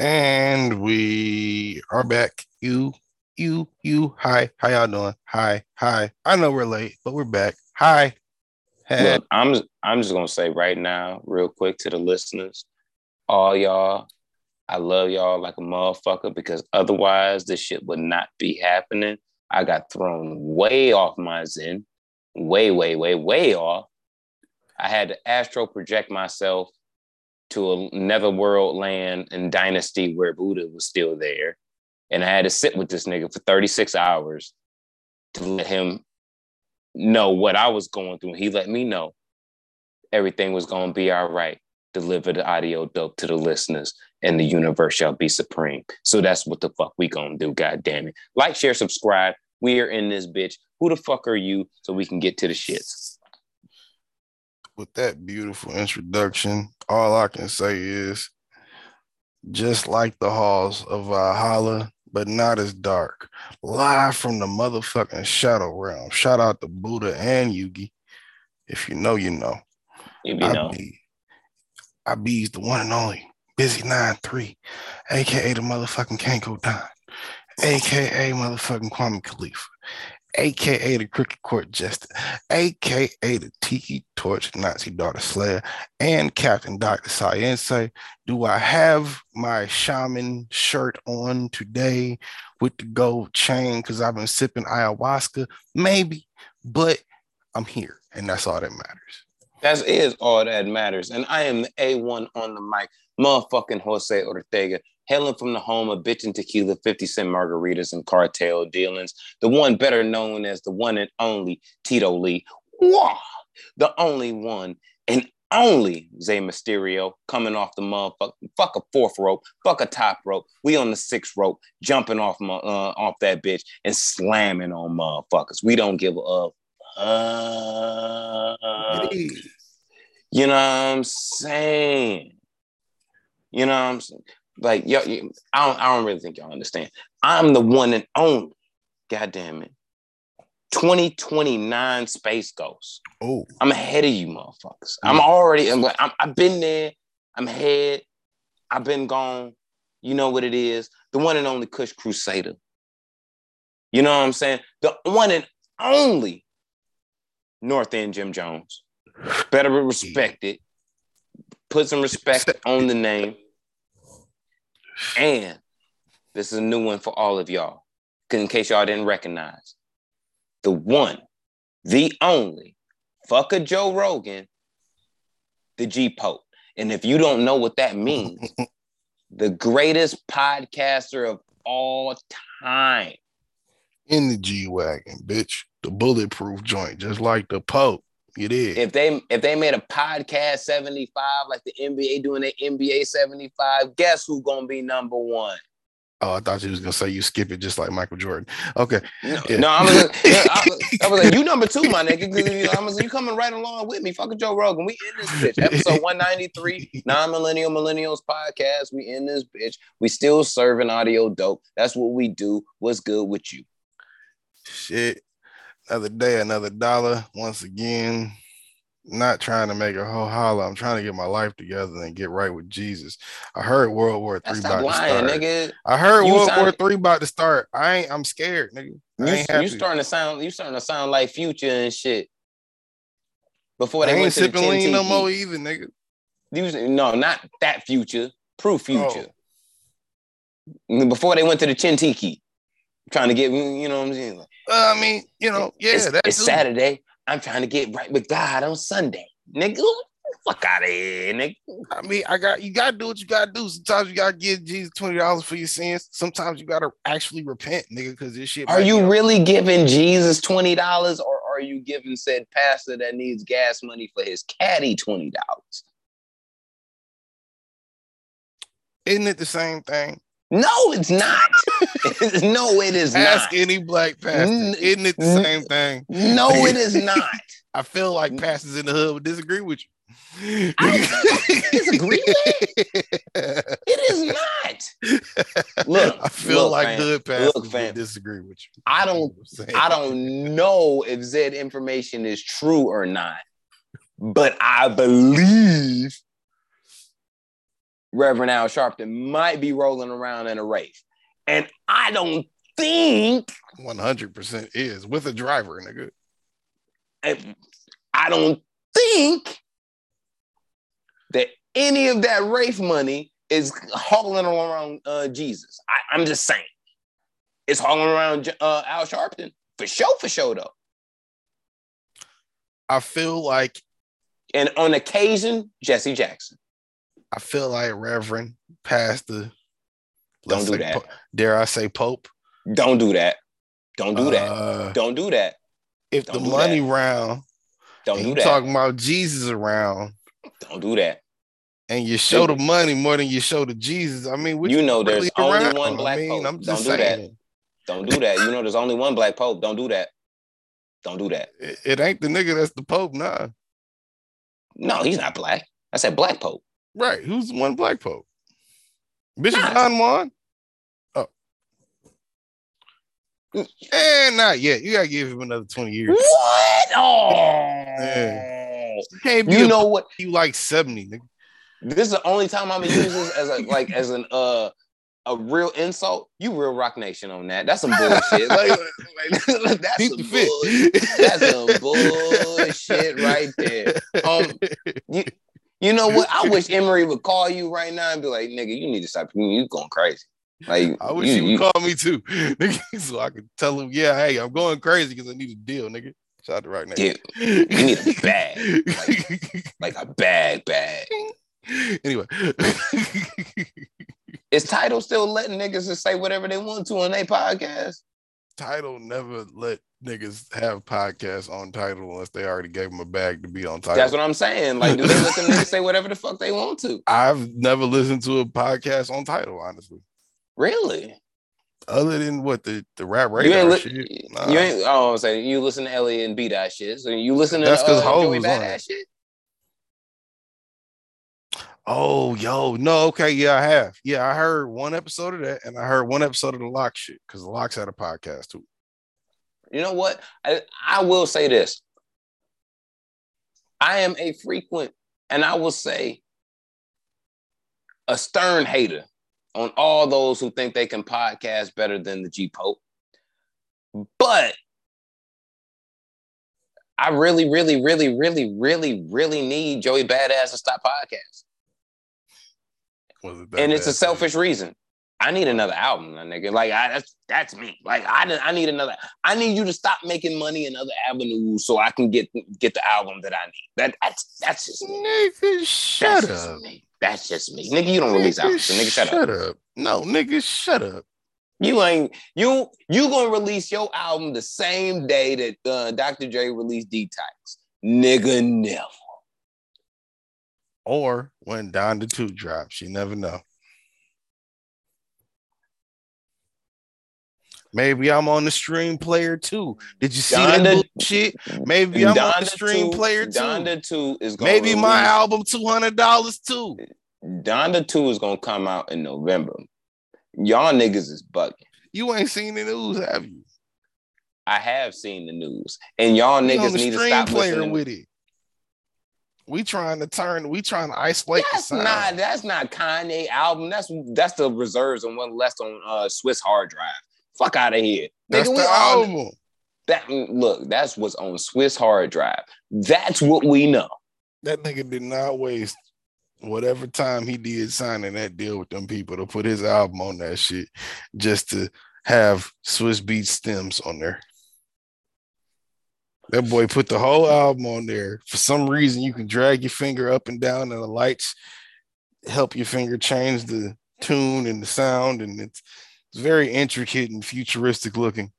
And we are back. You, you, you. Hi, how y'all doing? Hi, hi. I know we're late, but we're back. Hi. Hey. Look, I'm I'm just gonna say right now, real quick to the listeners, all y'all, I love y'all like a motherfucker because otherwise this shit would not be happening. I got thrown way off my zen, way, way, way, way off. I had to astro project myself to another world land and dynasty where Buddha was still there. And I had to sit with this nigga for 36 hours to let him know what I was going through. He let me know everything was going to be all right. Deliver the audio dope to the listeners, and the universe shall be supreme. So that's what the fuck we gonna do. God damn it! Like, share, subscribe. We are in this bitch. Who the fuck are you? So we can get to the shits. With that beautiful introduction, all I can say is just like the halls of Valhalla, but not as dark. Live from the motherfucking shadow realm. Shout out to Buddha and Yugi. If you know, you know. You be know. Be, I be's the one and only Busy 9-3, aka the motherfucking Kanko Don, aka motherfucking Kwame Khalifa, aka the Cricket Court Jester, aka the Tiki Torch Nazi Daughter Slayer, and Captain Dr. Science. Do I have my shaman shirt on today with the gold chain because I've been sipping ayahuasca? Maybe, but I'm here, and that's all that matters. That is all that matters. And I am the A1 on the mic, motherfucking Jose Ortega hailing from the home of bitch and tequila, 50 cent margaritas, and cartel dealings. The one better known as the one and only Tito Lee. Wah! The only one and only Zay Mysterio coming off the motherfucker. Fuck a fourth rope, fuck a top rope. We on the sixth rope, jumping off my, uh, off that bitch and slamming on motherfuckers. We don't give a uh, you know what I'm saying? You know what I'm saying? Like, yo, I don't, I don't really think y'all understand. I'm the one and only. God damn it. 2029 Space Ghost. Oh, I'm ahead of you, motherfuckers. I'm already. I'm, I'm, I've been there. I'm ahead. I've been gone. You know what it is. The one and only Kush Crusader. You know what I'm saying? The one and only North End Jim Jones. Better respect it. Put some respect on the name. And this is a new one for all of y'all, in case y'all didn't recognize. The one, the only, fucker Joe Rogan, the G Pope. And if you don't know what that means, the greatest podcaster of all time. In the G Wagon, bitch. The bulletproof joint, just like the Pope. You did. If they if they made a podcast 75 like the NBA doing the NBA 75, guess who's gonna be number one? Oh, I thought you was gonna say you skip it just like Michael Jordan. Okay. No, yeah. no I, was, I, was, I was like, you number two, my nigga. I was you coming right along with me. Fucking Joe Rogan. We in this bitch. Episode 193, non-millennial millennials podcast. We in this bitch. We still serving audio dope. That's what we do. What's good with you? Shit another day, another dollar. Once again, not trying to make a whole holla. I'm trying to get my life together and get right with Jesus. I heard World War Three about lying, to start. Nigga. I heard you World sound, War Three about to start. I ain't. I'm scared, nigga. You, you starting to sound. You starting to sound like Future and shit. Before they I ain't went to sipping the lean no more either, nigga. You, no, not that Future. Proof oh. Future. Oh. Before they went to the Chintiki trying to get, you know what I'm saying? Like, I mean, you know, yeah, it's, it's Saturday. I'm trying to get right with God on Sunday, nigga. Fuck out of here, nigga. I mean, I got you. Gotta do what you gotta do. Sometimes you gotta give Jesus twenty dollars for your sins. Sometimes you gotta actually repent, nigga, because this shit. Are you really giving Jesus twenty dollars, or are you giving said pastor that needs gas money for his caddy twenty dollars? Isn't it the same thing? No, it's not. no, it is Ask not. Ask any black pastor. Isn't it the same thing? No, it is not. I feel like pastors in the hood would disagree with you. I disagree with It is not. Look, I feel look, like fam, good pastors look, fam, disagree with you. I don't. I don't know if that information is true or not, but I believe Reverend Al Sharpton might be rolling around in a Wraith. And I don't think 100% is with a driver, nigga. I don't think that any of that Wraith money is hauling around uh, Jesus. I, am just saying. It's hauling around uh, Al Sharpton. For sure, for sure, though. I feel like. And on occasion, Jesse Jackson. I feel like Reverend Pastor. Don't do that. dare I say Pope? Don't do that. Don't do that. Uh, Don't do that. If Don't the money that. round, don't do you that. Talking about Jesus around. Don't do that. And you show the money more than you show the Jesus. I mean, you know, there's only around? one black I mean, pope. I'm just Don't saying. do that. Don't do that. You know, there's only one black pope. Don't do that. Don't do that. It, it ain't the nigga that's the pope, nah. No, he's not black. I said black pope. Right. Who's the one black pope? Bishop nah. Don Juan. Oh. And eh, not yet. You gotta give him another 20 years. What? Oh. Yeah. You can't be you know what? You like 70, nigga. This is the only time I'm gonna use this as a like as an uh a real insult, you real Roc Nation on that. That's some bullshit. like, like, that's some bullshit. That's some bullshit right there. Um, you, you know what? I wish Emery would call you right now and be like, "Nigga, you need to stop. You going crazy." Like, I wish you, he would you, call me too, nigga, so I could tell him, "Yeah, hey, I'm going crazy because I need a deal, nigga." Shout out to right now. Yeah, you need a bag, like, like a bag, bag. Anyway. Is Tidal still letting niggas just say whatever they want to on their podcast? Tidal never let niggas have podcasts on Tidal unless they already gave them a bag to be on Tidal. That's what I'm saying. Like, do they let them niggas say whatever the fuck they want to? I've never listened to a podcast on Tidal, honestly. Really? Other than what the the Rap Radar you ain't li- shit. Nah. You ain't. Oh, I'm saying you listen to Elliot and beat that shit. So you listen to that's because uh, Joey Badass shit. Oh, yo, no, okay, yeah, I have. Yeah, I heard one episode of that, and I heard one episode of the Lox shit because the Lox had a podcast too. You know what? I, I will say this. I am a frequent, and I will say a stern hater on all those who think they can podcast better than the G Pope. But I really, really, really, really, really, really need Joey Badass to stop podcasting and it's a selfish reason. I need another album, my nigga. Like I, that's that's me. Like I, I need another. I need you to stop making money in other avenues so I can get get the album that I need. That that's that's just me. Nigga, shut that's up. Just that's just me, nigga. You don't nigga, release albums, so nigga. Shut, shut up. up. No, nigga, shut up. You ain't you you gonna release your album the same day that uh, Dr. Dre released Detox, nigga. Never or when Donda 2 drops. You never know. Maybe I'm on the Stem Player too. Did you see Donda, that shit? Maybe I'm Donda on the stream 2, player too. Donda 2 is going Maybe my album $200 too. Donda 2 is going to come out in November. Y'all niggas is bugging. You ain't seen the news, have you? I have seen the news. And y'all niggas need to stop listening. with it. We trying to turn. We trying to isolate. That's not. That's not Kanye album. That's that's the reserves and one less on uh Swizz hard drive. Fuck out of here. That's Nigga, the album. That look. That's what's on Swizz hard drive. That's what we know. That nigga did not waste whatever time he did signing that deal with them people to put his album on that shit just to have Swizz Beatz stems on there. That boy put the whole album on there. For some reason, you can drag your finger up and down, and the lights help your finger change the tune and the sound, and it's it's very intricate and futuristic looking.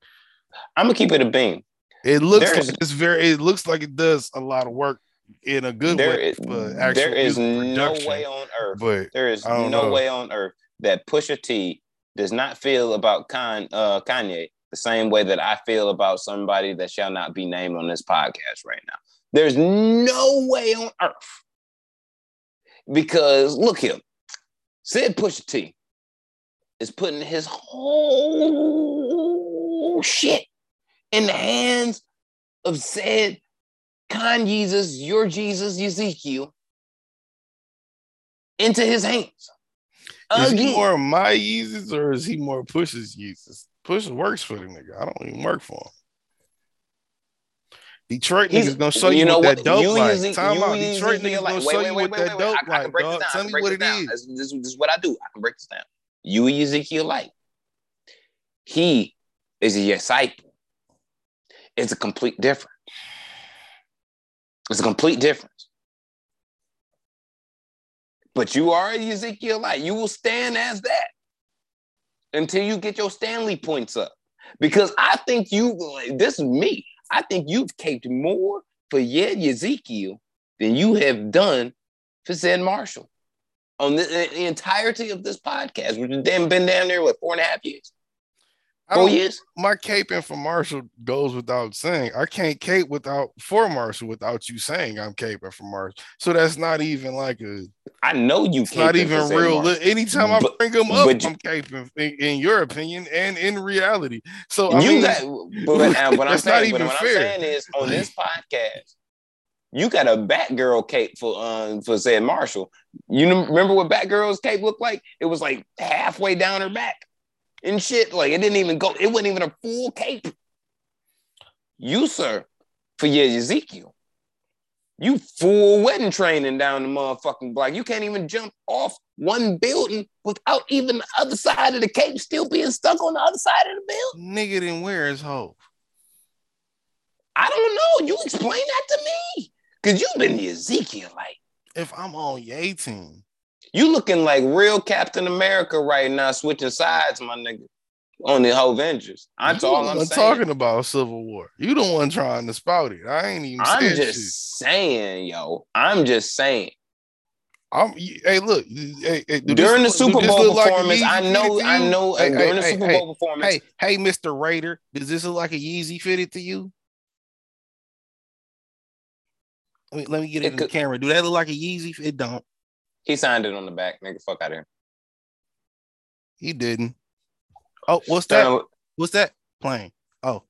I'm gonna keep it a beam. It looks like it's very. It looks like it does a lot of work in a good there way. Is, there is no way on earth. But there is no know. way on earth that Pusha T does not feel about Con, uh, Kanye the same way that I feel about somebody that shall not be named on this podcast right now. There's no way on earth. Because look here, said Pusha T is putting his whole shit in the hands of said Con Jesus, your Jesus, Ezekiel, into his hands. Is he more my Jesus or is he more Push's Yeezys? Push works for the nigga. I don't even work for him. Detroit He's- niggas gonna show you, you know what that dope You like. Time out. Detroit niggas like- gonna wait, show wait, you wait, what wait, that dope I, like, break dog. down. Tell me what it down. is. This, this, this is what I do. I can break this down. You Ezekiel Light. He is a disciple. It's a complete difference. It's a complete difference. But you are a Ezekiel Light. You will stand as that until you get your Stanley points up. Because I think you, this is me, I think you've caped more for Yed Ezekiel than you have done for Zen Marshall on the, the entirety of this podcast, which has been down there, what, four and a half years? I Four years? my caping for Marshall goes without saying. I can't cape without for Marshall without you saying I'm caping for Marshall. So that's not even like a. I know you It's not even real. Marshall. Anytime I But- bring him up, you- I'm caping in, in your opinion and in reality. So I you mean, got, but, uh, what I'm not saying, but even what fair. I'm saying is on this podcast, you got a Batgirl cape for um for said Marshall. You remember what Batgirl's cape looked like? It was like halfway down her back and shit. Like it didn't even go. It wasn't even a full cape. You sir, for your Ezekiel, you full wedding training down the motherfucking block. You can't even jump off one building without even the other side of the cape still being stuck on the other side of the building. nigga didn't wear his hoe. I don't know. You explain that to me. Cause you've been the Ezekiel like If I'm on Ye team, you looking like real Captain America right now, switching sides, my nigga. On the whole Avengers. That's you all I'm saying. talking about Civil War. You the one trying to spout it. I ain't even. I'm just shit. saying, yo. I'm just saying. I'm. Hey, look. Hey, hey, do this During the Super Bowl look like performance, I know, I know. Hey, during the Super Bowl performance, Hey, hey, Mr. Raider, does this look like a Yeezy fitted to you? Let me, let me get it, It in the camera. Do that look like a Yeezy? It don't. He signed it on the back. Nigga, fuck out of here. He didn't. Oh, what's that? Turn, What's that? Playing. Oh,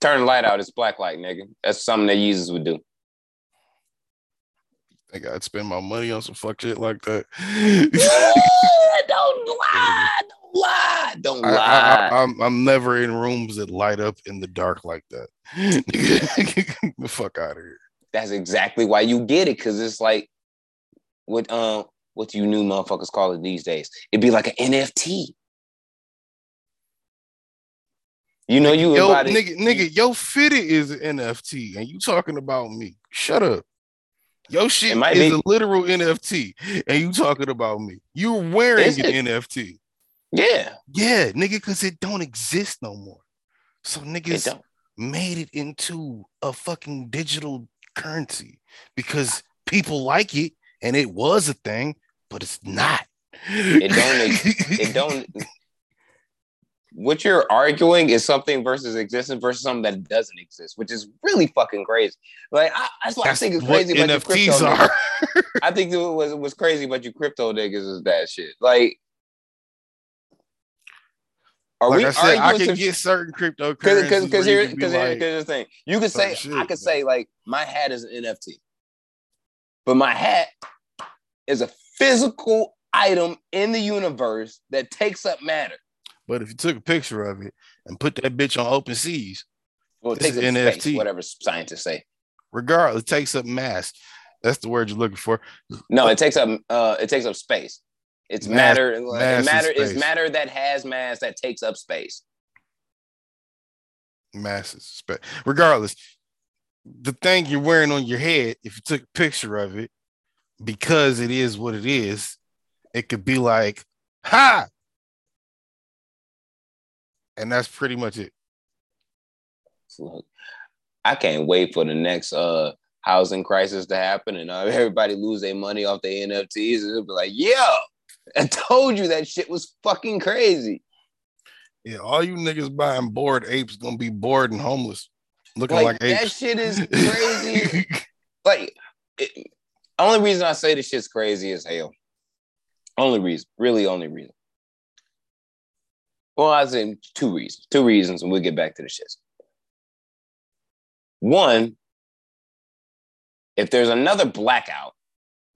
turn the light out. It's black light, nigga. That's something that users would do. I gotta spend my money on some fuck shit like that. don't lie. Don't lie. Don't lie. I, I, I'm I'm never in rooms that light up in the dark like that. the fuck out of here. That's exactly why you get it, because it's like what um what you new motherfuckers call it these days. It'd be like an NFT. You know you Yo, about nigga, nigga, yo fitted is an NFT, and you talking about me? Shut up. Yo shit is be. a literal NFT, and you talking about me? You're wearing Is an it? NFT. Yeah, Yeah, nigga, because it don't exist no more. So niggas made it into a fucking digital currency because people like it, and it was a thing, but it's not. It don't It don't. What you're arguing is something versus existence versus something that doesn't exist, which is really fucking crazy. Like I, that's what That's I think what crazy about you crypto. NFTs niggas. are. I think it was was crazy about you crypto niggas is that shit. Like, are like we I said, I can some get certain cryptocurrencies. because because you here because like, the thing you could say certain I shit, could say like my hat is an NFT, but my hat is a physical item in the universe that takes up matter. But if you took a picture of it and put that bitch on open seas, Well, it takes up is space, NFT. whatever scientists say. regardless, it takes up mass. That's the word you're looking for. No, it takes up uh it takes up space. It's Mass- matter. mass matter is space. matter that has mass that takes up space. Masses. Spe- Regardless, the thing you're wearing on your head, if you took a picture of it, because it is what it is, it could be like, ha! And that's pretty much it. Look, I can't wait for the next uh housing crisis to happen and uh, everybody lose their money off their NFTs and it'll be like, yeah, I told you that shit was fucking crazy. Yeah, all you niggas buying bored apes gonna be bored and homeless, looking Like, like, that apes. shit is crazy. like, it, only reason I say this shit's crazy as hell. Only reason, really, only reason. Well, I say two reasons. Two reasons, and we'll get back to the shits. One, if there's another blackout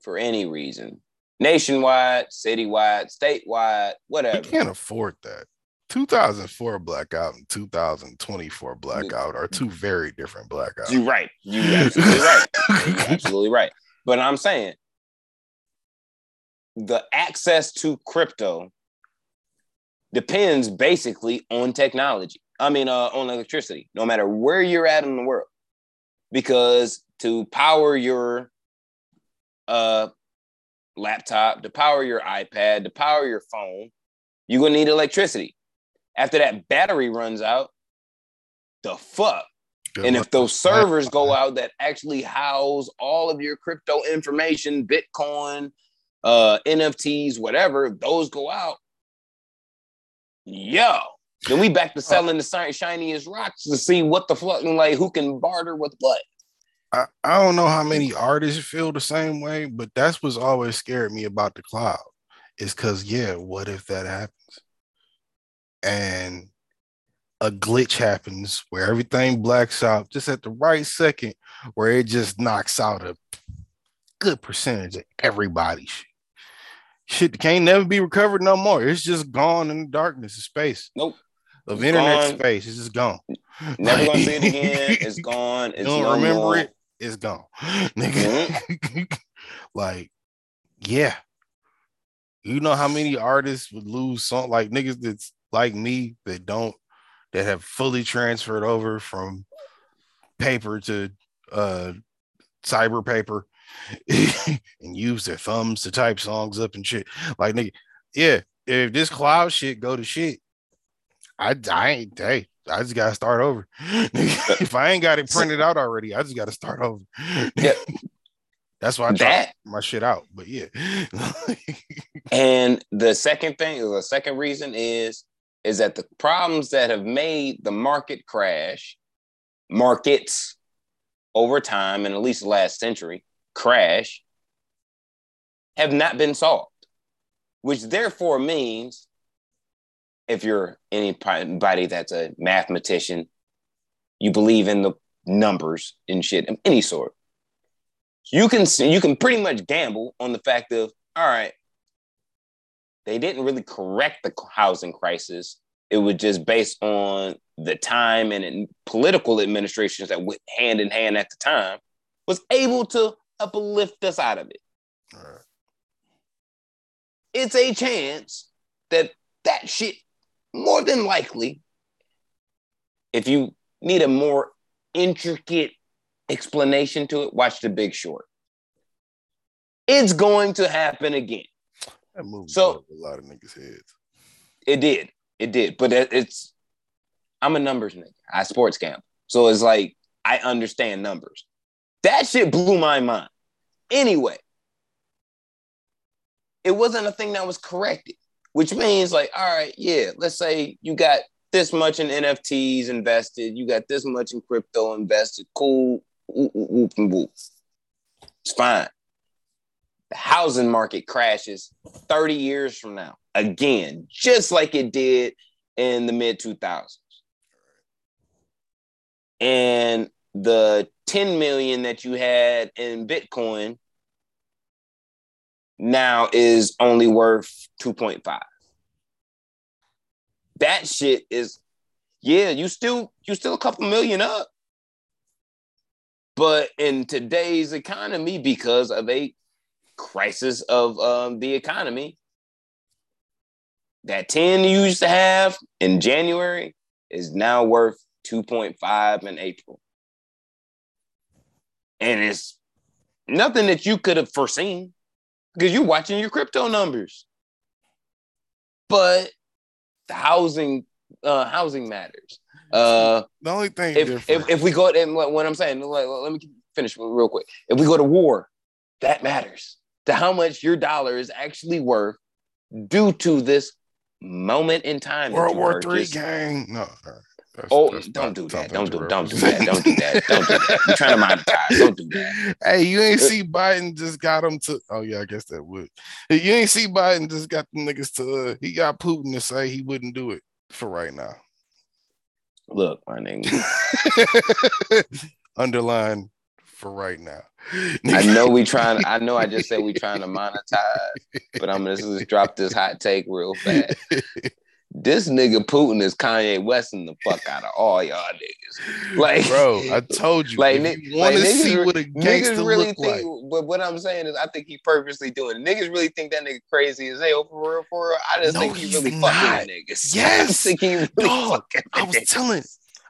for any reason, nationwide, citywide, statewide, whatever. We can't afford that. 2004 blackout and 2024 blackout are two very different blackouts. You're right. You're absolutely right. You're absolutely right. But I'm saying the access to crypto depends basically on technology. I mean, uh, on electricity, no matter where you're at in the world, because to power your uh, laptop, to power your iPad, to power your phone, you're gonna need electricity. After that battery runs out, the fuck. And if those servers go out that actually house all of your crypto information, Bitcoin, uh, NFTs, whatever, those go out, yo, then we back to uh, selling the shiniest rocks to see what the fuck, like who can barter with what. I, I don't know how many artists feel the same way, but that's what's always scared me about the cloud. Is because yeah, what if that happens? And a glitch happens where everything blacks out just at the right second, where it just knocks out a good percentage of everybody shit can't never be recovered no more. It's just gone in the darkness of space. Nope. Of it's internet gone. space. It's just gone. Never gonna see it again. It's gone. It's you don't no remember more. it. It's gone. Nigga. Mm-hmm. like, yeah. You know how many artists would lose song like niggas that's like me that don't that have fully transferred over from paper to uh cyber paper and use their thumbs to type songs up and shit. Like nigga, yeah, if this cloud shit go to shit, I I ain't hey, I just gotta start over. if I ain't got it printed out already, I just gotta start over. Yeah. That's why I that, my shit out. But yeah. and the second thing, the second reason is is that the problems that have made the market crash, markets over time, and at least the last century, crash have not been solved, which therefore means if you're anybody that's a mathematician, you believe in the numbers and shit of any sort. You can you can pretty much gamble on the fact of all right, they didn't really correct the housing crisis. It was just based on the time and political administrations that went hand in hand at the time was able to uplift us out of it. It's a chance that that shit, more than likely, if you need a more intricate explanation to it, watch The Big Short. It's going to happen again. That movie so a lot of niggas' heads. It did, it did, but it's. I'm a numbers nigga. I sports camp, so it's like I understand numbers. That shit blew my mind. Anyway, it wasn't a thing that was corrected, which means like, all right, yeah, let's say you got this much in NFTs invested, you got this much in crypto invested, cool, whoop, whoop, whoop, It's fine. The housing market crashes 30 years from now, again, just like it did in the mid 2000s. And the 10 million that you had in Bitcoin now is only worth 2.5. That shit is yeah, you still you still a couple million up. But in today's economy, because of a crisis of um, the economy, that 10 you used to have in January is now worth 2.5 in April and it's nothing that you could have foreseen because you're watching your crypto numbers. But the housing, uh, housing matters. Uh, the only thing, if, if, if, we go, and what I'm saying, let, let me finish real quick. If we go to war, that matters to how much your dollar is actually worth due to this moment in time. World War Three gang. No, that's, oh, that's don't do that. Don't do, that, don't do that. Don't do that. Don't do that. You're trying to monetize. Don't do that. Hey, you ain't see Biden just got him to. Oh yeah, I guess that would. You ain't see Biden just got the niggas to. Uh, he got Putin to say he wouldn't do it for right now. Look, my name. Underline for right now. I know we trying. I know I just said we trying to monetize, but I'm gonna just drop this hot take real fast. This nigga Putin is Kanye Westing the fuck out of all y'all niggas. Like, bro, I told you. like, you want to like, see niggas, what a gangster really look think. like. But what I'm saying is, I think he purposely doing. Niggas really think that nigga crazy as hell for real. For real, I just No, think he really not. fucking niggas. Yes. I think he really Dog, fucking. I was telling,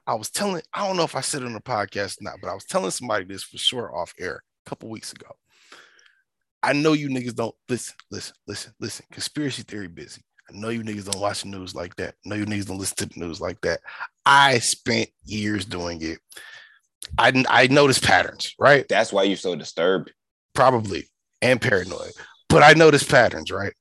I was telling, I don't know if I said it on the podcast or not, but I was telling somebody this for sure off air a couple weeks ago. I know you niggas don't listen, listen, listen, listen. Conspiracy theory busy. I know you niggas don't watch the news like that. I know you niggas don't listen to the news like that. I spent years doing it. I I noticed patterns, right? That's why you're so disturbed. Probably and paranoid, but I noticed patterns, right?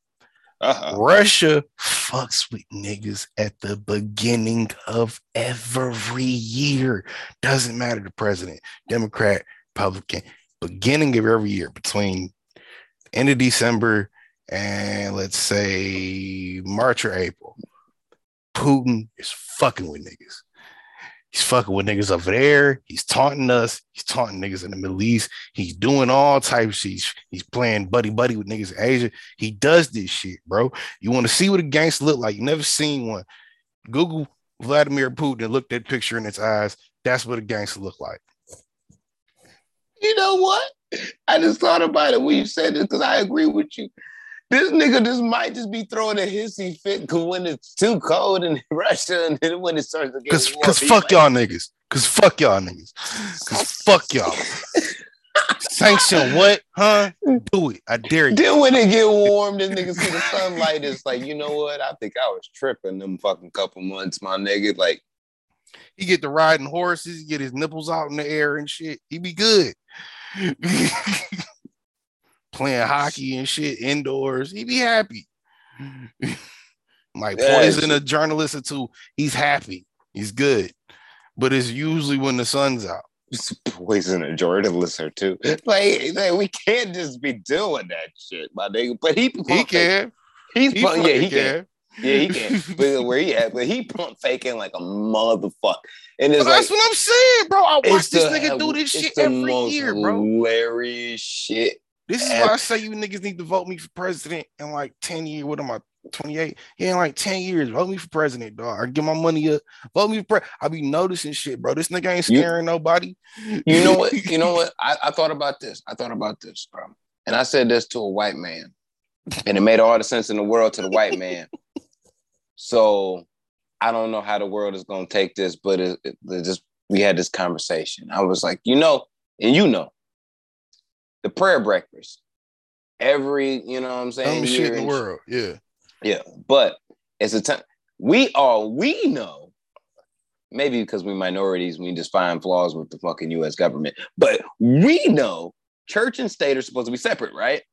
Uh-huh. Russia fucks with niggas at the beginning of every year. Doesn't matter the president, Democrat, Republican, beginning of every year between end of December and let's say March or April. Putin is fucking with niggas. He's fucking with niggas over there. He's taunting us. He's taunting niggas in the Middle East. He's doing all types. He's he's playing buddy buddy with niggas in Asia. He does this shit, bro. You want to see what a gangster look like? You never seen one. Google Vladimir Putin and look that picture in its eyes. That's what a gangster look like. You know what? I just thought about it when you said this because I agree with you. This nigga just might just be throwing a hissy fit because when it's too cold in Russia and then when it starts to get Cause, warm, cause fuck like, y'all niggas. Cause fuck y'all niggas. Cause fuck y'all. Sanction what? Huh? Do it. I dare you. Then when it get warm, this nigga see the sunlight. It's like, you know what? I think I was tripping them fucking couple months, my nigga. Like, He get to riding horses, get his nipples out in the air and shit. He be good. Playing hockey and shit indoors. He'd be happy. Like Yeah, poison a journalist or two. He's happy. He's good. But it's usually when the sun's out. it's poison a journalist or two. Like, like, we can't just be doing that shit, my nigga. But he He pump fake- can. He's He pump, yeah, fucking he can. Yeah, he can. but where he at? But he pump faking like a motherfucker. And it's like that's what I'm saying, bro. I watch this the- nigga do this shit every year, bro. Hilarious shit. This is why I say you niggas need to vote me for president in like 10 years. What am I? 28? Yeah, in like 10 years. Vote me for president, dog. I get my money up. Vote me for pre- I be noticing shit, bro. This nigga ain't You- scaring nobody. You know what? You know what? I, I thought about this. I thought about this, bro. And I said this to a white man. And it made all the sense in the world to the white man. So I don't know how the world is gonna take this, but it, it, it just we had this conversation. I was like, you know, and you know, the prayer breakfast. Every, you know what I'm saying? Shit in the world. Yeah. Yeah, but it's a time we all we know. Maybe because we minorities, we just find flaws with the fucking U.S. government. But we know church and state are supposed to be separate, right?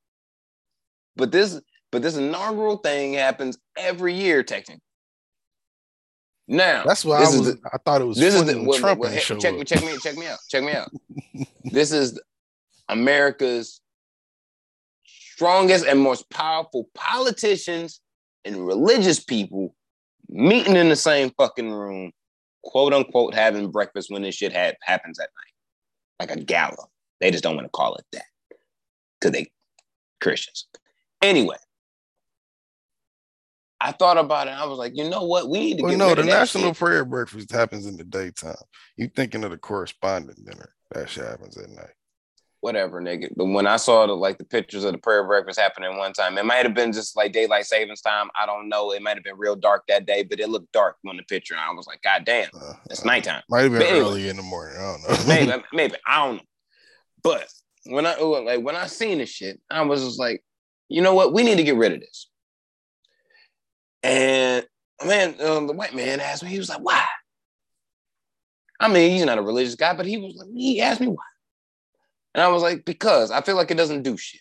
But this, but this inaugural thing happens every year, technically. Now That's why I was the- I thought it was this is the well, Trump hey, show check check me, check me out, check me out. this is America's strongest and most powerful politicians and religious people meeting in the same fucking room, quote unquote, having breakfast when this shit ha- happens at night, like a gala. They just don't want to call it that because they Christians. Anyway. I thought about it. And I was like, you know what? We need to Well, no, the national shit. prayer breakfast happens in the daytime. You thinking of the correspondent dinner? That shit happens at night. Whatever, nigga. But when I saw the like the pictures of the prayer breakfast happening one time, it might have been just like daylight savings time. I don't know. It might have been real dark that day, but it looked dark on the picture. And I was like, God damn, Uh, it's uh, nighttime. Might have been But anyway. early in the morning. I don't know. Maybe, maybe I don't know. But when I like when I seen this shit, I was just like, you know what? We need to get rid of this. And man, um, the white man asked me, he was like, why? I mean, he's not a religious guy, but he was like, he asked me why. And I was like, because I feel like it doesn't do shit.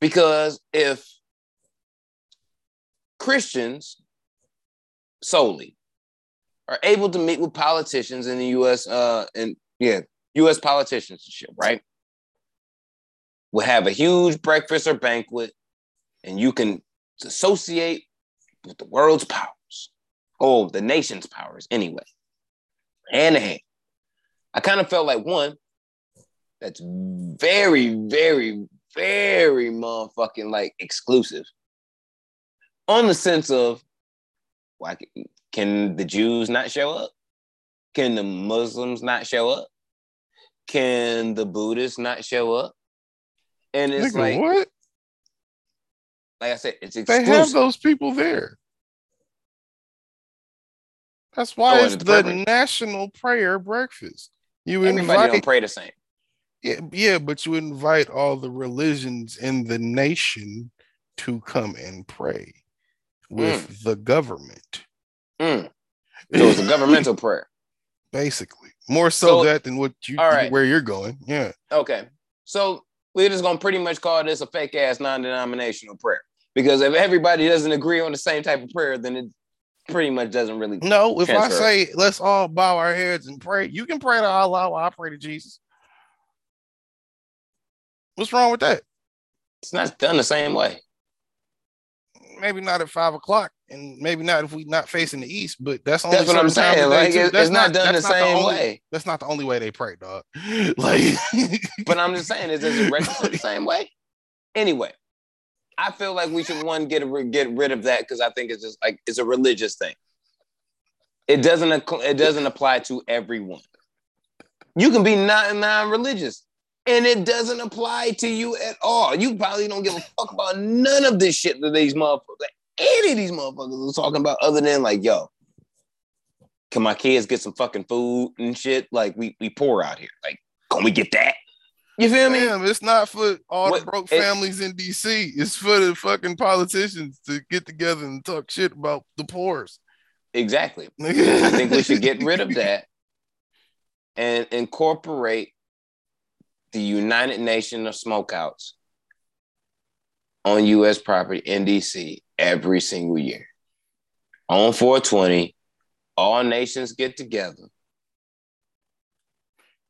Because if Christians solely are able to meet with politicians in the US, uh, and yeah, US politicians and shit, right? Will have a huge breakfast or banquet, and you can associate with the world's powers, oh, the nation's powers, anyway, hand in hand. I kind of felt like one, that's very, very, very motherfucking like exclusive. On the sense of why can the Jews not show up? Can the Muslims not show up? Can the Buddhists not show up? And it's Nigga, like what? like I said, it's They exclusive. have those people there. That's why Oh, it's the the national prayer breakfast. You Everybody don't pray the same. Yeah, yeah, but you invite all the religions in the nation to come and pray with the government. Mm. So it's a governmental prayer. Basically, more so, So- that than what you right. where you're going. Yeah, Okay. So we're just gonna pretty much call this a fake ass non-denominational prayer. Because if everybody doesn't agree on the same type of prayer, then it pretty much doesn't really no. If I say let's all bow our heads and pray, you can pray to Allah. while I pray to Jesus. What's wrong with that? it's not done the same way. maybe not at five o'clock, and maybe not if we're not facing the east. But that's only That's what I'm saying. Like too. it- That's it's not, done the not same only- way. That's not the only way they pray, dog. Like, But I'm just saying, is it registered the same way? Anyway, I feel like we should one get a, get rid of that because I think it's just like it's a religious thing. It doesn't it doesn't apply to everyone. You can be not non-religious, and it doesn't apply to you at all. You probably don't give a fuck about none of this shit that these motherfuckers, any of these motherfuckers are talking about, other than like, yo, can my kids get some fucking food and shit? Like we we poor out here. Like, can we get that? You feel me? damn, it's not for all What- the broke families in DC. It's for the fucking politicians to get together and talk shit about the poor's. Exactly. I think we should get rid of that and incorporate the United Nations of smokeouts on U.S. property in D.C. every single year. On 420, all nations get together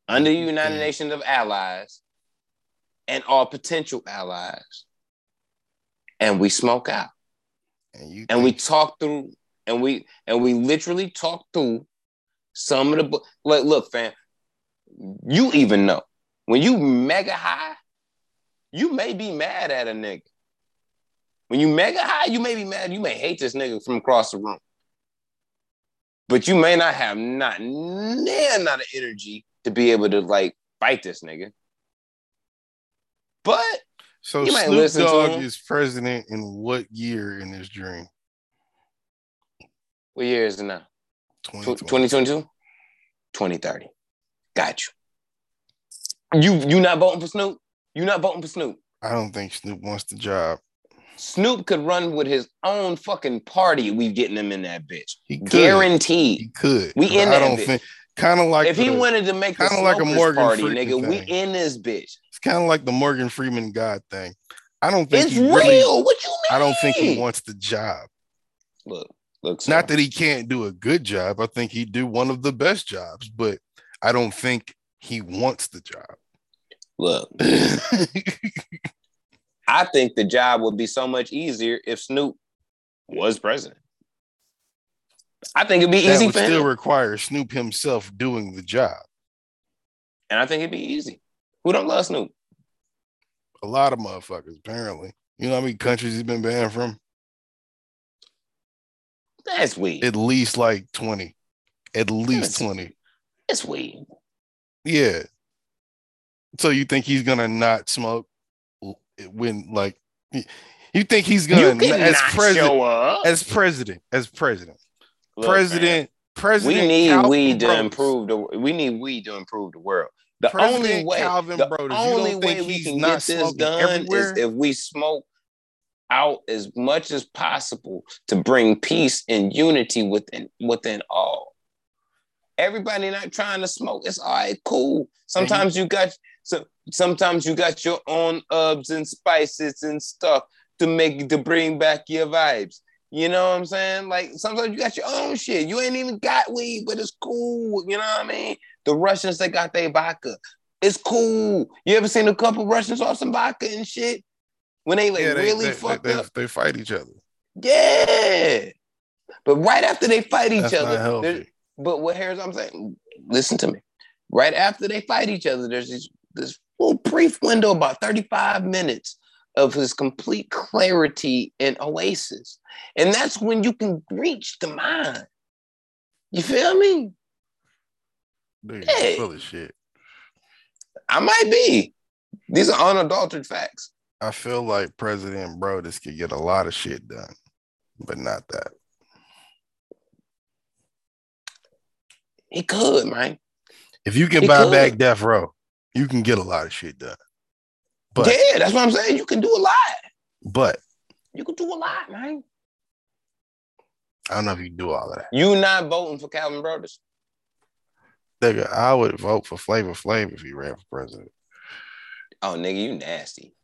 under the United Mm. Nations of Allies and all potential allies, and we smoke out And you and we talk through and we and we literally talk through some of the like look fam you even know when you mega high you may be mad at a nigga. When you mega high you may be mad. You may hate this nigga from across the room. But you may not have not near not of energy to be able to like fight this nigga. But so you might Snoop Dogg is president in what year in this dream? what year is it now? 2020. 2022 2030 got you you you not voting for snoop you not voting for snoop I don't think Snoop wants the job. snoop could run with his own fucking party we getting him in that bitch He could. guaranteed He could. We in I that don't bitch. think. Kind of like if he wanted to make the kinda like a Morgan party Freeman nigga we in this bitch It's kind of like the Morgan Freeman God thing. I don't think it's real really. what you mean I don't think he wants the job. look look Not sir. that he can't do a good job. I think he'd do one of the best jobs, but I don't think he wants the job. look i think the job would be so much easier if snoop was president i think it'd be that easy would for him still require Snoop himself doing the job. And I think it'd be easy. Who don't love Snoop? A lot of motherfuckers, apparently. You know how many countries he's been banned from? That's weird. At least like 20. At least Yes. 20. That's weed. Yeah. So you think he's gonna not smoke when like you think he's gonna as president as president as president Look, man, president president we need Calvin weed to improve the. We need weed to improve the world. The President only way, Calvin the you only way we can not get this done everywhere? is if we smoke out as much as possible to bring peace and unity within within all. Everybody not trying to smoke. It's all right, cool. Mhm. Sometimes you got so sometimes you got your own herbs and spices and stuff to make to bring back your vibes. You know what I'm saying? Like sometimes you got your own shit. You ain't even got weed, but it's cool. You know what I mean? The Russians they got their vodka. It's cool. You ever seen a couple Russians off some vodka and shit? When they like Yeah, they, really they, fucked they, up. they fight each other. Yeah. But right after they fight each That's other, but what here's what I'm saying, listen to me. Right after they fight each other, there's these this little brief window, about 35 minutes of his complete clarity and oasis. And that's when you can reach the mind. You feel me? Dude, Hey. full of shit. I might be. These are unadulterated facts. I feel like President Broadus could get a lot of shit done, but not that. He could, man. If you can He buy could. back death row, you can get a lot of shit done. But yeah, that's what I'm saying. You can do a lot. but You can do a lot, man. I don't know if you do all of that. You not voting for Calvin Broadus? Nigga, I would vote for Flavor Flav if he ran for president. Oh, nigga, you nasty.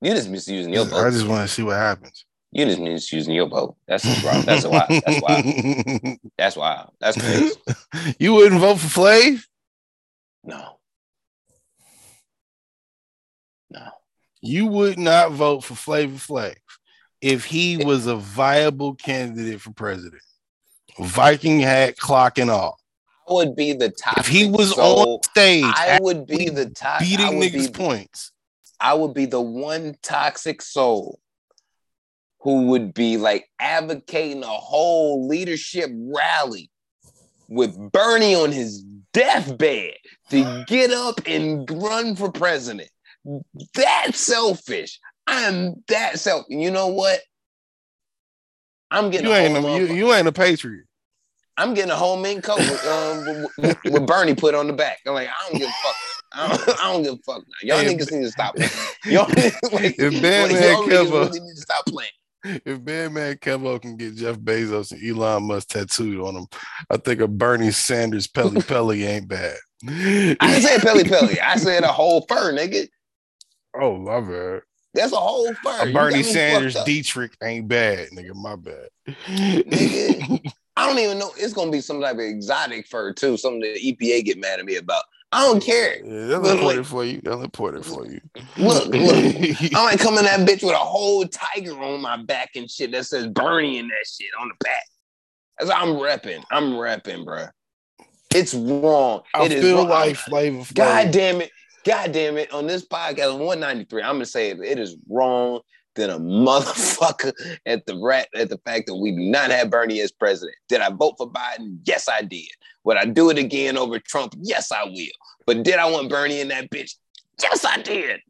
You just misusing your vote. I just want to see what happens. You just misusing your vote. That's wrong. That's why. That's why. That's why. That's crazy. you wouldn't vote for Flav? No. No. You would not vote for Flavor Flav if he was a viable candidate for president. Viking hat, clock and all. I would be the top. If he was soul. on stage I would be the top. Beating niggas' be, points, I would be the one toxic soul who would be like advocating a whole leadership rally with Bernie on his deathbed to get up and run for president. That's selfish. I'm that self. You know what? I'm getting you a ain't a, you, you ain't a patriot. I'm getting a whole mink coat with, um, with, with Bernie put on the back. I'm like, I don't give a fuck. I don't, I don't give a fuck. Now. Y'all Hey, niggas need to stop. Y'all, like, If like, Batman y'all really need to stop playing. If Batman Kevo can get Jeff Bezos and Elon Musk tattooed on him, I think a Bernie Sanders Pelly Pelly ain't bad. I didn't say Pelle Pelle. I said a whole fur, nigga. oh, love it. That's a whole fur. A Bernie Sanders. Dietrich ain't bad, nigga. My bad. Nigga. I don't even know. It's gonna be some type of exotic fur too. Something the EPA get mad at me about. I don't care. Yeah, Look, report look. it for you. They'll report it for you. Look, look. I might come in that bitch with a whole tiger on my back and shit that says Bernie and that shit on the back. That's I'm repping. I'm repping, bro. It's wrong. I It is feel wrong. like Flavor God damn it. God damn it. On this podcast, 193, I'm gonna say it, it is wrong than a motherfucker at the rat at the fact that we do not have Bernie as president. Did I vote for Biden? Yes, I did. Would I do it again over Trump? Yes, I will. But did I want Bernie in that bitch? Yes, I did.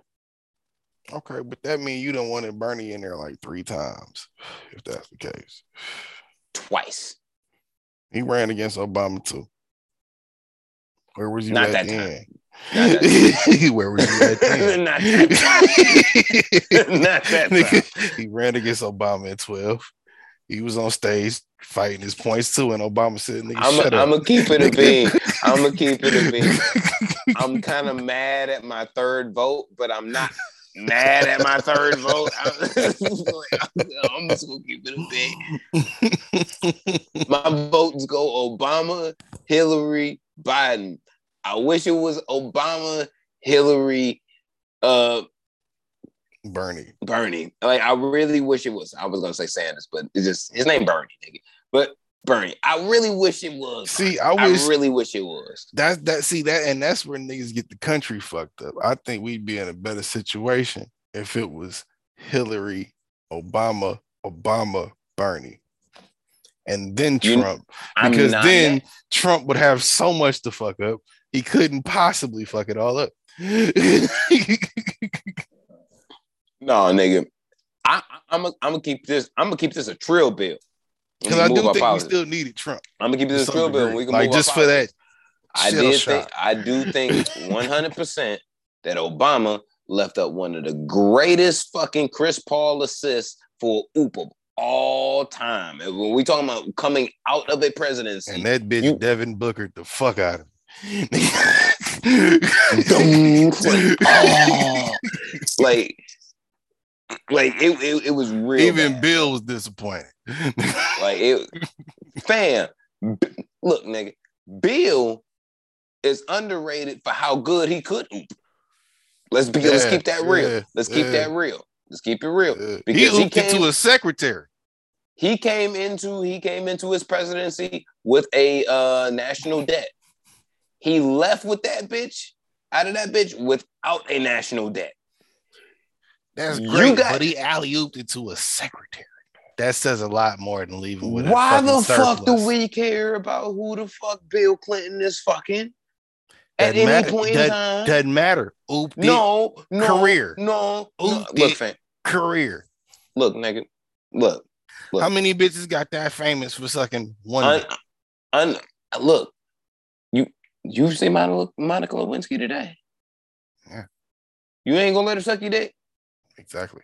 Okay, but that means you don't wanted Bernie in there like three times, if that's the case. Twice. He ran against Obama too. Where was you Not at that then? time. Where was you at then? Not that Not that Nigga, he ran against Obama in 12. He was on stage fighting his points too, and Obama said, nigga, I'm shut up. gonna keep it a bean. I'm gonna keep it a bean. I'm kind of mad at my third vote, but I'm not mad at my third vote. I'm just gonna keep it a bean. My votes go Obama, Hillary, Biden. I wish it was Obama, Hillary, uh, Bernie. Bernie. Like I really wish it was. I was gonna say Sanders, but it's just his name Bernie, nigga. But Bernie. I really wish it was. See. I wish really wish it was. that's that see that and that's where niggas get the country fucked up. I think we'd be in a better situation if it was Hillary, Obama, Obama, Bernie. And then Trump. I'm Because then. Trump would have so much to fuck up, he couldn't possibly fuck it all up. no, nigga. I, I'm gonna keep this. I'm gonna keep this a trill bill. Because I do think we still needed Trump. I'm gonna keep this a trill bill. degree. We can like just for that. I did think I do think 100 percent that Obama left up one of the greatest fucking Chris Paul assists for Oop of all time. And when we talking about coming out of a presidency, And that bitch You- Devin Booker the fuck out of him. Like, oh, like, like it, it, it was real. Even bad. Bill was disappointed. Like it, fam. B- look, nigga, Bill is underrated for how good he could. Let's be. let's keep that real. yeah, let's keep yeah. that real. Let's keep it real. He Because he came- to a secretary. He came into he came into his presidency with a uh, national debt. He left with that bitch out of that bitch without a national debt. That's You great, got- but he alley ooped it to a secretary. That says a lot more than leaving with. a Why fucking the fuck do we care about who the fuck Bill Clinton is fucking? At Doesn't any matter. point in Doesn't- time? Doesn't matter. Ooped it. no, no, Career. No, no. Look, fam. career. Look, nigga. Look. Look. How many bitches got that famous for sucking one? Un, un, look, you you see Monica, Monica Lewinsky today? Yeah. You ain't gonna let her suck your dick? Exactly.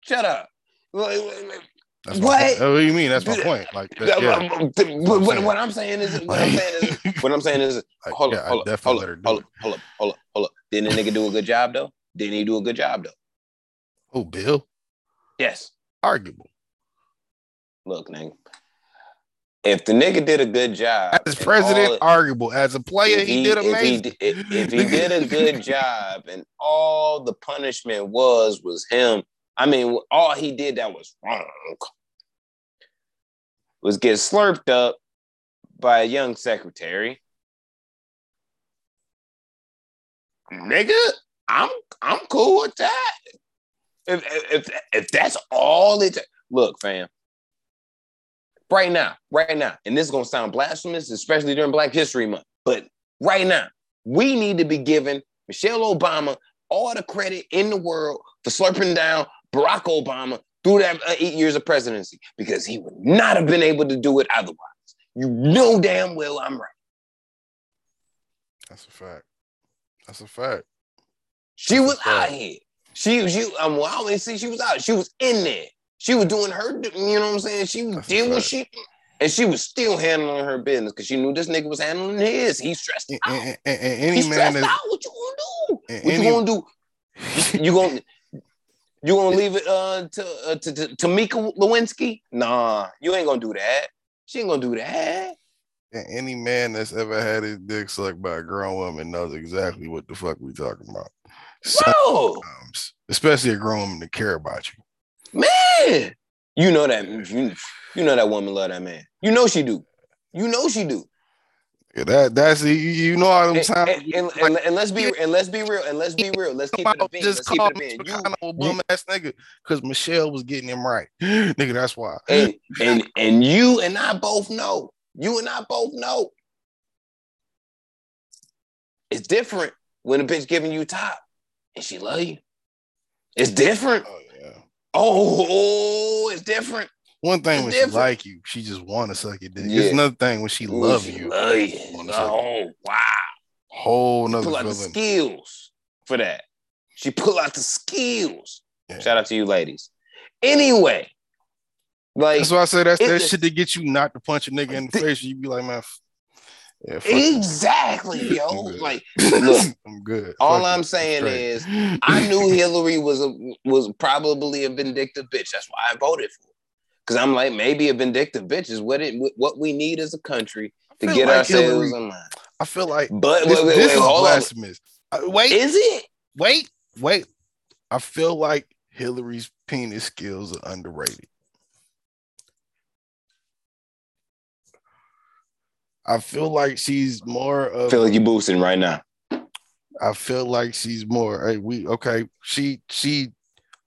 Shut up. That's What? what do you mean? That's my point. Like, that, yeah. But what, what I'm saying is, what I'm saying is, what I'm saying is, hold up, hold up, hold up, hold up, hold up, hold up, hold up. Didn't the nigga do a good job though? Didn't he do a good job though? Oh, Bill, Yes. arguable. Look, nigga. If the nigga did a good job, As president, all- arguable. As a player, if he, did if he, amazing. if, if he did a good job and all the punishment was was him i mean all he did that was wrong was get slurped up by a young secretary nigga i'm i'm cool with that if if, if that's all it look fam right now right now and this is going to sound blasphemous especially during black history month but right now we need to be giving Michelle Obama all the credit in the world for slurping down Barack Obama through that uh, eight years of presidency because he would not have been able to do it otherwise. You know damn well I'm right. That's a fact. That's a fact. She That's was out here. She, was she, um, well, I always see she was out. She was in there. She was doing her, you know what I'm saying? She was dealing with fact. And she was still handling her business because she knew this nigga was handling his. He stressed out. and- and- and He any man stressed that out. What you gonna do? What any- you gonna do? You gonna you gonna leave it uh, to, uh, to to to Mika Lewinsky? Nah, you ain't gonna do that. She ain't gonna do that. and any man that's ever had his dick sucked by a grown woman knows exactly what the fuck we talking about. Bro, Sometimes, especially a grown woman that care about you. man, you know that you, you know that woman love that man. You know she do. You know she do. Yeah, that that's you, know all them And, times. and, and, and, and let's be and let's be real and let's be real. Let's keep it a bean. just Let's keep call it a. You bum ass nigga because Michelle was getting him right. nigga, that's why. and and and you and I both know. You and I both know. It's different when a bitch giving you top and she love you. It's different. Oh yeah. Oh, it's different. One thing It's when different. she like you, she just want to suck your dick. Yeah. It's another thing when she love She you. Love you. Oh wow. Whole She nother pull out the skills for that. She pull out the skills. Yeah. Shout out to you ladies. Anyway, like That's why I say that's that shit to get you not to punch a nigga in the face. You be like, man, yeah, exactly, yo. I'm good. Like look, I'm good. all Fuck I'm it. saying is I knew Hillary was a was probably a vindictive bitch. That's why I voted for. Because I'm like, maybe a vindictive bitch is what it what we need as a country to get like ourselves Hillary- line. I feel like But this, wait, wait, this wait, is hold on. blasphemous. Uh, wait, Is it? wait, wait. I feel like Hillary's penis skills are underrated. I feel like she's more I feel like you're boosting right now. I feel like she's more. Hey, we okay. She she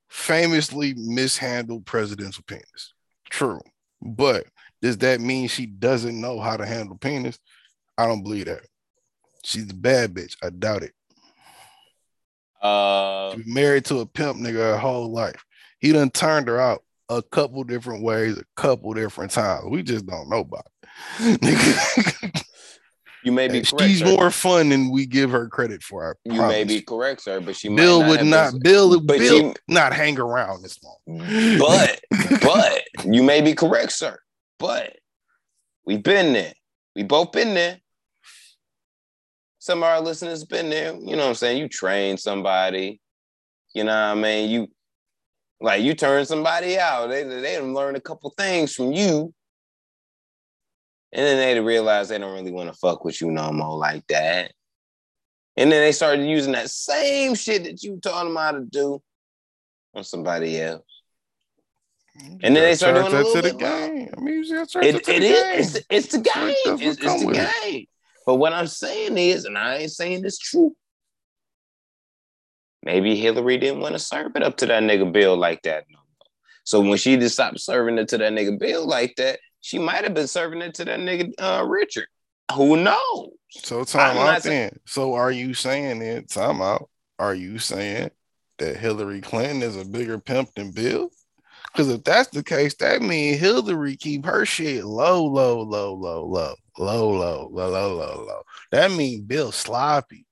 famously mishandled presidential penis. True, but does that mean she doesn't know how to handle penis? I don't believe that. She's a bad bitch. I doubt it. Uh, She married to a pimp nigga her whole life. He done turned her out a couple different ways, a couple different times. We just don't know about it. You may be correct. She's sir. more fun than we give her credit for. I You may be correct, sir, but she Bill might would not. been- Bill, But Bill she- not hang around this long. but but you may be correct, sir. But we've been there. We both been there. Some of our listeners been there. You know what I'm saying? You train somebody. You know what I mean? You like you turn somebody out. They they learn a couple things from you. And then they realize they don't really want to fuck with you no more like that. And then they started using that same shit that you taught them how to do on somebody else. And then they start doing a that to little the bit more. game. I mean, you gotta charge that It, to it the is. game. It's, the- it's the game. the It's, it's the with it? game. But what I'm saying is, and I ain't saying this true, maybe Hillary didn't want to serve it up to that nigga Bill like that no more. So when she just stopped serving it to that nigga Bill like that, she might have been serving it to that nigga uh, Richard. Who knows? So time out then. So are you saying it? Time out. Are you saying that Hillary Clinton is a bigger pimp than Bill? Because if that's the case, that means Hillary keep her shit low, low, low, low, low, low, low, low, low, low, low. That means Bill sloppy.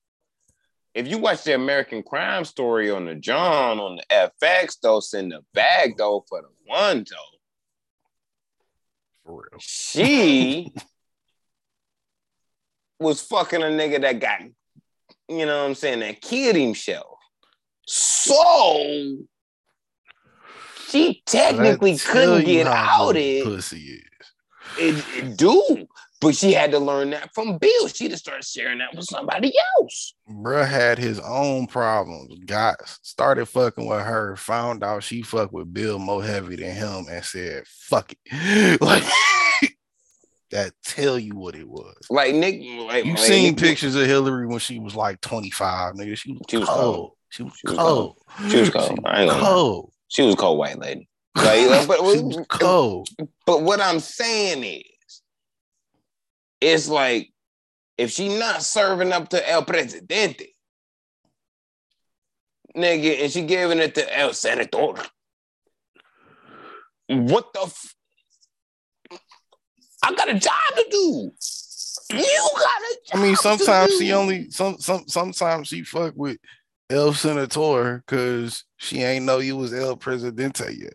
If you watch the American Crime Story on the John on the FX, though, in the bag though for the one though. For real. She was fucking a nigga that got, you know what I'm saying, that killed himself. So she technically couldn't get out it. Pussy is. It, it do. But she had to learn that from Bill. She just started sharing that with somebody else. Bruh had his own problems. Got started fucking with her, found out she fucked with Bill more heavy than him, and said, fuck it. like that tell you what it was. Like Nick, like, you like seen Nick- pictures of Hillary when she was like 25, nigga. She was, She was cold. cold. She was She was cold. She was cold. I ain't cold. She was cold white lady. Like, but, She was cold. but what I'm saying is, it's like if she not serving up to El Presidente, nigga, and she giving it to El Senador, what the? F- I got a job to do. You got a I mean, sometimes she only some some sometimes she fuck with El Senator because she ain't know you was El Presidente yet.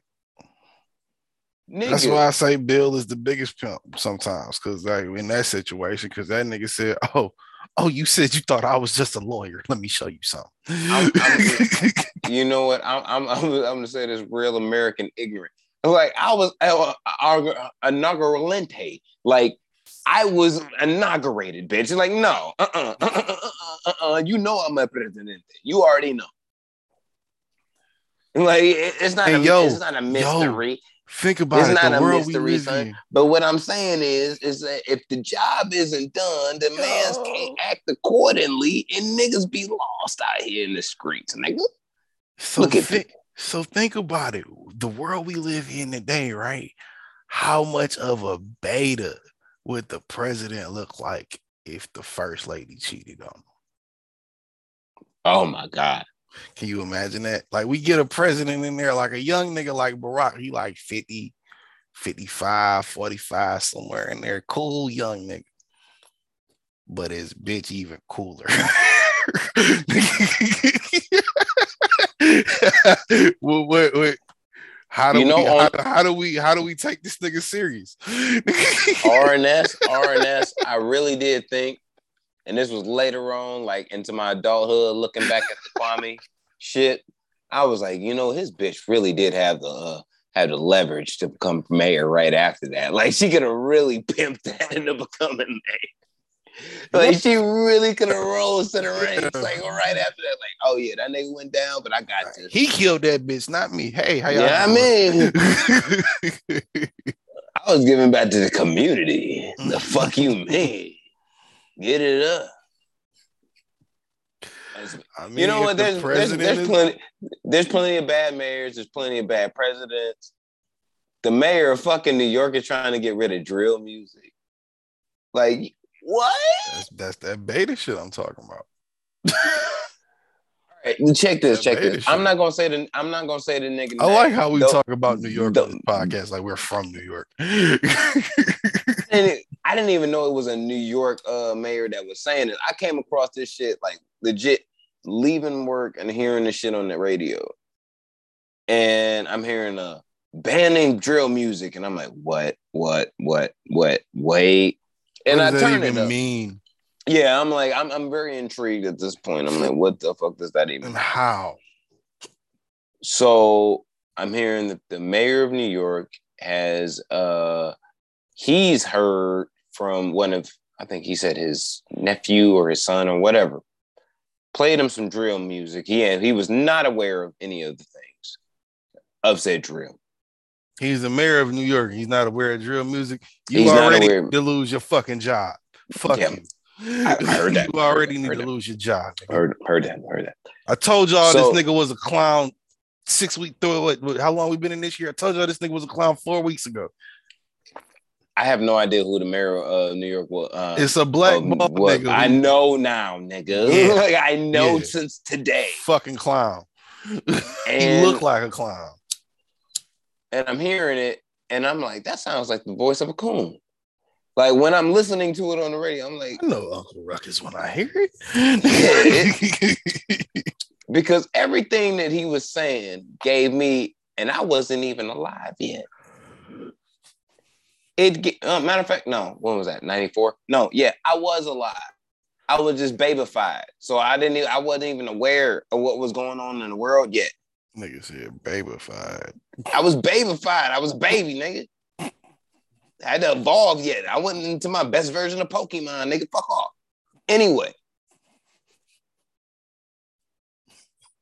Nigga, That's why I say Bill is the biggest pimp sometimes, because like in that situation, because that nigga said, "Oh, oh, you said you thought I was just a lawyer. Let me show you something." I'm- I'm you know what? I'm I'm I'm, I'm gonna say this real American ignorant. Like I was inauguralente. Like I was inaugurated, bitch. Like no, uh, uh-uh, uh, uh, uh, uh, uh, you know I'm a presidente. You already know. Like it- it's not Hey, a yo, it's not a mystery. Think about it. It's it. not The a world mystery, son. in. But what I'm saying is, is that if the job isn't done, the man's Yo. can't act accordingly, and niggas be lost out here in the streets, nigga. So Look at thi- so think about it. The world we live in today, right? How much of a beta would the president look like if the first lady cheated on him? Oh my god. Can you imagine that? Like we get a president in there, like a young nigga like Barack, he like 50, 55, 45, somewhere in there. Cool young nigga. But his bitch even cooler. wait. How do You know, we on- how, do- how do we how do we take this nigga serious? RNS, RNS, I really did think, and this was later on, like into my adulthood, looking back at the Kwame shit, I was like, you know, his bitch really did have the uh, have the leverage to become mayor right after that. Like she could have really pimped that into becoming mayor. Like she really could have rose to the ranks. Like right after that, like, oh yeah, that nigga went down, but I got this. he killed that bitch, not me. Hey, how y'all Yeah, I mean, I was giving back to the community. The fuck you mean? Get it up. I mean, You know what? the There's, there's, plenty there's plenty of bad mayors, there's plenty of bad presidents. The mayor of fucking New York is trying to get rid of drill music. Like, what? That's that's that beta shit I'm talking about. All right, check this, That check this. shit. I'm not gonna say the I'm not gonna say the nigga. I like how we Though- talk about New York this podcast, like we're from New York. I didn't, I didn't even know it was a New York uh, mayor that was saying it. I came across this shit like legit leaving work and hearing this shit on the radio. And I'm hearing a banning drill music. And I'm like, what, what, what, what, wait. And what I does that even mean Yeah, I'm like, I'm, I'm very intrigued at this point. I'm like, what the fuck does that even and how? So I'm hearing that the mayor of New York has uh he's heard from one of I think he said his nephew or his son or whatever played him some drill music. He had, he was not aware of any of the things of said drill. He's the mayor of New York. He's not aware of drill music. You He's already need to lose your fucking job. Fuck Yeah. you. I, I heard that. You already Heard need that. to lose your job. nigga. Heard, heard that. Heard that. I told y'all So- this nigga was a clown six weeks through what, what- how long we been in this year? I told y'all this nigga was a clown four weeks ago. I have no idea who the mayor of New York was. Uh, It's a black um, ball was. nigga. I know now, nigga. Yeah. like I know Yeah. since today. fucking clown. he And- looked like a clown. and I'm hearing it, and I'm like, that sounds like the voice of a coon. Like when I'm listening to it on the radio, I'm like, I know Uncle Ruckus when I hear it. because everything that he was saying gave me, and I wasn't even alive yet. It uh, matter of fact, no, when was that? 94? No, yeah, I was alive. I was just babyfied. So I didn't even, I wasn't even aware of what was going on in the world yet. Nigga said babyfied. I was babyfied. I was a baby, nigga. I had to evolve yet. I wasn't into my best version of Pokemon, nigga. Fuck off. Anyway,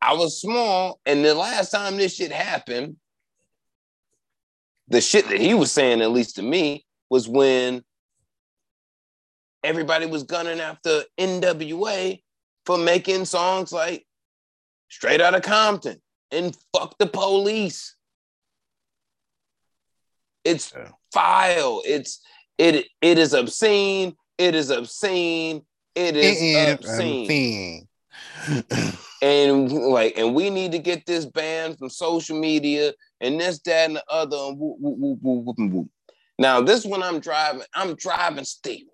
I was small, and the last time this shit happened, the shit that he was saying, at least to me, was when everybody was gunning after NWA for making songs like Straight Outta Compton and Fuck the Police. It's Yeah. vile. It's it it is obscene. It is obscene. It is obscene. And like, and we need to get this banned from social media and this, that, and the other. And whoop, whoop, whoop, whoop, whoop, whoop. Now, this one I'm driving, I'm driving Steve.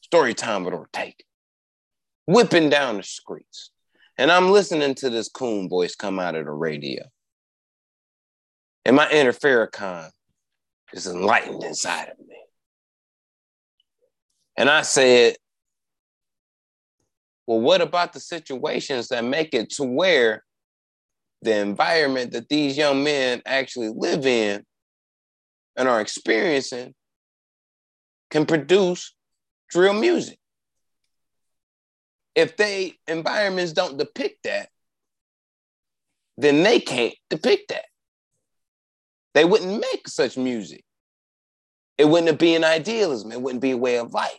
Story time with Ortega. Whipping down the streets. And I'm listening to this coon voice come out of the radio. And my inner Farrakhan is enlightened inside of me. And I said, well, what about the situations that make it to where the environment that these young men actually live in and are experiencing can produce drill music? If they environments don't depict that, then they can't depict that. They wouldn't make such music. It wouldn't be an idealism. It wouldn't be a way of life.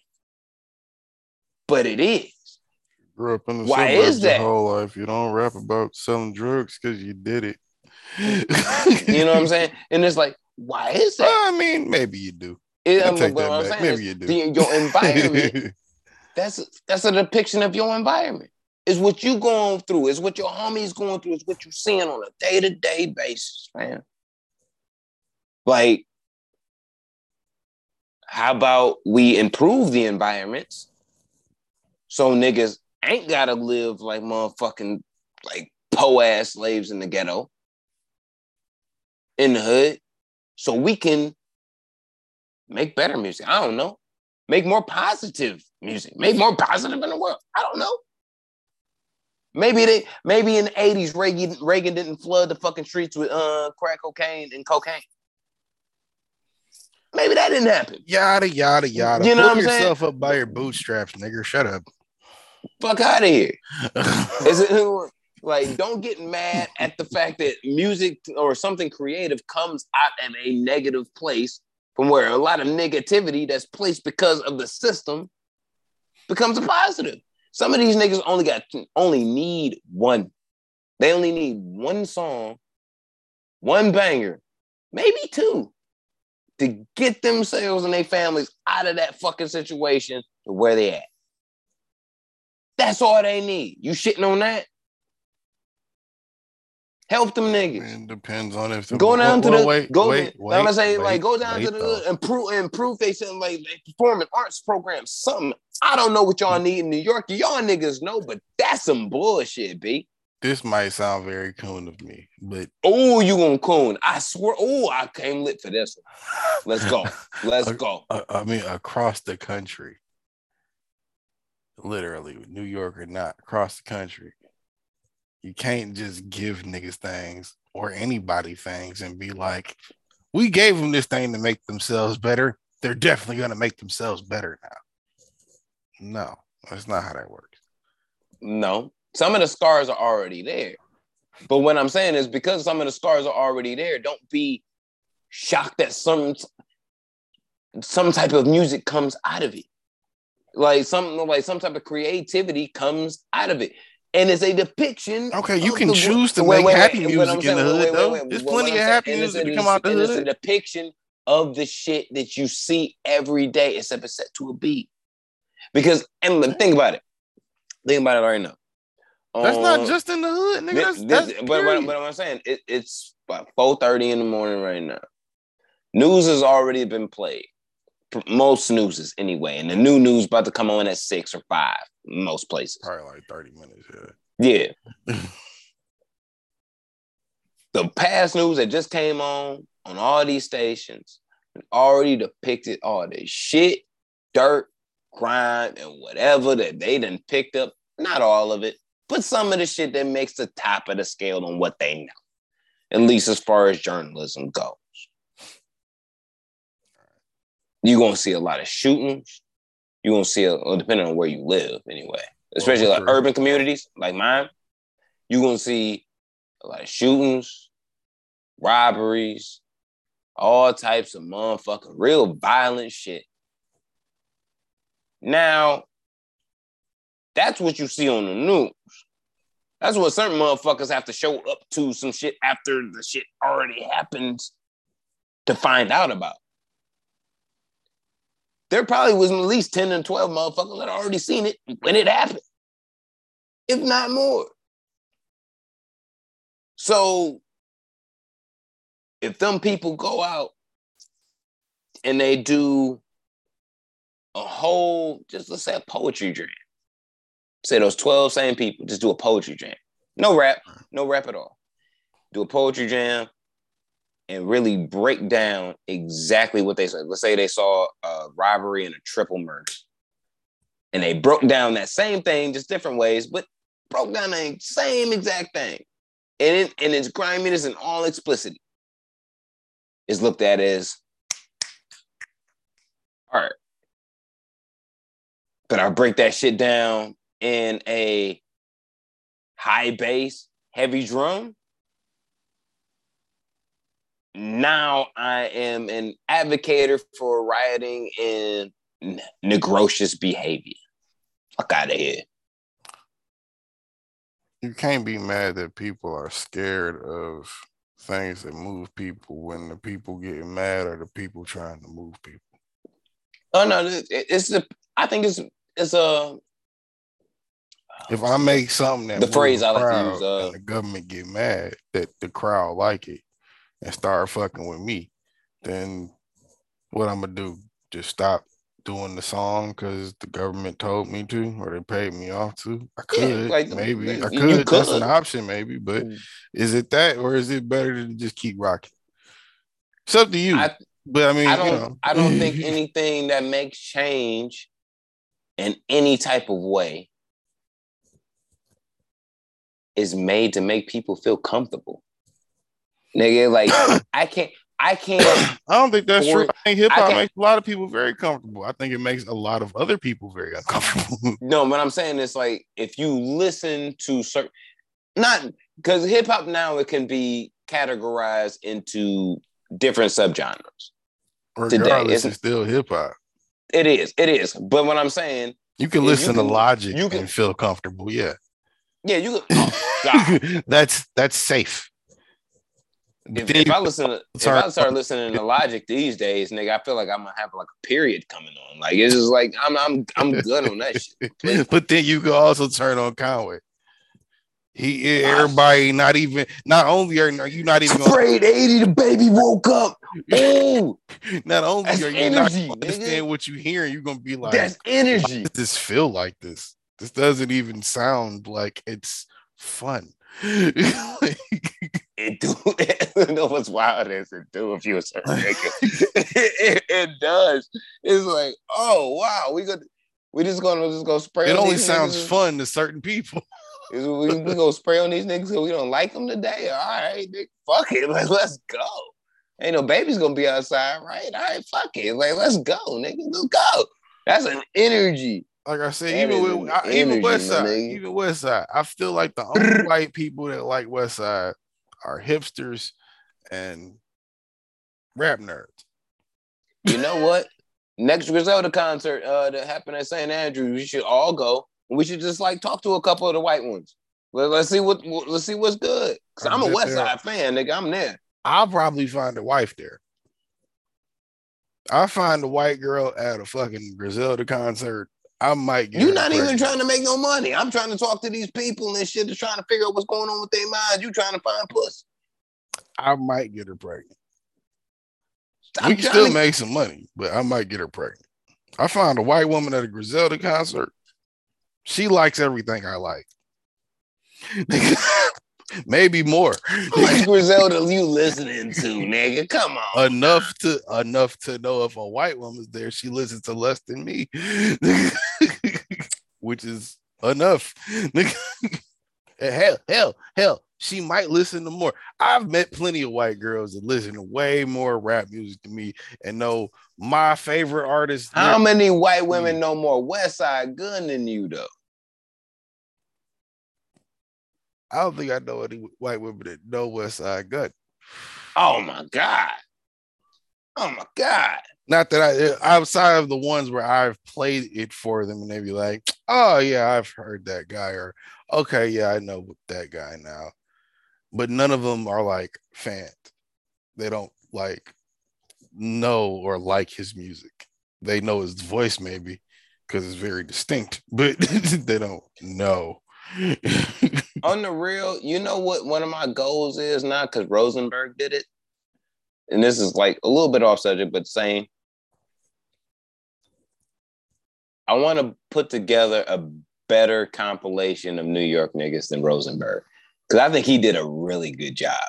But it is. Grew up in the Why is that? your whole life. You don't rap about selling drugs because you did it. You know what I'm saying? And it's like, why is that? I mean, maybe you do. It- I um, take that back. Maybe you do. the- your environment, that's that's a depiction of your environment. It's what you going through. It's what your homies going through. It's what you seeing on a day-to-day basis, man. Like, how about we improve the environments so niggas ain't gotta live like motherfucking like po ass slaves in the ghetto, in the hood, so we can make better music. I don't know. Make more positive music. Make more positive in the world. I don't know. Maybe they maybe in the 80s Reagan Reagan didn't flood the fucking streets with uh crack cocaine and cocaine. Maybe that didn't happen. yada yada yada. You know Pull what I'm saying? yourself up by your bootstraps, nigga. Shut up. Fuck out of here. Is it like don't get mad at the fact that music or something creative comes out of a negative place from where a lot of negativity that's placed because of the system becomes a positive. Some of these niggas only got only need one. They only need one song, one banger, maybe two, to get themselves and their families out of that fucking situation to where they at. That's all they need. You shitting on that? Help them niggas. Man, depends on if Go down to Well, the wait, go. wait, I'm gonna wait, say like wait, go down to wait, the though. improve improve they something like they performing arts program something. I don't know what y'all need in New York. Y'all niggas know, but that's some bullshit, b. This might sound very coon of me, but Oh, you gonna coon? I swear. Oh, I came lit for this one. Let's go. Let's go. uh, I mean, across the country, literally, New York or not, across the country, you can't just give niggas things or anybody things and be like, we gave them this thing to make themselves better. They're definitely going to make themselves better now. No, that's not how that works. No, some of the scars are already there. But what I'm saying is because some of the scars are already there, don't be shocked that some some type of music comes out of it. Like something like some type of creativity comes out of it. And it's a depiction. Okay, you can choose to make wait, happy wait, music in the hood, though. There's plenty of happy and music to come out the hood. It's a depiction of the shit that you see every day, except it's set to a beat. Because and look, think about it. Think about it right now. That's not Um, just in the hood, nigga. That's, this- that's but, but, but I'm saying it, it's about in the morning right now. News has already been played. Most snoozes anyway, and the new news about to come on at six or five. Most places. Probably like 30 minutes, yeah. Yeah. the past news that just came on on all these stations already depicted all this shit, dirt, grime, and whatever that they done picked up. Not all of it, but some of the shit that makes the top of the scale on what they know. At least as far as journalism goes. You're gonna see a lot of shootings. You're gonna see a well, depending on where you live anyway. Especially oh, like true. urban communities like mine, you're gonna see a lot of shootings, robberies, all types of motherfucking real violent shit. Now, that's what you see on the news. That's what certain motherfuckers have to show up to some shit after the shit already happens to find out about. There probably was at least 10 and 12 motherfuckers that already seen it when it happened, if not more. So if them people go out and they do a whole, just let's say a poetry jam. Say those 12 same people, just do a poetry jam. No rap, no rap at all. Do a poetry jam and really break down exactly what they said. Let's say they saw a robbery and a triple murder. And they broke down that same thing, just different ways, but broke down the same exact thing. And, it, and its griminess and all explicit is looked at as art. But I break that shit down in a high bass, heavy drum. Now I am an advocate for rioting and negrocious behavior. Fuck out of here. You can't be mad that people are scared of things that move people when the people getting mad are the people trying to move people. Oh no, it's the. I think it's it's a. If I make something that The phrase I like to crowd use, uh, and the government get mad that the crowd like it and start fucking with me, then what I'm gonna do? Just stop doing the song because the government told me to or they paid me off to. I Yeah, could like, maybe I you could. That's an option, maybe. But Mm. is it that or is it better to just keep rocking? It's up to you. I- but I mean, I don't. know. I don't think anything that makes change in any type of way is made to make people feel comfortable. Nigga, like I can't. I can't. I don't think that's true. I think hip hop makes a lot of people very comfortable. I think it makes a lot of other people very uncomfortable. No, but I'm saying it's like if you listen to certain, not because hip hop now it can be categorized into different subgenres. Regardless, isn't- it's still hip hop. It is, it is. But what I'm saying, You can Yeah, you listen to Logic you can- and feel comfortable. Yeah, yeah, you. Can, oh, that's that's safe. If, if I listen, to, if I start listening to Logic these days, nigga, I feel like I'm gonna have like a period coming on. Like it's just like I'm, I'm, I'm good on that shit. but then you can also turn on Conway. He everybody not even not only are you not even gonna, 80, the baby woke up. Oh not only are you not energy, nigga. understand what you hearing, you're gonna be like, that's energy. this feel like this? This doesn't even sound like it's fun. It do. You know what's wild is it do if you a certain nigga. it, it does. It's like, oh wow, we got we just gonna just go spray. it on only sounds niggas. fun to certain people. Is we, we gonna spray on these niggas because we don't like them today. All right, nigga, fuck it. Like, let's go. Ain't no baby's gonna be outside, right? All right, fuck it. Like, let's go, nigga. Let's go. That's an energy. Like I said, That even with even energy, Westside, even Westside, I feel like the only white people that like Westside are hipsters and rap nerds. You know what? next Griselda concert uh, that happened at St. Andrews, we should all go. We should just like talk to a couple of the white ones. Let, us see what let's see what's good. Cause I'm, I'm a Westside fan, nigga. I'm there. I'll probably find a wife there. I find a white girl at a fucking Griselda concert. I might get. You're not even trying to make no money. I'm trying to talk to these people and shit. Just trying to figure out what's going on with their minds. You trying to find puss. I might get her pregnant. we can still to... make some money, but I might get her pregnant. I found a white woman at a Griselda concert. She likes everything I like. Maybe more. How Griselda you listening to, nigga? Come on. Enough to enough to know if a white woman's there, she listens to less than me. Which is enough. hell, hell, hell. She might listen to more. I've met plenty of white girls that listen to way more rap music than me and know my favorite artist. How many white women mm. know more Westside Gun than you, though? I don't think I know any white women that know Westside Gun. Oh my God. Oh my God. Not that I outside of the ones where I've played it for them and they be like, oh yeah, I've heard that guy, or okay, yeah, I know that guy now. But none of them are like fans. They don't like know or like his music. They know his voice maybe because it's very distinct, but they don't know. on the real, you know what one of my goals is now because Rosenberg did it, and this is like a little bit off subject, but same. I want to put together a better compilation of New York niggas than Rosenberg because I think he did a really good job.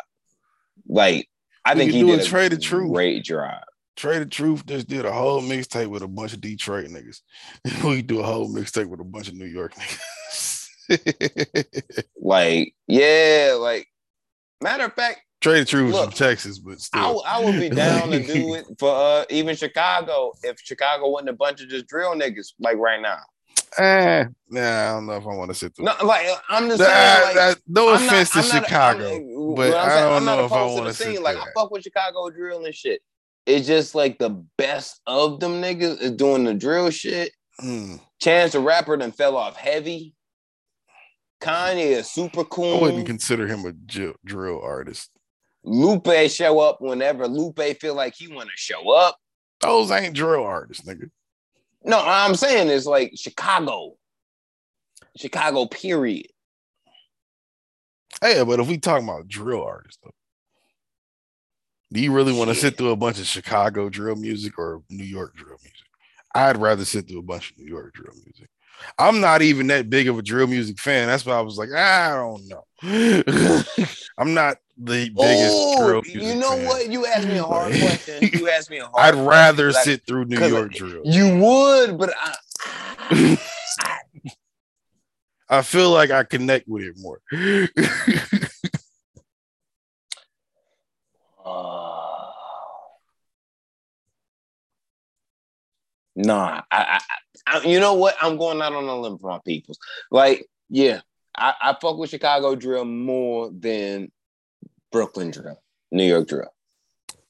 Like I think he did a Trae tha Truth. great job. Trae tha Truth just did a whole mixtape with a bunch of Detroit niggas. we do a whole mixtape with a bunch of New York niggas. like, yeah, like matter of fact, Trae tha Truth from Texas, but still. I, I would be down to do it for uh, even Chicago if Chicago wasn't a bunch of just drill niggas like right now. Eh, nah, I don't know if I want to sit through. No, like I'm just saying. Like, no I'm offense not, to I'm Chicago, not, but I don't know if I want to sit. Like I fuck with Chicago drill and shit. It's just like the best of them niggas is doing the drill shit. Mm. Chance the Rapper then fell off heavy. Kanye is super cool. I wouldn't consider him a drill artist. Lupe show up whenever Lupe feel like he want to show up. Those ain't drill artists, nigga. No, I'm saying it's like Chicago. Chicago, period. Hey, but if we talking about drill artists, though, do you really want to sit through a bunch of Chicago drill music or New York drill music? I'd rather sit through a bunch of New York drill music. I'm not even that big of a drill music fan. That's why I was like, I don't know. I'm not the biggest oh, drill music You know fan. what? You asked me a hard question. You asked me a hard I'd rather sit through New York drill. You would, but I, I feel like I connect with it more. uh, nah, I, I I, you know what? I'm going out on a limb for my peoples. Like, yeah, I, I fuck with Chicago drill more than Brooklyn drill, New York drill.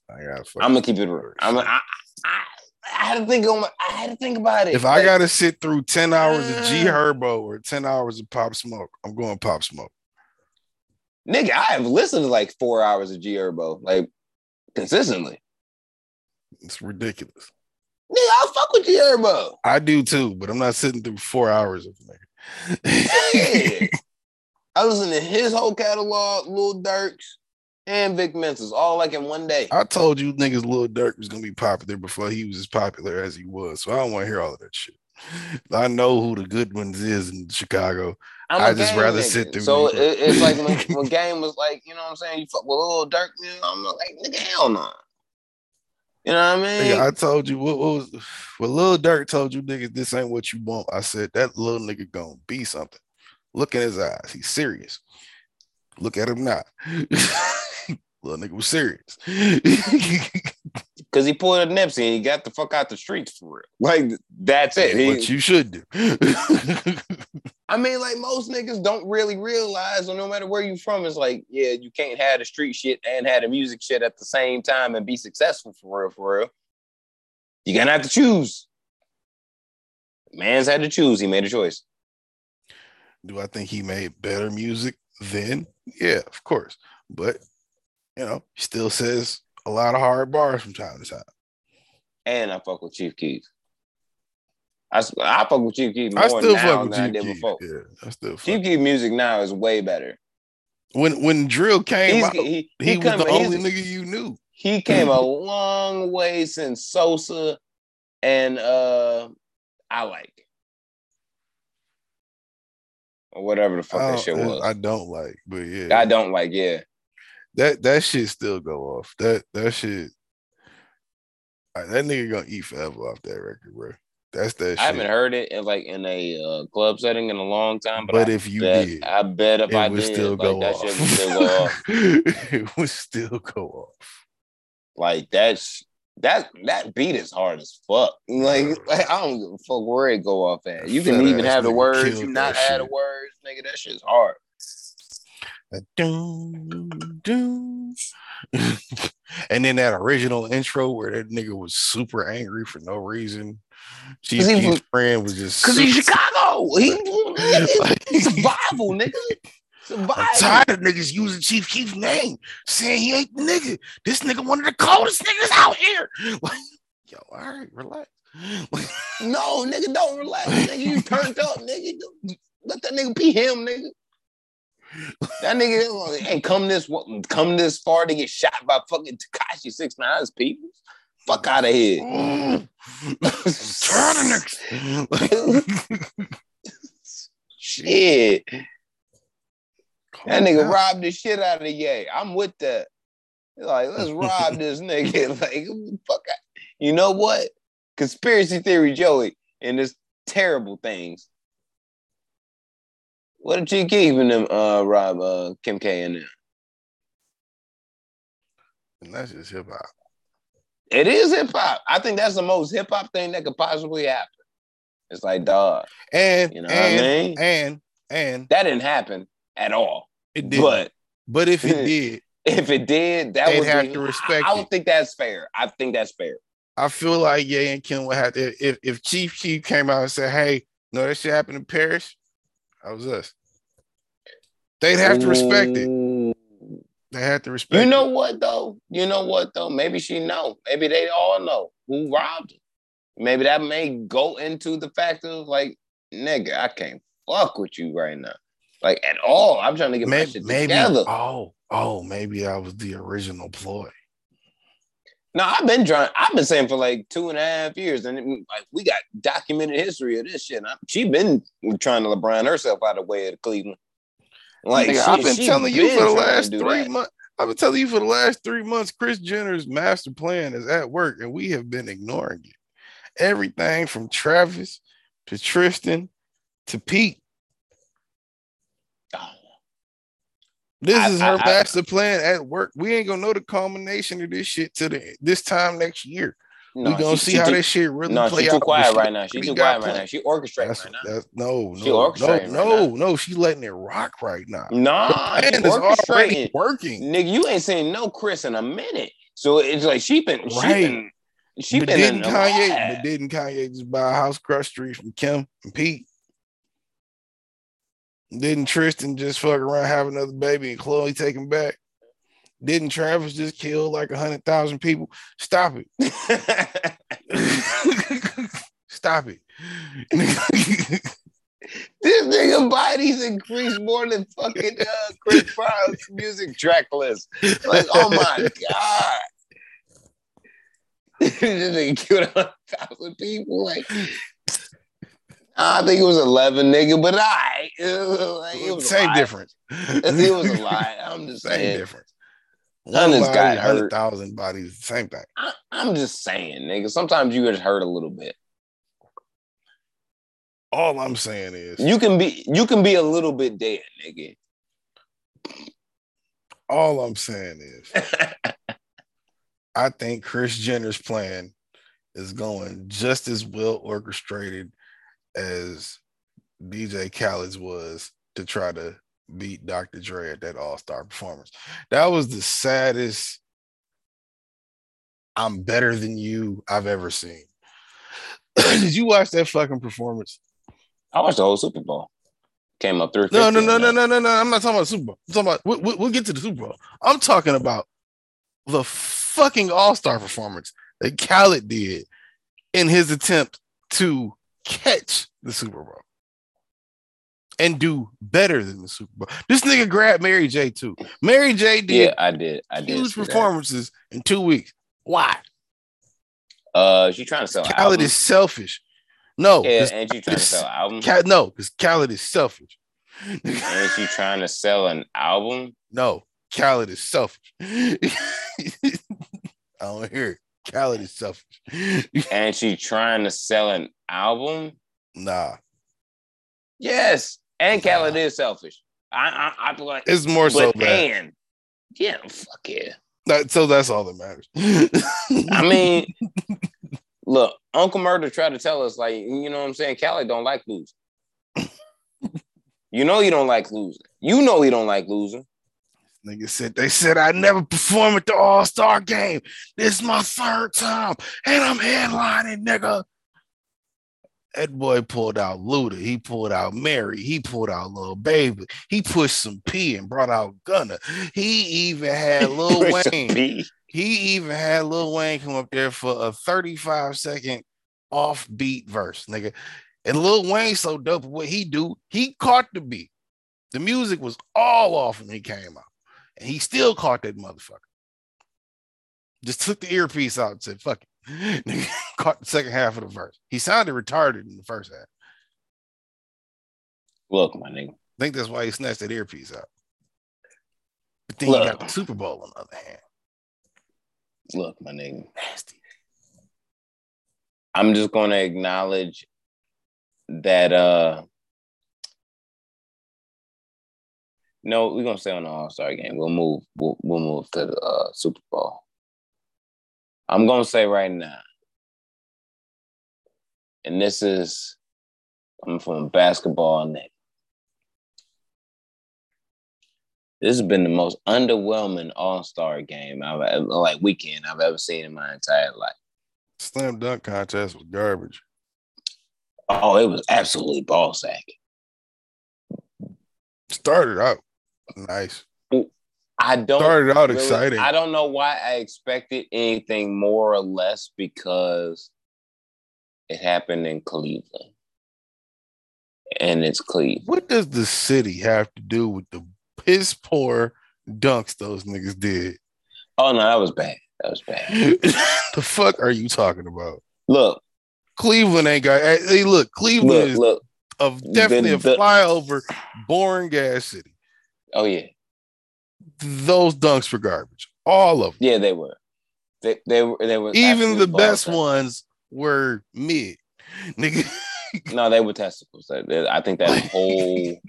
I gotta I'm gonna keep it real. I'm. A, I, I, I had to think on. My, I had to think about it. If like, I got to sit through ten hours uh, of G Herbo or ten hours of Pop Smoke, I'm going Pop Smoke. Nigga, I have listened to like four hours of G Herbo, like consistently. It's ridiculous. Nigga, I fuck with Herbo. I do too, but I'm not sitting through four hours of it. I listen to his whole catalog, Lil Durk's and Vic Mensa's, all like in one day. I told you niggas Lil Durk was gonna be popular before he was as popular as he was. So I don't want to hear all of that shit. I know who the good ones is in Chicago. i just rather nigga. sit through. So it, it's like when, when Game was like, you know what I'm saying? You fuck with Lil Durk, you know, I'm like, nigga, hell no. Nah. You know what I mean? I told you what, what was what Lil Durk told you niggas this ain't what you want. I said that little nigga gonna be something. Look in his eyes. He's serious. Look at him now. little nigga was serious. Cause he pulled a Nipsey and he got the fuck out the streets for real. Like that's it. He, what you should do. I mean, like most niggas don't really realize, or no matter where you from, it's like, yeah, you can't have the street shit and have the music shit at the same time and be successful for real, for real. You gonna have to choose. Man's had to choose. He made a choice. Do I think he made better music then? Yeah, of course. But you know, he still says a lot of hard bars from time to time. And I fuck with Chief Keef. I, I fuck with Chief Keef more I still now fuck with than I did Keef. before. Yeah, I still fuck. Chief Keef music now is way better. When when drill came out, he, he, he, was come, the only nigga you knew. he came a long way since Sosa and uh I like or whatever the fuck that shit was. I don't like, but yeah, I don't like, yeah. that that shit still go off. That that shit, uh, that nigga gonna eat forever off that record, bro. That's that I haven't heard it in like in a uh, club setting in a long time, but, But I if you bet, did, I bet if I would did, still like go that off. shit would still go off. it would still go off. Like that's that that beat is hard as fuck. Like, like, I don't give a fuck where it go off at. You can even have the words, you not add the words, nigga. That shit's hard. Doom, doom. and then that original intro where that nigga was super angry for no reason. Chief he was- friend was just Cause he's Chicago. He, Like- it's survival, nigga. Survival. I'm tired of niggas using Chief Keef's name, saying he ain't the nigga. This nigga one of the coldest niggas out here. Like, yo, all right, relax. No, nigga, don't relax. Nigga, you turned up, nigga. Let that nigga be him, nigga. That nigga ain't come this come this far to get shot by fucking Tekashi Six Nine's people. Fuck out of here. mm. Shit. That nigga down. robbed the shit out of Ye. I'm with that. Like, let's rob this nigga. Like, fuck. out- You know what? Conspiracy theory, Joey, and this terrible things. What did you keep in them, uh, Rob, uh, Kim K and them? And that's just hip hop. It is hip hop. I think that's the most hip hop thing that could possibly happen. It's like, dog, And you know what I mean? and and That didn't happen at all. it did. But but if it did, if it did, that They'd have be, to respect I, I don't think that's fair. I think that's fair. I feel like Ye and Kim would have to. If if Chief Keef came out and said, "Hey, no, that shit happened in Paris," that was us. They'd have to respect it. They had to respect. You know it. what though? You know what though? Maybe she know. Maybe they all know who robbed her. Maybe that may go into the fact of like, nigga, I can't fuck with you right now, like at all. I'm trying to get my maybe, shit maybe together. oh oh maybe that was the original ploy. No, I've been trying. I've been saying for like two and a half years, and it- like we got documented history of this shit. I- She been trying to LeBron herself out of the way of Cleveland. Like Nigga, she- I've been telling you for the last three months. I've been telling you for the last three months. Kris Jenner's master plan is at work, and we have been ignoring it. Everything from Travis to Tristan to Pete. Oh, This I- is her I- master plan at work. We ain't gonna know the culmination of this shit till the this time next year. no, we gonna she- see she how too- this shit really No, play she's out. too quiet right now. She's too quiet right now. She orchestrating right now. that's no, She no, no, orchestrating right no, no. She's letting it rock right now. Nah, she already orchestrating. working. Nigga, you ain't seen no Kris in a minute. So it's like she been, she been, she but been didn't Kanye? But didn't Kanye just buy a house across street from Kim and Pete? Didn't Tristan just fuck around, have another baby, and Khloé take him back? Didn't Travis just kill like a hundred thousand people? Stop it! Stop it! This nigga bodies increased more than fucking uh, Chris Brown's music track list. Like, oh my god. this nigga killed a thousand people. Like, I think it was eleven, nigga, but I it was Same difference. It was a lie. I'm just Same saying. difference. Hundreds One got hurt. thousand bodies, same thing. I, I'm just saying, nigga. Sometimes you get hurt a little bit. All I'm saying is, You can be, you can be a little bit dead, nigga. all I'm saying is, I think Kris Jenner's plan is going just as well orchestrated as DJ Khaled's was to try to beat Dr. Dre at that All Star performance. That was the saddest. I'm better than you I've ever seen. Did you watch that fucking performance? I watched the whole Super Bowl. Came up through. No, no, no, no, no, no, no. I'm not talking about Super Bowl. I'm talking about. We'll, we'll get to the Super Bowl. I'm talking about the fucking All Star performance that Khaled did in his attempt to catch the Super Bowl and do better than the Super Bowl. This nigga grabbed Mary J too. Mary J did. Yeah, I did. I did. Huge performances that. in two weeks. Why? Uh, she trying to sell. Khaled is selfish. No, yeah, and she trying to sell album. Cal- no, because Khaled is selfish. and she trying to sell an album. No, Khaled is selfish. I don't hear it. Khaled is selfish. and she trying to sell an album. Nah. Yes, and Khaled is selfish. I, I, I like. It's more so. And yeah, fuck yeah. That, so that's all that matters. I mean, look, Uncle Murder tried to tell us, like, you know what I'm saying? Khaled don't like losing. you know you don't like losing. You know he don't like losing. Nigga said they said I never perform at the All Star game. This is my third time, and I'm headlining, nigga. That boy pulled out Luda. He pulled out Mary. He pulled out Lil Baby. He pushed some P and brought out Gunna. He even had Lil Wayne. He even had Lil Wayne come up there for a 35 second offbeat verse, nigga. And Lil Wayne so dope what he do, he caught the beat. The music was all off when he came out. And he still caught that motherfucker. Just took the earpiece out and said, fuck it. caught the second half of the verse. He sounded retarded in the first half. Look, my nigga. I think that's why he snatched that earpiece out. But then Look. you got the Super Bowl on the other hand. Look, my nigga. Nasty. I'm just gonna acknowledge that uh no, we're gonna stay on the All Star game. We'll move. We'll, we'll move to the uh, Super Bowl. I'm gonna say right now, and this is I'm from basketball net. This has been the most underwhelming All Star game I've ever, like weekend I've ever seen in my entire life. Slam dunk contest was garbage. Oh, it was absolutely ball sack. Started out nice. I don't started out really, exciting. I don't know why I expected anything more or less because it happened in Cleveland. And it's Cleveland. What does the city have to do with the piss poor dunks those niggas did? Oh no, that was bad. That was bad. the fuck are you talking about? Look, Cleveland ain't got. Hey, look, Cleveland look, is look, of definitely the, the, a flyover, boring gas city. Oh yeah, those dunks were garbage. All of them. Yeah, they were. They they were they were even the best ones were mid. Nigga. no, they were testicles. I think that whole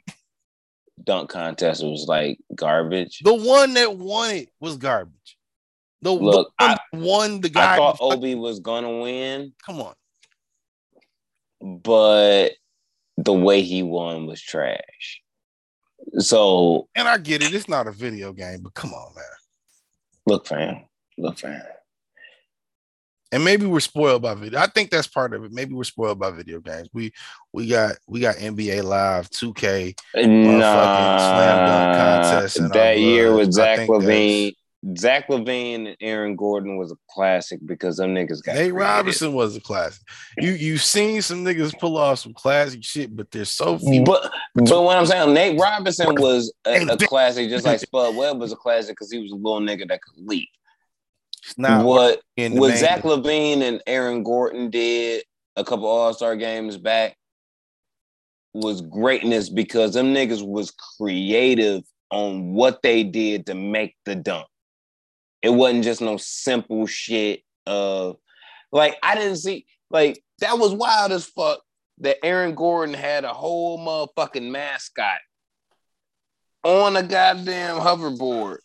dunk contest was like garbage. The one that won it was garbage. The, Look, one I, won the guy. I thought Obi was gonna win. Come on. But the way he won was trash. So and I get it, it's not a video game, but come on, man. Look, fam. Look, fam. And maybe we're spoiled by video. I think that's part of it. Maybe we're spoiled by video games. We we got we got NBA Live, 2K, nah, slam dunk contest. That year with Zach LaVine. Zach LaVine and Aaron Gordon was a classic because them niggas got. Nate Robinson was a classic. You you've seen some niggas pull off some classic shit, but there's so few. But but what I'm saying, Nate Robinson was a, a classic, just like Spud Webb was a classic because he was a little nigga that could leap. Not what what Zach LaVine and Aaron Gordon did a couple All Star games back was greatness because them niggas was creative on what they did to make the dunk. It wasn't just no simple shit of like I didn't see like that was wild as fuck that Aaron Gordon had a whole motherfucking mascot on a goddamn hoverboard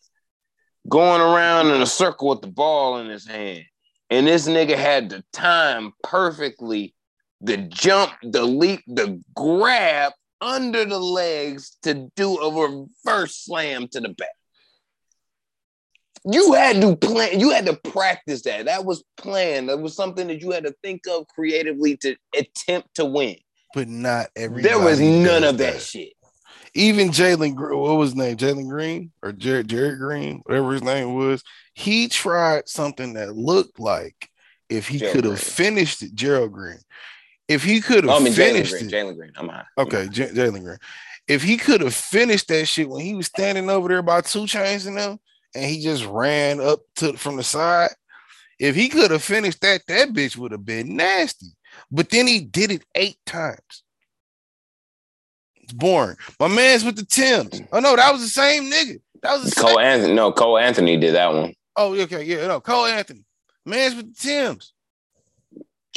going around in a circle with the ball in his hand. And this nigga had the time perfectly the jump, the leap, the grab under the legs to do a reverse slam to the back You had to plan. You had to practice that. That was planned. That was something that you had to think of creatively to attempt to win. But not every There was none of that, shit. Even Jalen, what was his name? Jalen Green or Jared, Jared Green, whatever his name was. He tried something that looked like if he could have finished it, Gerald Green. If he could Oh, I have mean Jalen finished Green. it, Jalen Green. I'm high. Okay. J- Jalen Green. If he could have finished that shit when he was standing over there by two chains and them, and he just ran up to from the side, if he could have finished that, that bitch would have been nasty. But then he did it eight times. It's boring. My man's with the Tims. Oh no, that was the same nigga. That was the Cole same. Anthony. No, Cole Anthony did that one. Oh, okay, yeah, no, Cole Anthony. Man's with the Tims.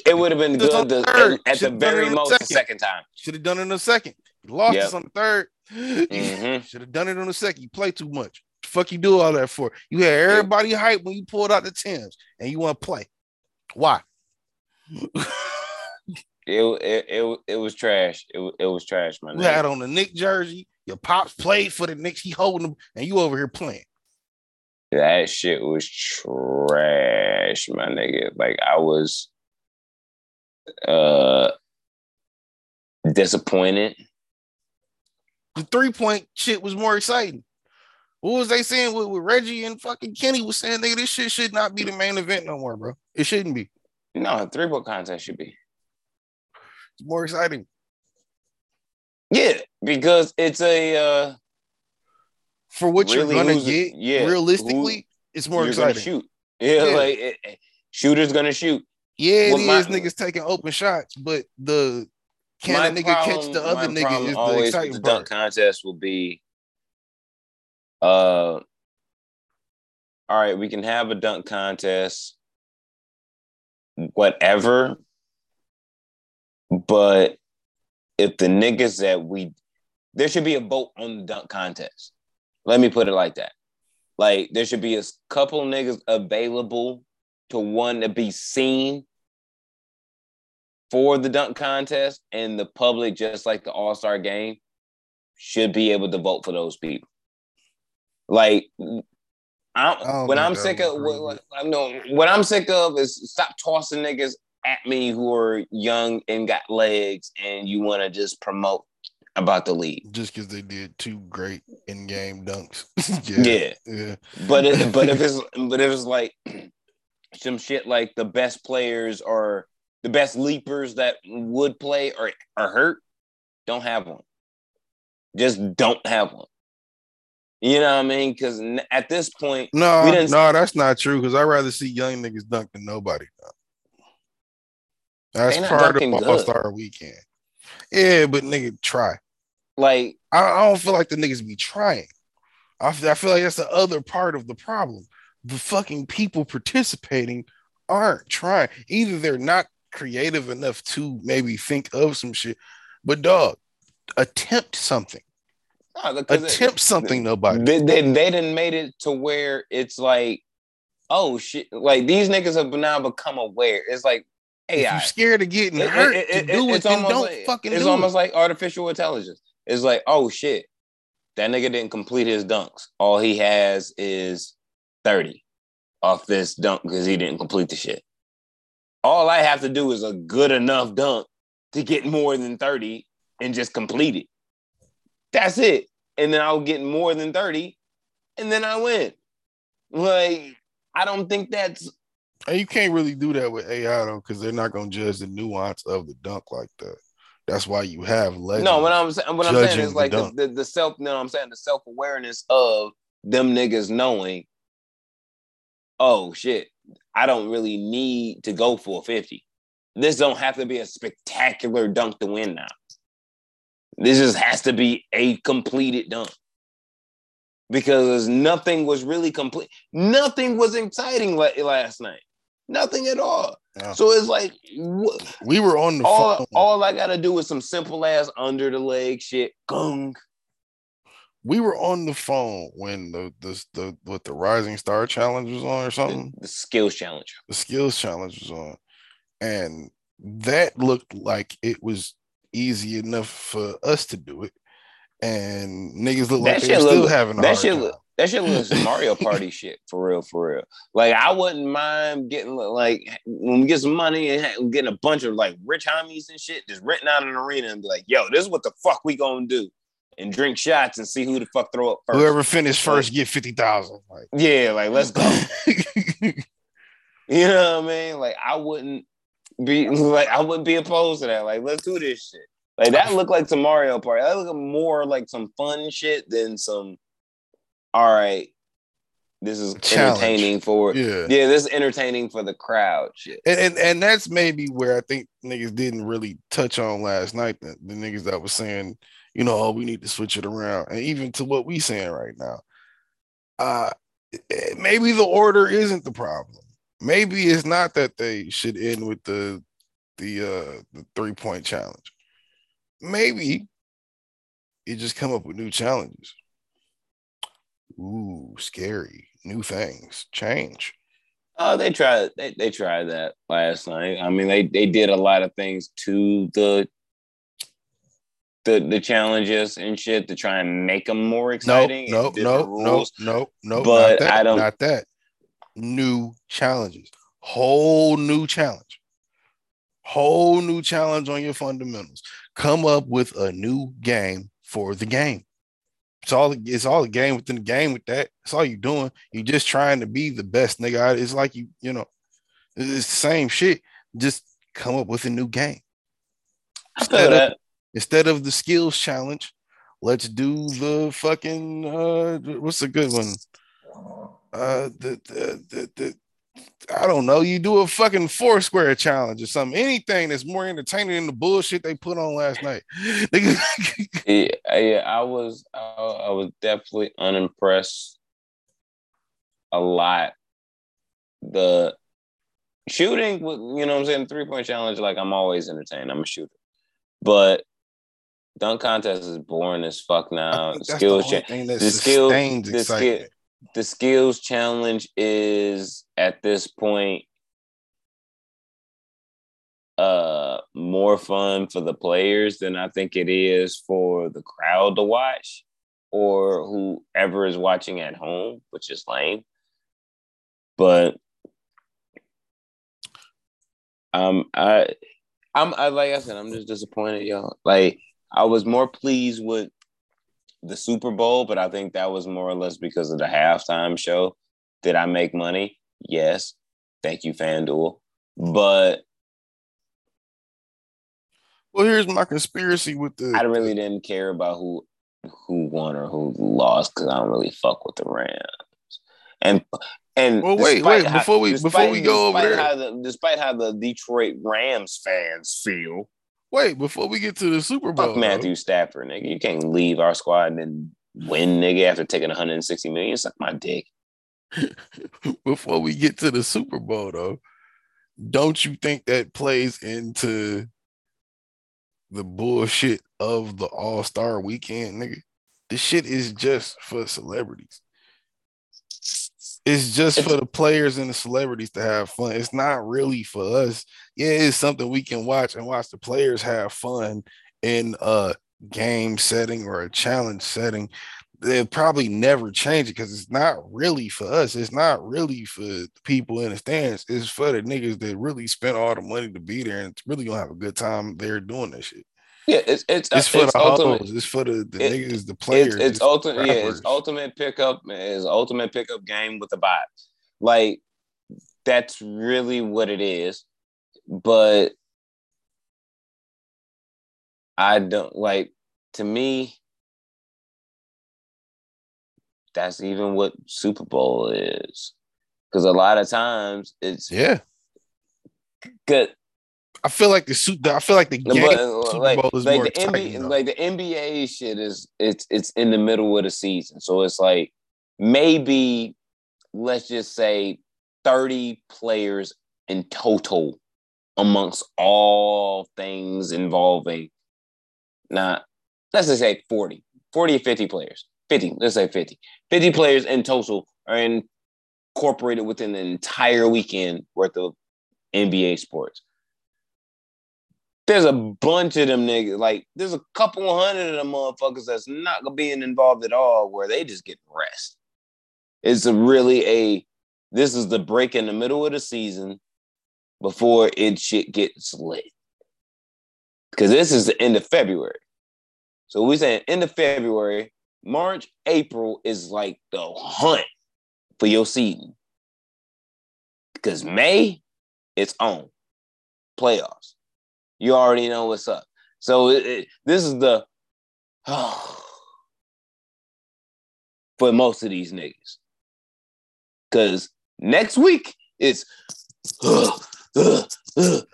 It would have been good third. at, the Should've it very the most the second. second time. Should have done it in a second. Lost Yep. us on the 3rd Mhm. Should have done it on the second. You play too much. Fuck you do all that for? You had everybody hype when you pulled out the Tims and you want to play. Why? It, it it it was trash. It, it was trash, my You had on the Knick jersey. Your pops played for the Knicks. He holding them, and you over here playing. That shit was trash, my nigga. Like I was uh disappointed. The three point shit was more exciting. What was they saying with, with Reggie and fucking Kenny was saying, nigga, this shit should not be the main event no more, bro. It shouldn't be. No, three book contest should be. It's more exciting. Yeah, because it's a uh For what Really, you're gonna get, yeah, realistically, it's more exciting. shoot. Yeah, Yeah. like it, it- shooter's gonna shoot. Yeah, Well, is niggas taking open shots, but the can a nigga catch the other nigga is the exciting the part. dunk contest will be uh all right, we can have a dunk contest, whatever. But if the niggas that we there should be a vote on the dunk contest. Let me put it like that. Like there should be a couple niggas available to one to be seen for the dunk contest, and the public, just like the All Star game, should be able to vote for those people. Like, I'm, when I'm that sick of what, what, I know what I'm sick of is stop tossing niggas at me who are young and got legs, and you want to just promote about the league. Just because they did two great in-game dunks. Yeah, yeah. but it, but if it's but if it's like some shit like the best players or the best leapers that would play or are hurt, don't have one. Just don't have one. You know what I mean? Because at this point, No, We didn't- no, that's not true. Because I'd rather see young niggas dunk than nobody dunk. That's part of. All Star Weekend. Yeah, but nigga, try. like I, I don't feel like the niggas be trying. I feel, I feel like that's the other part of the problem. The fucking people participating aren't trying. Either they're not creative enough to maybe think of some shit, but dog, attempt something. Nah, because it- Attempt something, nobody. they, they, they didn't made it to where it's like, oh shit, like these niggas have now become aware. It's like If AI. you're scared of getting It- hurt it- to do it, it's then almost don't like- fucking It's almost like artificial intelligence. It's like, oh shit, that nigga didn't complete his dunks. All he has is 30 off this dunk because he didn't complete the shit. All I have to do is a good enough dunk to get more than 30 and just complete it. That's it. And then I'll get more than 30 and then I win. Like, I don't think that's And you can't really do that with AI though, because they're not gonna judge the nuance of the dunk like that. That's why you have legends. No, what I'm saying, what I'm saying is like the, the, the self. No, I'm saying the self awareness of them niggas knowing. Oh shit! I don't really need to go for a fifty. This don't have to be a spectacular dunk to win now. This just has to be a completed dunk because nothing was really complete. Nothing was exciting last night. Nothing at all. Yeah. So it's like, what? we were on the all phone. all I gotta do is some simple ass under the leg shit. Gung. we were on the phone when the the the what the Rising Star Challenge was on or The, something. the skills challenge. The skills challenge was on, and that looked like it was easy enough for us to do it. And niggas look That like they're still look- having a that hard shit time. look- That shit looks Mario Party shit for real, for real. Like I wouldn't mind getting like when we get some money and getting a bunch of like rich homies and shit, just renting out an arena and be like, "Yo, this is what the fuck we gonna do." And drink shots and see who the fuck throw up first. Whoever finished first get fifty thousand. Like, yeah, like let's go. you know what I mean? Like I wouldn't be like I wouldn't be opposed to that. Like let's do this shit. Like that looked like some Mario Party. That looked more like some fun shit than some all right, this is Challenge. entertaining for Yeah. yeah, this is entertaining for the crowd shit. and, and and that's maybe where I think niggas didn't really touch on last night. The, the niggas that was saying, you know, oh, we need to switch it around, and even to what we saying right now. Uh maybe the order isn't the problem. Maybe it's not that they should end with the the uh the three point challenge. Maybe you just come up with new challenges. Ooh, scary. New things. Change. Oh, they tried they, they tried that last night. I mean, they they did a lot of things to the the the challenges and shit to try and make them more exciting. no, different no, no, no, no. But that, I don't- Not that. New challenges. Whole new challenge. Whole new challenge on your fundamentals. Come up with a new game for the game. It's all. It's all a game within the game. With that, It's all you're doing. You're just trying to be the best nigga. It's like you, you know, it's the same shit. Just come up with a new game Instead of- instead of the skills challenge. Let's do the fucking uh what's a good one? Uh the the the, the I don't know. You do a fucking four square challenge or something. Anything that's more entertaining than the bullshit they put on last night. Yeah, yeah, I was I, I was definitely unimpressed a lot. The shooting, with- you know what I'm saying, three point challenge, like I'm always entertained. I'm a shooter. But dunk contest is boring as fuck now. think that's the Skills only cha- thing that the skill- the skill-. The skills challenge is at this point uh more fun for the players than I think it is for the crowd to watch or whoever is watching at home, which is lame. But um I I'm I like I said, I'm just disappointed, y'all. Like I was more pleased with the Super Bowl, but I think that was more or less because of the halftime show. Did I make money? Yes. Thank you, FanDuel. But Well, here's my conspiracy with the I really didn't care about who who won or who lost because I don't really fuck with the Rams. And and Well, wait, despite wait, before we- before we go over despite there- how the, despite how the Detroit Rams fans feel, wait before we get to the Super Bowl. fuck. Matthew Stafford, nigga. You can't leave our squad and then win, nigga, after taking 160 million. Suck my dick. before we get to the Super Bowl, though, don't you think that plays into the bullshit of the All Star Weekend, nigga? This shit is just for celebrities. It's just for the players and the celebrities to have fun. It's not really for us. Yeah, it's something we can watch and watch the players have fun in a game setting or a challenge setting they'll probably never change it because it's not really for us. It's not really for the people in the stands. It's for the niggas that really spent all the money to be there and really gonna have a good time there doing that shit. Yeah, it's it's uh, It's for it's the ultimate. hoes. It's for the, the it- niggas, the players. It's, it's ultimate. Yeah, it's ultimate pickup. Is ultimate pickup game with the vibe. Like that's really what it is. But I don't like. To me, that's even what Super Bowl is. Because a lot of times it's Yeah, good. I feel like the suit. I feel like the game But, Super like, Bowl is like more the exciting. NBA, though. like the NBA shit is it's it's in the middle of the season, so it's like maybe let's just say thirty players in total amongst all things involving. Not let's just say 40, 40 or 50 players. 50, let's say 50. 50 players in total are incorporated within the entire weekend worth of NBA sports there's a bunch of them niggas. Like, there's a couple hundred of them motherfuckers that's not gonna be involved at all, where they just get rest. It's a really a this is the break in the middle of the season before it shit gets lit. Because this is the end of February. So we saying end of February, March, April is like the hunt for your season. Because May, it's on playoffs. You already know what's up. So it, it, this is the oh, for most of these niggas. Cause next week it's uh, uh,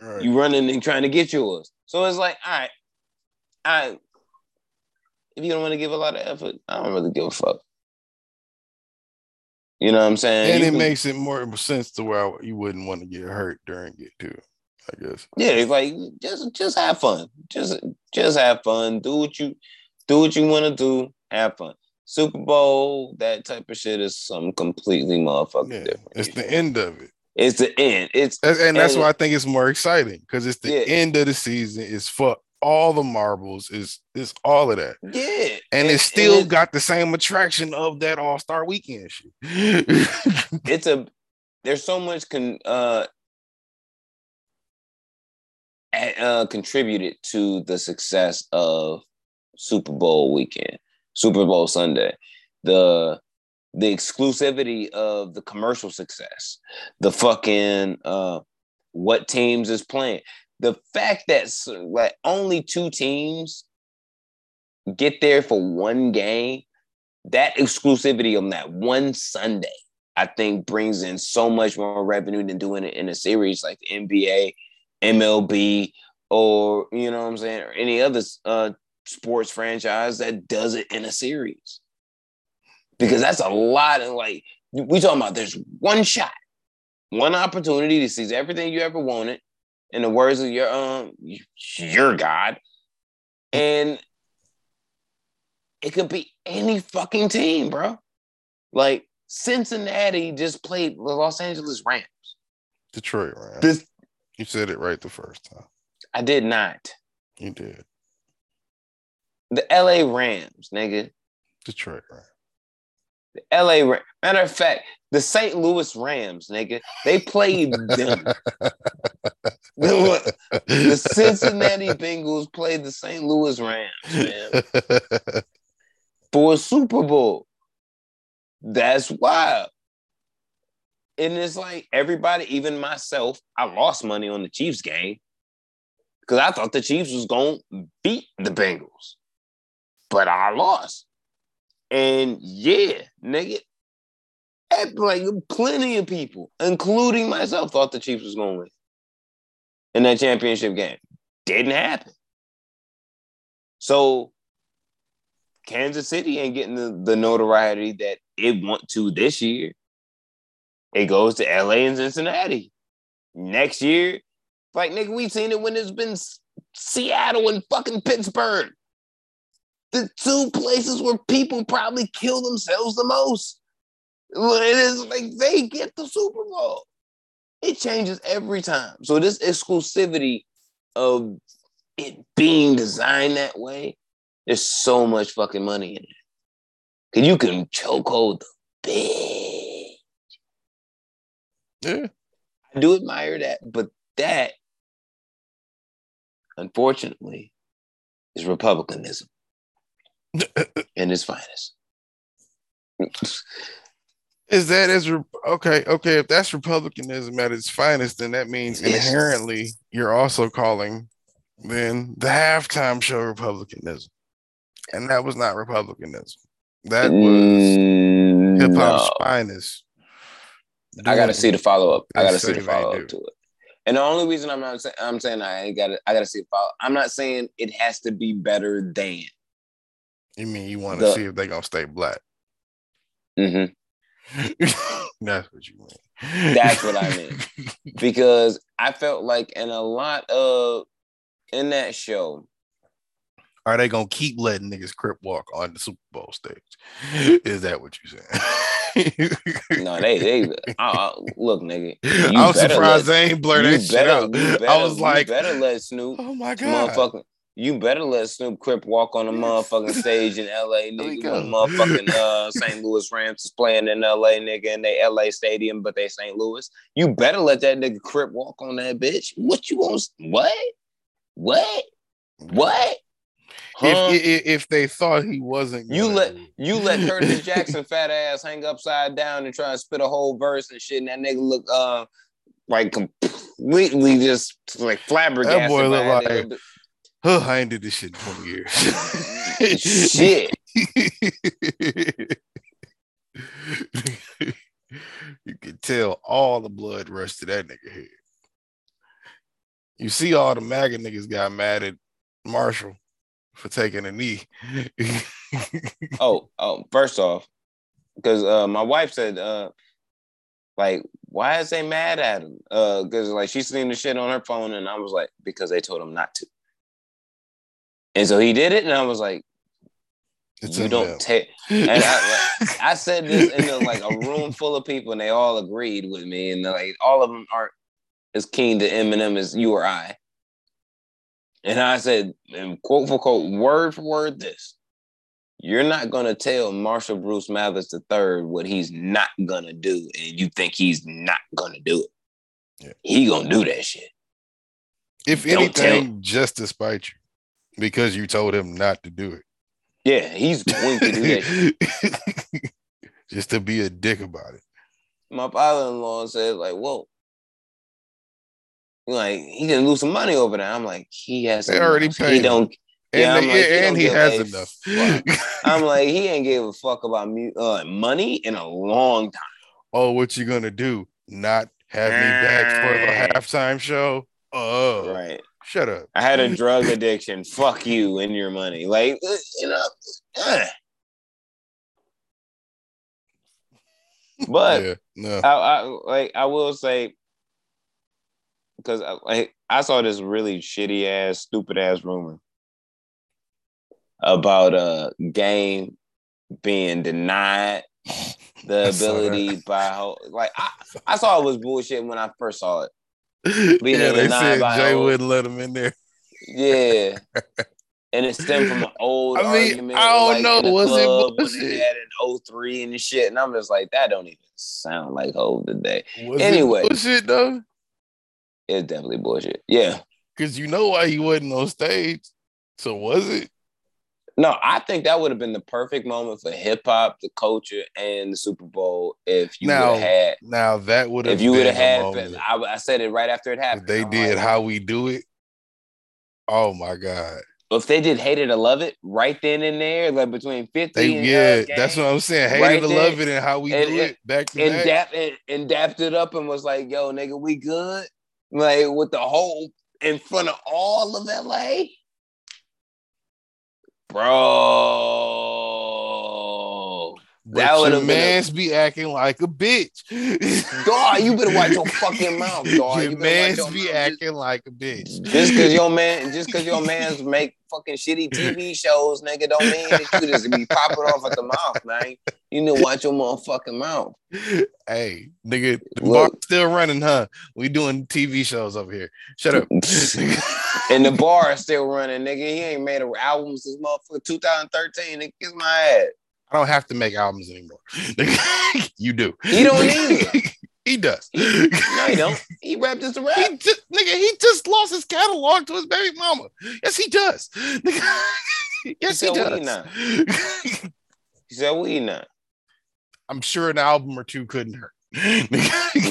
right. you running and trying to get yours. So it's like, all right, I if you don't want to give a lot of effort, I don't really give a fuck. You know what I'm saying? And you it can, makes it more sense to where you wouldn't want to get hurt during it too. I guess. Yeah, it's like just just have fun. Just just have fun. Do what you do what you want to do. Have fun. Super Bowl, that type of shit is something completely motherfucking yeah, different. It's the end of it. It's the end. It's and, and that's why I think it's more exciting because it's the yeah. end of the season. It's for all the marbles. Is it's all of that. Yeah, and, and it's still and got the same attraction of that All Star Weekend shit. it's a there's so much con uh uh, contributed to the success of Super Bowl weekend, Super Bowl Sunday. The the exclusivity of the commercial success, the fucking uh, what teams is playing, the fact that like only two teams get there for one game, that exclusivity on that one Sunday, I think brings in so much more revenue than doing it in a series like the NBA MLB or you know what I'm saying, or any other uh, sports franchise that does it in a series. Because that's a lot of like we talking about there's one shot, one opportunity to seize everything you ever wanted, in the words of your um your God. And it could be any fucking team, bro. Like Cincinnati just played the Los Angeles Rams. Detroit Rams. This, you said it right the first time. I did not. You did. The LA Rams, nigga. Detroit Rams. The LA Rams. Matter of fact, the St. Louis Rams, nigga. They played them. the, the Cincinnati Bengals played the St. Louis Rams, man. For a Super Bowl. That's wild and it's like everybody, even myself, I lost money on the Chiefs game because I thought the Chiefs was to beat the Bengals, but I lost. And yeah, nigga, like plenty of people, including myself, thought the Chiefs was to win in that championship game. Didn't happen. So Kansas City ain't getting the, the notoriety that it want to this year. It goes to LA and Cincinnati. Next year, like nigga, we've seen it when it's been Seattle and fucking Pittsburgh. The two places where people probably kill themselves the most. It is like they get the Super Bowl. It changes every time. So this exclusivity of it being designed that way, there's so much fucking money in it. Cause you can choke hold the big yeah. I do admire that, but that, unfortunately, is republicanism in its finest. Is that as re- okay? Okay, if that's republicanism at its finest, then that means yes. inherently you're also calling then the halftime show republicanism, and that was not republicanism. That was mm, hip hop's no. finest. I got to see the follow up. I got to see the follow up to it. And the only reason I'm not saying I'm saying I got to I got to see the follow. I'm not saying it has to be better than. You mean you want to see if they gonna stay black? Mm-hmm. That's what you mean. That's what I mean. because I felt like in a lot of in that show, are they gonna keep letting niggas crip walk on the Super Bowl stage? Is that what you're saying? No, they they uh, uh look, nigga. I'm surprised let, they ain't blur that shit out. Better, I was like, better let Snoop, oh my god, motherfucker, You better let Snoop Crip walk on the motherfucking stage in LA, nigga. When motherfucking uh, St. Louis Rams is playing in LA, nigga, in they LA stadium, but they St. Louis. You better let that nigga Crip walk on that bitch. What you want? What? What? What? Huh? If, if, if they thought he wasn't, you let you let Curtis Jackson fat ass hang upside down and try to spit a whole verse and shit, and that nigga look uh like completely just like flabbergasted. That boy look like, oh, I ain't did this shit in 20 years. shit. you can tell all the blood rushed to that nigga head. You see, all the MAGA niggas got mad at Marshall for taking a knee. oh, oh, first off, because uh, my wife said, uh, like, why is they mad at him? Uh, because like she's seen the shit on her phone, and I was like, because they told him not to. And so he did it, and I was like, it's you don't take. And I, like, I said this in a, like a room full of people, and they all agreed with me, and like all of them aren't as keen to Eminem as you or I. And I said, and quote for quote, word for word, this: you're not gonna tell Marshall Bruce Mathers III what he's not gonna do, and you think he's not gonna do it. Yeah. He gonna do that shit. If Don't anything, just to spite you, because you told him not to do it. Yeah, he's going to do that. just to be a dick about it. My father-in-law said, like, whoa. Like he can lose some money over there. I'm like, he has. They already paid. He don't. And, yeah, they, like, he, and he has enough. I'm like, he ain't give a fuck about me, uh, money in a long time. Oh, what you gonna do? Not have me back for the halftime show? Oh, right. Shut up. I had a drug addiction. Fuck you and your money. Like, uh, you know. Uh. But yeah, no. I, I like I will say because I, like I saw this really shitty ass, stupid ass rumor about a game being denied the ability by like I, I saw it was bullshit when I first saw it. Being yeah, they said Jay wouldn't let him in there. Yeah. and it stemmed from an old I mean, argument. I don't like, know. Was it bullshit? When had an 03 and shit. And I'm just like, that don't even sound like Hov today. Was anyway. It bullshit though? It's definitely bullshit. Yeah. Because you know why he wasn't on stage. So was it? No, I think that would have been the perfect moment for hip hop, the culture, and the Super Bowl if you had. Now that would have. If you would have had, I, I, said it right after it happened. If they I'm did like, how we do it. Oh my god! If they did hate it or love it right then and there, like between fifty, they, and, yeah, uh, that's what I'm saying. Hate right it or love it, and how we and, do it back to and back. Dap, and, and dapped it up and was like, "Yo, nigga, we good." Like with the whole in front of all of LA bro. That would have man's be acting like a bitch. dog, you better watch your fucking mouth, dog. Your you man's your be acting like a bitch. Just because your man, just because your man's make fucking shitty TV shows, nigga, don't mean that you just be popping off at the mouth, man. You need to watch your motherfucking mouth. Hey, nigga, the bar still running, huh? We doing TV shows over here. Shut up. and the bar is still running, nigga. He ain't made an album since motherfucker 2013. Nigga, kiss my ass. I don't have to make albums anymore. you do. He don't need He does. He, no, he don't. He rapped just a rap. He just, nigga, he just lost his catalog to his baby mama. Yes, he does. yes, he, he does. Not. he said we not. I'm sure an album or two couldn't hurt.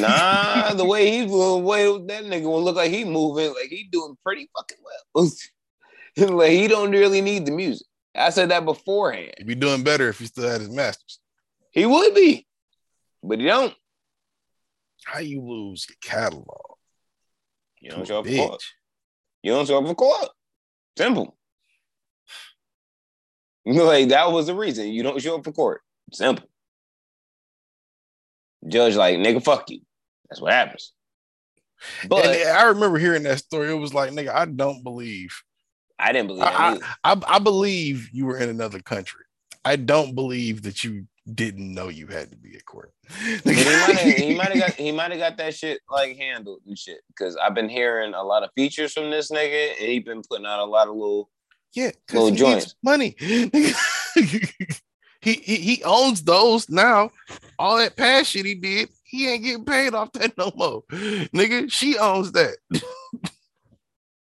nah, the way he's the way that nigga will look like he moving, like he doing pretty fucking well. like he don't really need the music. I said that beforehand. He'd be doing better if he still had his masters. He would be, but he don't. How you lose your catalog? You don't show up for court. You don't show up for court. Simple. Like that was the reason you don't show up for court. Simple. Judge like nigga, fuck you. That's what happens. But and I remember hearing that story. It was like, nigga, I don't believe I didn't believe. I, I, I, believe you were in another country. I don't believe that you didn't know you had to be at court. he might have got he might have got that shit like handled and shit. Because I've been hearing a lot of features from this nigga, and he been putting out a lot of little Yeah, Little because he needs joints. money. he, he he owns those now. All that past shit he did, he ain't getting paid off that no more. Nigga, she owns that.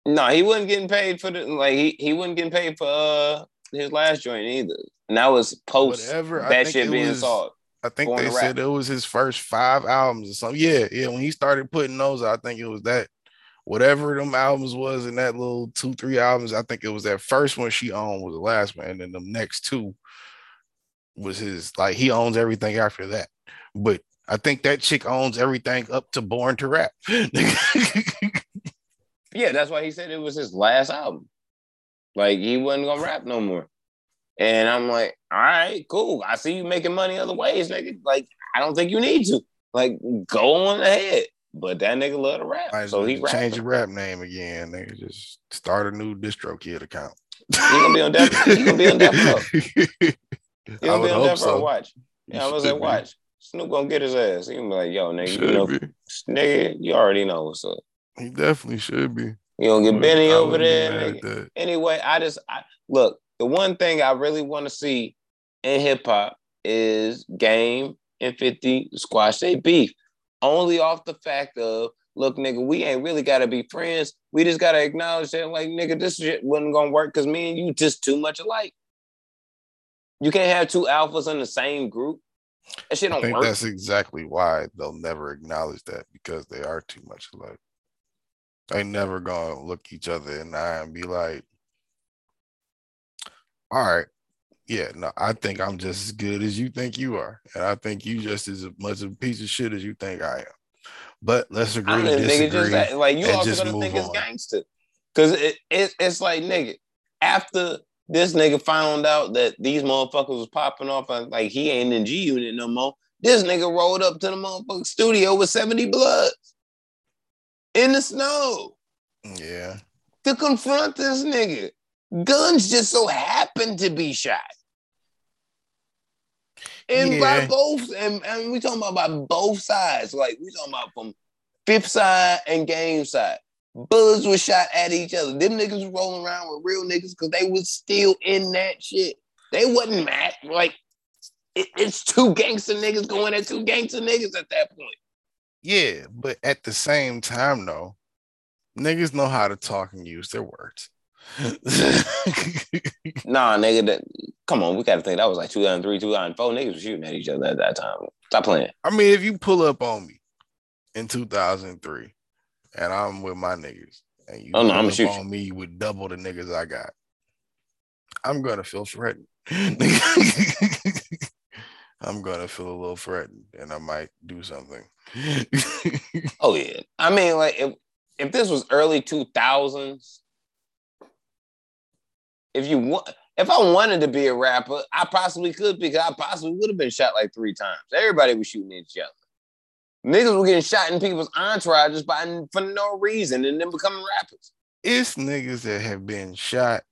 No, he wasn't getting paid for the like he, he wasn't getting paid for uh his last joint either. And that was post Whatever. That shit being was- solved. I think they said it was his first five albums or something. Yeah, yeah. When he started putting those, I think it was that whatever them albums was in that little two, three albums. I think it was that first one she owned was the last one, and then the next two was his. Like he owns everything after that. But I think that chick owns everything up to Born to Rap. Yeah, that's why he said it was his last album. Like he wasn't gonna rap no more. And I'm like, all right, cool. I see you making money other ways, nigga. Like, I don't think you need to. Like, go on ahead. But that nigga love to rap. Might so he change your rap name again. They just start a new DistroKid account. He gonna be on death. He gonna be on death row. He gonna be on death row. so. Watch. Yeah, I was like, watch. Snoop gonna get his ass. He gonna be like, yo, nigga, Should you know, be. nigga, you already know what's up. He definitely should be. You don't get Benny over there, mad nigga. at that. anyway, I just I, look. The one thing I really want to see in hip hop is Game and Fifty squash they beef, only off the fact of look, nigga, we ain't really gotta be friends. We just gotta acknowledge that, like, nigga, this shit wasn't gonna work because me and you just too much alike. You can't have two alphas in the same group. That shit I don't think work. that's exactly why they'll never acknowledge that because they are too much alike. They never gonna look each other in the eye and be like, "All right, yeah, no, I think I'm just as good as you think you are, and I think you just as much of a piece of shit as you think I am." But let's agree to disagree. just. Like you also just gonna think move it's on. gangster, because it, it it's like nigga. After this nigga found out that these motherfuckers was popping off, and like he ain't in G Unit no more. This nigga rolled up to the motherfucking studio with seventy bloods in the snow yeah, to confront this nigga. Guns just so happened to be shot. And by both, and, and we talking about by both sides. Like we talking about from fifth side and game side. Bullets were shot at each other. Them niggas was rolling around with real niggas because they was still in that shit. They wasn't mad. Like it- it's two gangster niggas going at two gangster niggas at that point. Yeah, but at the same time, though, niggas know how to talk and use their words. Nah, nigga, that come on, we gotta think that was like 2003, 2004. Niggas was shooting at each other at that time. Stop playing. I mean, if you pull up on me in 2003 and I'm with my niggas and you Oh, no, pull I'ma up shoot you. on me with double the niggas I got, I'm gonna feel threatened. I'm gonna feel a little threatened and I might do something. Oh yeah. I mean, like if if this was early two thousands, if you want, if I wanted to be a rapper, I possibly could because I possibly would have been shot like three times. Everybody was shooting each other. Niggas were getting shot in people's entourages by for no reason and then becoming rappers. it's niggas that have been shot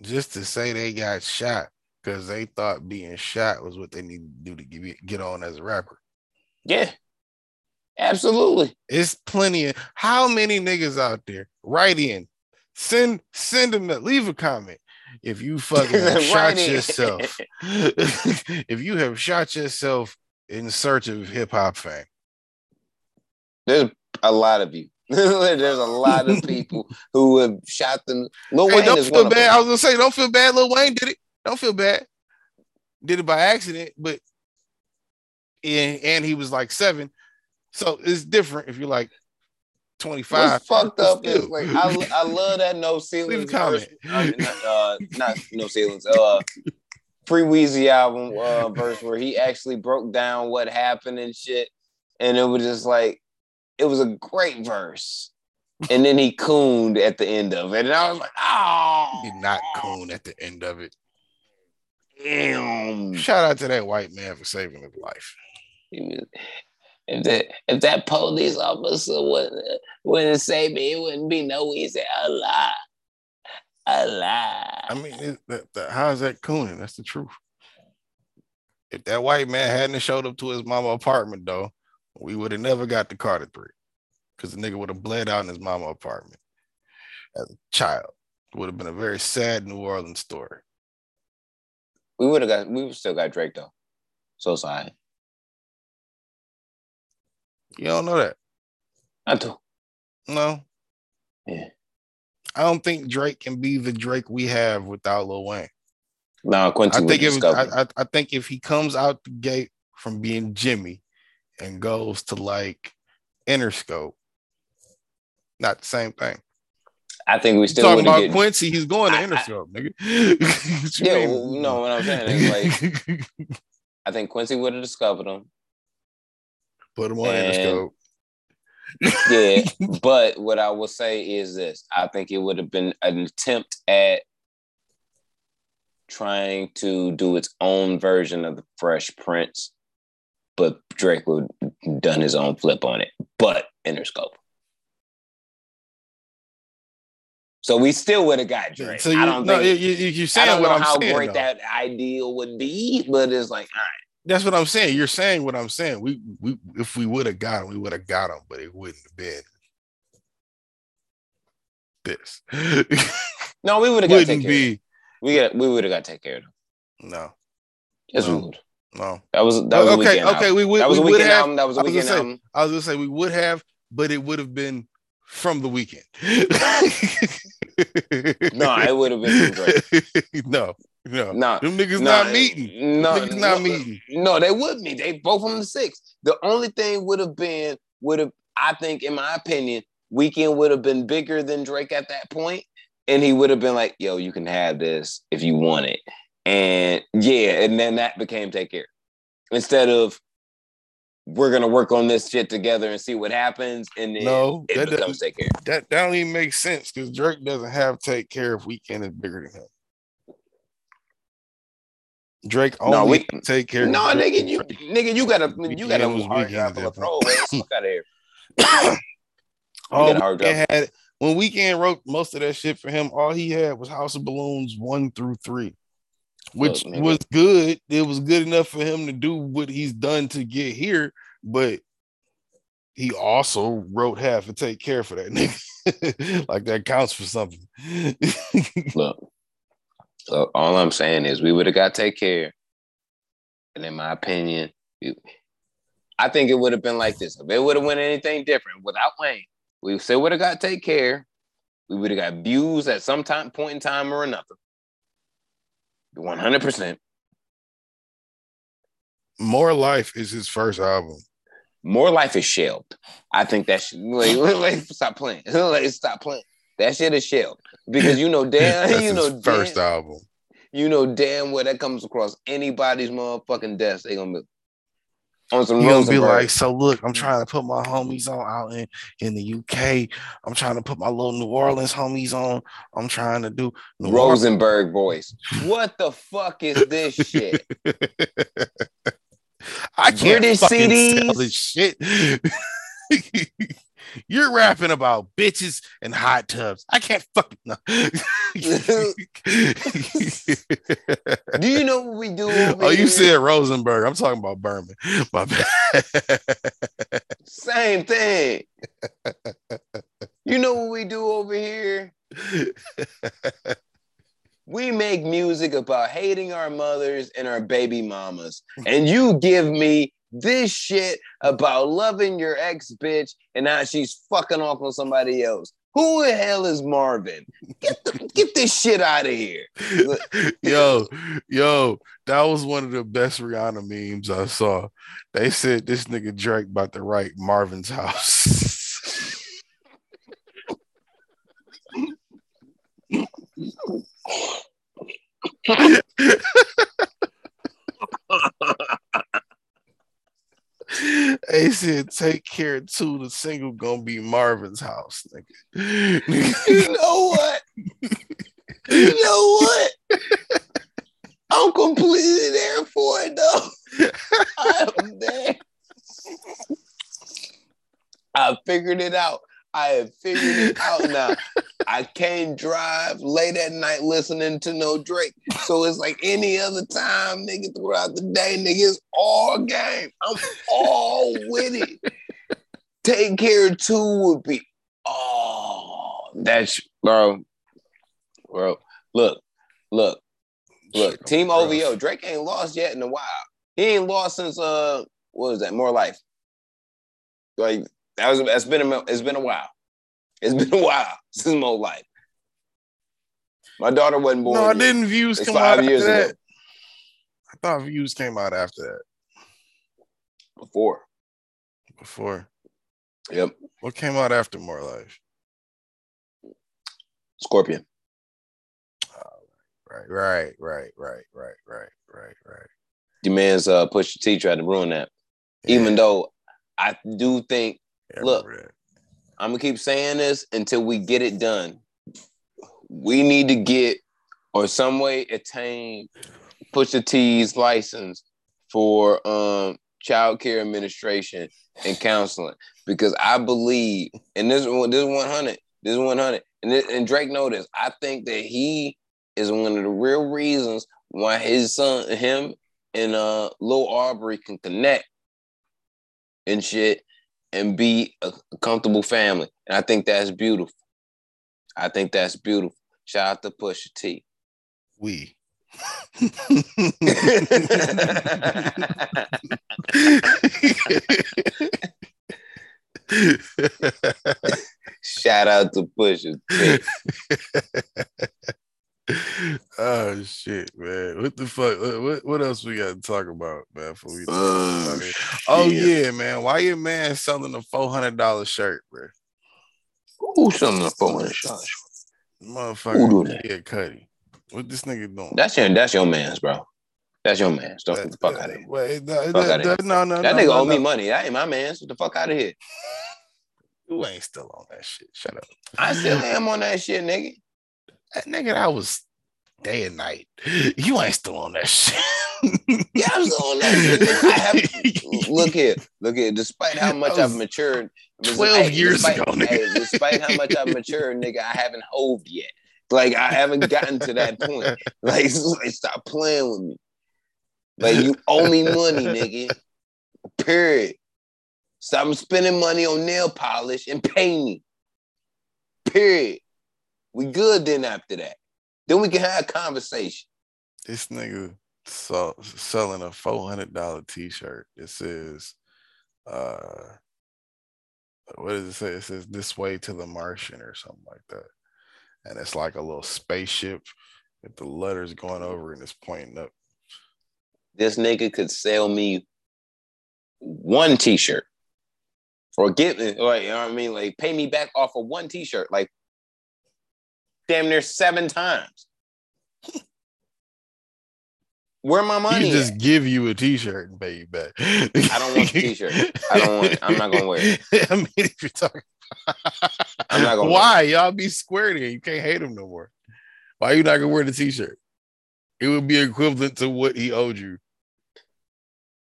just to say they got shot because they thought being shot was what they needed to do to get, get on as a rapper. Yeah, absolutely. It's plenty of how many niggas out there? Write in, send send them a leave a comment if you fucking shot in. yourself. if you have shot yourself in search of hip hop fame, There's a lot of you. There's a lot of people who have shot them. Lil hey, Wayne don't is feel one bad. I was gonna say, don't feel bad. Lil Wayne did it. Don't feel bad. Did it by accident, but and, and he was like seven, so it's different if you're like 25. What's fucked up is like I, I love that no Leave a ceilings comment. verse. Mean, not, uh, not no ceilings. Uh, Free Weezy album uh, verse where he actually broke down what happened and shit, and it was just like it was a great verse. And then he cooned at the end of it, and I was like, "Oh, Did not coon at the end of it. Damn!" Shout out to that white man for saving his life. If that if that police officer wouldn't wouldn't save me, it wouldn't be no Weezy. A lie, a lie. I mean, it, that, that, how is that cooning? That's the truth. If that white man hadn't showed up to his mama apartment, though, we would have never got the Carter three, because the nigga would have bled out in his mama apartment as a child. Would have been a very sad New Orleans story. We would have got. We still got Drake though. So sorry. You don't know that. I do. No. Yeah. I don't think Drake can be the Drake we have without Lil Wayne. No, Quincy. I think if. I, I, I think if he comes out the gate from being Jimmy and goes to like Interscope, not the same thing. I think we still Talking about get. Quincy, he's going to I- I- Interscope, nigga. Yeah, well, no, what I'm saying is like I think Quincy would have discovered him. put him on and- Interscope. Yeah, but what I will say is this: I think it would have been an attempt at trying to do its own version of the Fresh Prince, but Drake would have done his own flip on it, but Interscope. So we still would have got Drake. So you, I don't no, think. you, you, you're I saying don't what know I'm how saying. great though. that ideal would be, but it's like, all right. That's what I'm saying. You're saying what I'm saying. We we if we would have got him, we would have got him, but it wouldn't have been this. No, we would have got to wouldn't take care. Of be. We got, we would have got to take care of no, we No. would. no. That was that was okay, Weeknd okay. album. We would. That was we a Weeknd have. album. That was a I was Weeknd say- album. I was gonna say we would have, but it would have been from the Weeknd. No, it would have been Drake. no, no, No, them niggas no, not meeting. No, niggas not no, meeting. No, they would meet. They both from the six. The only thing would have been would have I think, in my opinion, Weeknd would have been bigger than Drake at that point, and he would have been like, "Yo, you can have this if you want it." And yeah, and then that became Take Care instead of we're gonna work on this shit together and see what happens, and then No, it that becomes Take Care. That that don't even make sense because Drake doesn't have take care if Weeknd is bigger than him. Drake only No, we- take care. No, of nigga, you nigga, you got a you gotta was hard drive at full of throwaways. Fuck out of here. Oh, got a hard Weeknd had when Weeknd wrote most of that shit for him. All he had was House of Balloons one through three, which Look, was good. It was good enough for him to do what he's done to get here, but he also wrote half and take care for that nigga. like that counts for something. Look, so all I'm saying is we would have got take care. And in my opinion, you- I think it would have been like this. If it would have went anything different without Wayne, we still would have got take care. We would have got views at some time point in time or another. 100%. More Life is his first album. More life is shelved. I think that should like, like, stop playing. like, stop playing. That shit is shelved because you know damn, you know his first damn, album. you know damn well that comes across anybody's motherfucking desk. They gonna be on some gonna be like, so look, I'm trying to put my homies on out in, in the UK. I'm trying to put my little New Orleans homies on. I'm trying to do New Orleans. Rosenberg voice. What the fuck is this shit? I can't British fucking CDs? sell this shit. You're rapping about bitches and hot tubs. I can't fucking no. Do you know what we do? Over oh, you here? said Rosenberg. I'm talking about Berman. My bad. same thing. You know what we do over here? We make music about hating our mothers and our baby mamas. And you give me this shit about loving your ex bitch and how she's fucking off on somebody else. Who the hell is Marvin? Get the, get this shit out of here. yo, yo, that was one of the best Rihanna memes I saw. They said this nigga Drake about to write Marvin's house. they said take care too. The single gonna be Marvin's house, nigga. You know what? You know what? I'm completely there for it though. I'm there. I figured it out. I have figured it out now. I can't drive late at night listening to no Drake. So it's like any other time, nigga, throughout the day, nigga, it's all game. I'm all with it. Take care two would be, oh, that's, bro. Bro, look, look, look. Shit, Team rough. OVO. Drake ain't lost yet in a while. He ain't lost since uh, what was that? More life. Like that was. That's been a. It's been a while. It's been a while since more life. My daughter wasn't born. No, I didn't views It's come out five after years that. ago. I thought views came out after that. Before. Before. Yep. What came out after More Life? Scorpion. Right, right, right, right, right, right, right, right. The man's uh Pusha T tried to ruin that. Even though I do think Look. I'm gonna keep saying this until we get it done. We need to get or some way attain Pusha T's license for um child care administration and counseling because I believe and this one this is 100 this is 100 and this, and Drake know this I think that he is one of the real reasons why his son him and uh Lil Aubrey can connect and shit and be a, comfortable family. And I think that's beautiful. I think that's beautiful. Shout out to Pusha T. We. Shout out to Pusha T. oh shit, man! What the fuck? What, what- else we got to talk about, man? We Oh, oh yeah, man! Why your man selling a four hundred dollar shirt, bro? Who's selling the phone shots? Who Motherfucker, do that? yeah, Cudi. What this nigga doing? That's your that's your man's, bro. That's your man's. Don't get the fuck out of here. Wait, that, uh, Fuck that- outta here. that- no, no, That no, nigga no, owe me money. That ain't my man's. Get the fuck out of here. You ain't still on that shit. Shut up. I still am on that shit, nigga. That nigga, I was day and night. You ain't still on that shit. Yeah, I'm still on that shit. Look here, look here. Despite how much I've matured, 12 years despite, ago, nigga. hey, despite how much I've matured, nigga, I haven't hoved yet. Like I haven't gotten to that point. Like, like, stop playing with me. Like you owe me money, nigga. Period. Stop spending money on nail polish and pay me. Period. We good then after that. Then we can have a conversation. this nigga selling a four hundred dollar t shirt. It says, uh, what does it say? It says this way to the Martian or something like that. And it's like a little spaceship with the letters going over and it's pointing up. this nigga could sell me one t-shirt or give me like you know what I mean like pay me back off of one t-shirt like damn near seven times where my He money can just at? give you a t shirt and pay you back. I don't want the t-shirt. I don't want it. I'm not gonna wear it. I mean, if you're talking, I'm not gonna Why y'all be square then? You can't hate him no more. Why you not gonna wear the t-shirt? It would be equivalent to what he owed you.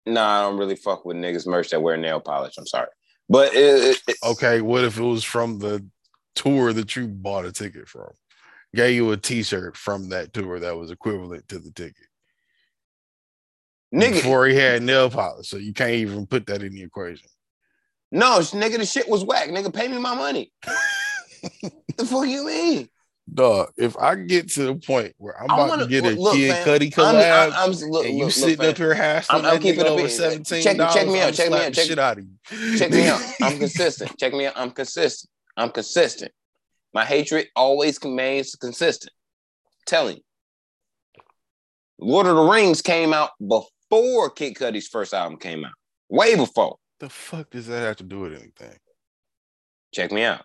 nah I don't really fuck with niggas merch that wear nail polish I'm sorry but it- it- Okay, what if it was from the tour that you bought a ticket from? Gave you a t-shirt from that tour that was equivalent to the ticket. nigga Before he had nail polish, so you can't even put that in the equation. no nigga the shit was whack nigga pay me my money the fuck you mean Dog, if I get to the point where I'm I about wanna- to get a look, Kid fam, Cudi I'm, I'm, I'm look, and you look, sitting up here hassling I'm- I'm keeping over seventeen Check- check me out, I'm check me out, check- shit out of you. Check me out. I'm consistent. Check me out. I'm consistent. I'm consistent. My hatred always remains consistent. telling you. Lord of the Rings came out before Kid Cudi's first album came out. Way before. The fuck does that have to do with anything? Check me out.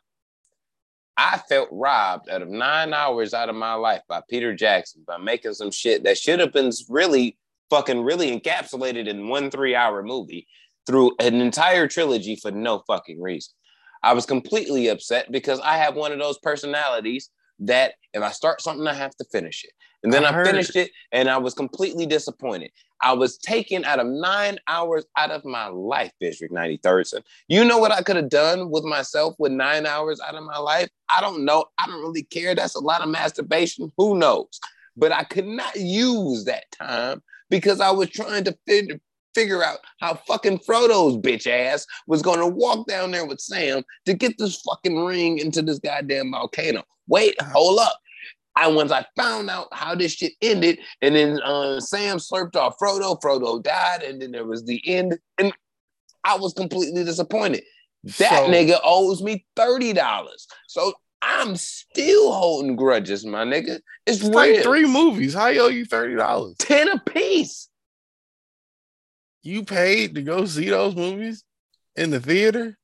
I felt robbed out of nine hours out of my life by Peter Jackson by making some shit that should have been really fucking really encapsulated in one three hour movie through an entire trilogy for no fucking reason. I was completely upset because I have one of those personalities that if I start something, I have to finish it. And then I I, finished it and I was completely disappointed. I was taken out of nine hours out of my life, District 93rd. Son. You know what I could have done with myself with nine hours out of my life? I don't know. I don't really care. That's a lot of masturbation. Who knows? But I could not use that time because I was trying to fig- figure out how fucking Frodo's bitch ass was going to walk down there with Sam to get this fucking ring into this goddamn volcano. Wait, hold up. I once I found out how this shit ended, and then uh, Sam slurped off Frodo. Frodo died, and then there was the end, and I was completely disappointed. That So- nigga owes me thirty dollars, so I'm still holding grudges, my nigga. It's, It's like three movies. How you owe you thirty dollars? ten a piece. You paid to go see those movies in the theater?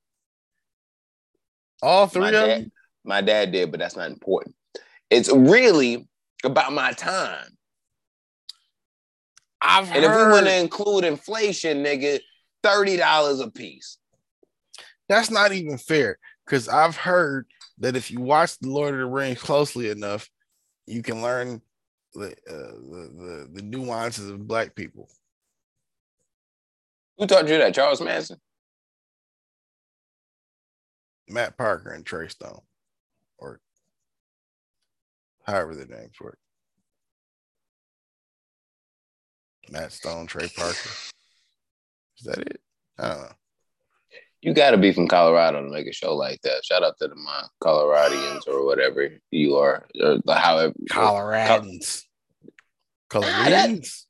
All three My of dad- them? My dad did, but that's not important. It's really about my time. I've And if we want to include inflation, nigga, thirty dollars a piece. that's not even fair because I've heard that if you watch the Lord of the Rings closely enough, you can learn the uh, the, the the nuances of black people. Who taught you that? Charles Manson. Matt Parker and Trey Stone, or however the names work. Matt Stone, Trey Parker. Is that it? I don't know. You got to be from Colorado to make a show like that. Shout out to the my Coloradians or whatever you are, or the however. Coloradans. Coloradans.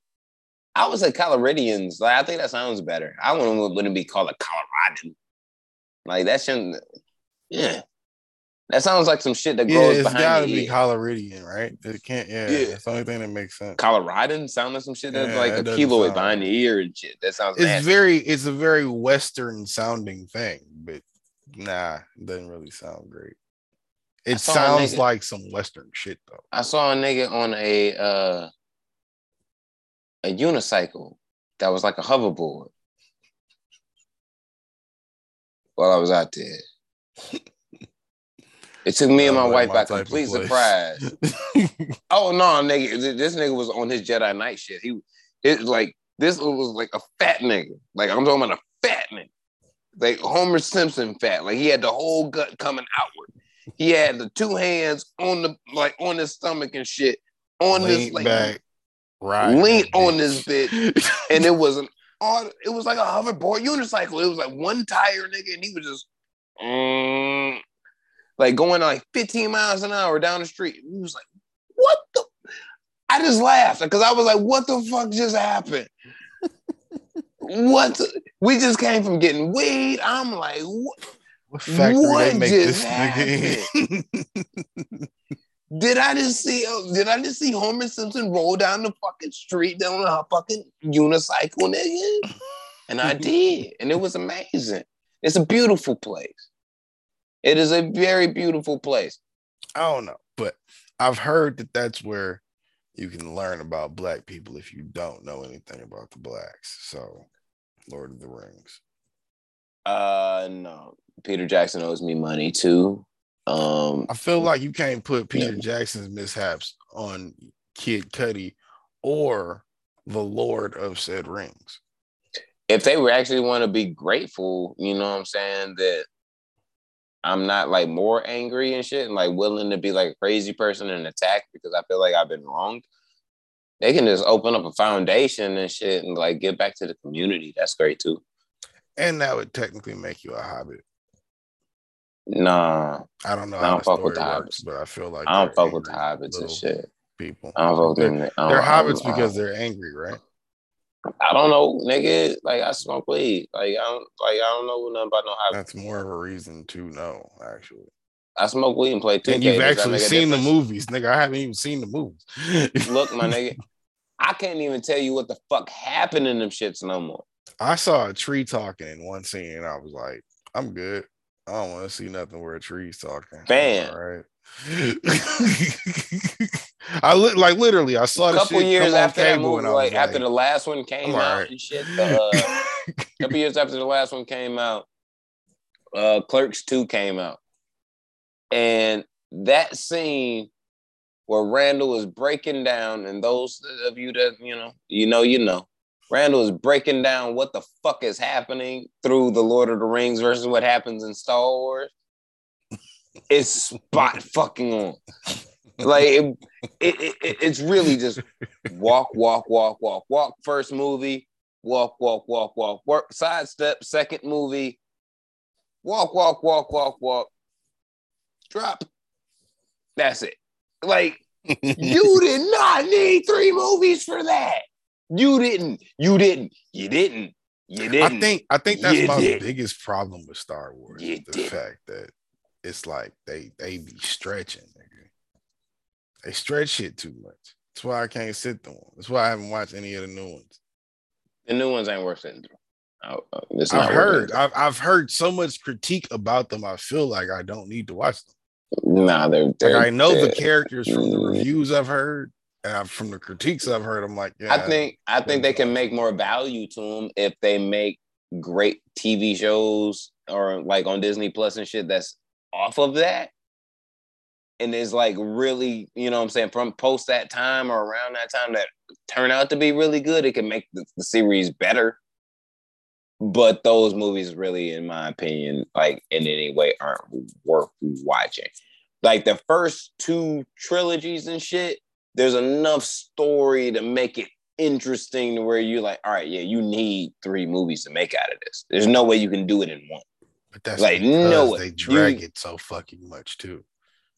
I would say Coloradians. Like I think that sounds better. I wouldn't wouldn't be called a Coloradan. Like that shouldn't. Yeah, that sounds like some shit that Yeah, grows it's behind gotta be ear. Coloradian, right? It can't. Yeah, Yeah. that's the only thing that makes sense. Coloradan sound like some shit that's Yeah, like that a keloid sound behind the ear and shit. That sounds It's nasty. very, it's a very Western sounding thing, but nah, it doesn't really sound great. It sounds like some Western shit though. I saw a nigga on a uh, a unicycle that was like a hoverboard while I was out there. It took me and my wife by my type of complete surprise. Oh no, nigga! This nigga was on his Jedi Knight shit. He, it like this was like a fat nigga. Like I'm talking about a fat nigga, like Homer Simpson fat. Like he had the whole gut coming outward. He had the two hands on the like on his stomach and shit on this like back, right? lean on this bitch, and it was an auto, it was like a hoverboard unicycle. It was like one tire nigga, and he was just mm, like going like 15 miles an hour down the street. He was like, "What the?" I just laughed because I was like, "What the fuck just happened?" what? the- We just came from getting weed. I'm like, what? What factory What they make just this nigga in? Did I just see? uh, Did I just see Homer Simpson roll down the fucking street down a fucking unicycle, nigga? And I did, and it was amazing. It's a beautiful place. It is a very beautiful place. I don't know, but I've heard that that's where you can learn about black people if you don't know anything about the blacks. So, Lord of the Rings. Uh, no, Peter Jackson owes me money too. Um, I feel like you can't put Peter Yeah. Jackson's mishaps on Kid Cudi or the Lord of said rings. if they were actually want to be grateful, you know what I'm saying, that I'm not like more angry and shit and like willing to be like a crazy person and attack because I feel like I've been wronged. They can just open up a foundation and shit and like give back to the community. That's great too. And that would technically make you a hobbit. Nah, I don't know I don't the fuck with the works, hobbits. but I feel like I don't fuck with the hobbits and shit. People. I don't fuck with them. They're hobbits because they're angry, right? I don't know, nigga. Like I smoke weed. Like I don't like I don't know nothing about no hobbits. That's more of a reason to know, actually. I smoke weed and play 2K. And you've actually seen the movies, nigga. I haven't even seen the movies. Look, my nigga, I can't even tell you what the fuck happened in them shits no more. I saw a tree talking in one scene, and I was like, I'm good. I don't want to see nothing where a tree's talking. Bam. All right. I li- like literally, I saw A couple years after that movie, was like, after the last one came out alright. and shit, uh, a couple years after the last one came out, uh, Clerks 2 came out. And that scene where Randall was breaking down, and those of you that, you know, you know, you know, Randall is breaking down what the fuck is happening through the Lord of the Rings versus what happens in Star Wars. It's spot fucking on. Like it, it, it, it- it's really just walk, walk, walk, walk, walk. First movie, walk, walk, walk, walk, work. Sidestep. Second movie, walk, walk, walk, walk, walk. Drop. That's it. Like you did not need three movies for that. You didn't. You didn't. You didn't. You didn't. I think I think that's You my did. biggest problem with Star Wars. You the did. fact that it's like they they be stretching, nigga. They stretch shit too much. That's why I can't sit through them. That's why I haven't watched any of the new ones. the new ones ain't worth sitting through. It's not I've heard. I've I've heard so much critique about them. I feel like I don't need to watch them. Nah, they're, they're I know the they're- characters from the Mm. reviews I've heard and from the critiques I've heard. I'm like, yeah, I think I think they can make more value to them if they make great TV shows or like on Disney Plus and shit that's off of that. And is like really, you know what I'm saying, from post that time or around that time that turn out to be really good, it can make the, the series better. But those movies really, in my opinion, like in any way aren't worth watching. Like the first two trilogies and shit, there's enough story to make it interesting to where you're like, all right, yeah, you need three movies to make out of this. There's no way you can do it in one. But that's Like, no, they you- drag it so fucking much too.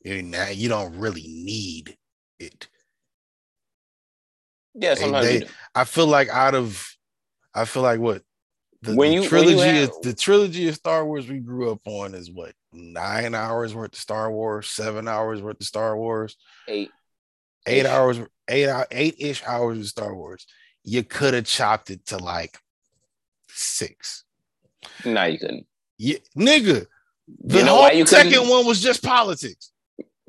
You now you don't really need it. Yeah, sometimes they- you do. I feel like out of, I feel like what the, When the you- when trilogy you is the trilogy of Star Wars we grew up on is what nine hours worth of Star Wars, seven hours worth of Star Wars, eight. Eight Ish. hours, eight hou- eight ish hours of Star Wars. You could have chopped it to like six. No, you couldn't. Yeah, nigga. The You know whole why you couldn't? second one was just politics.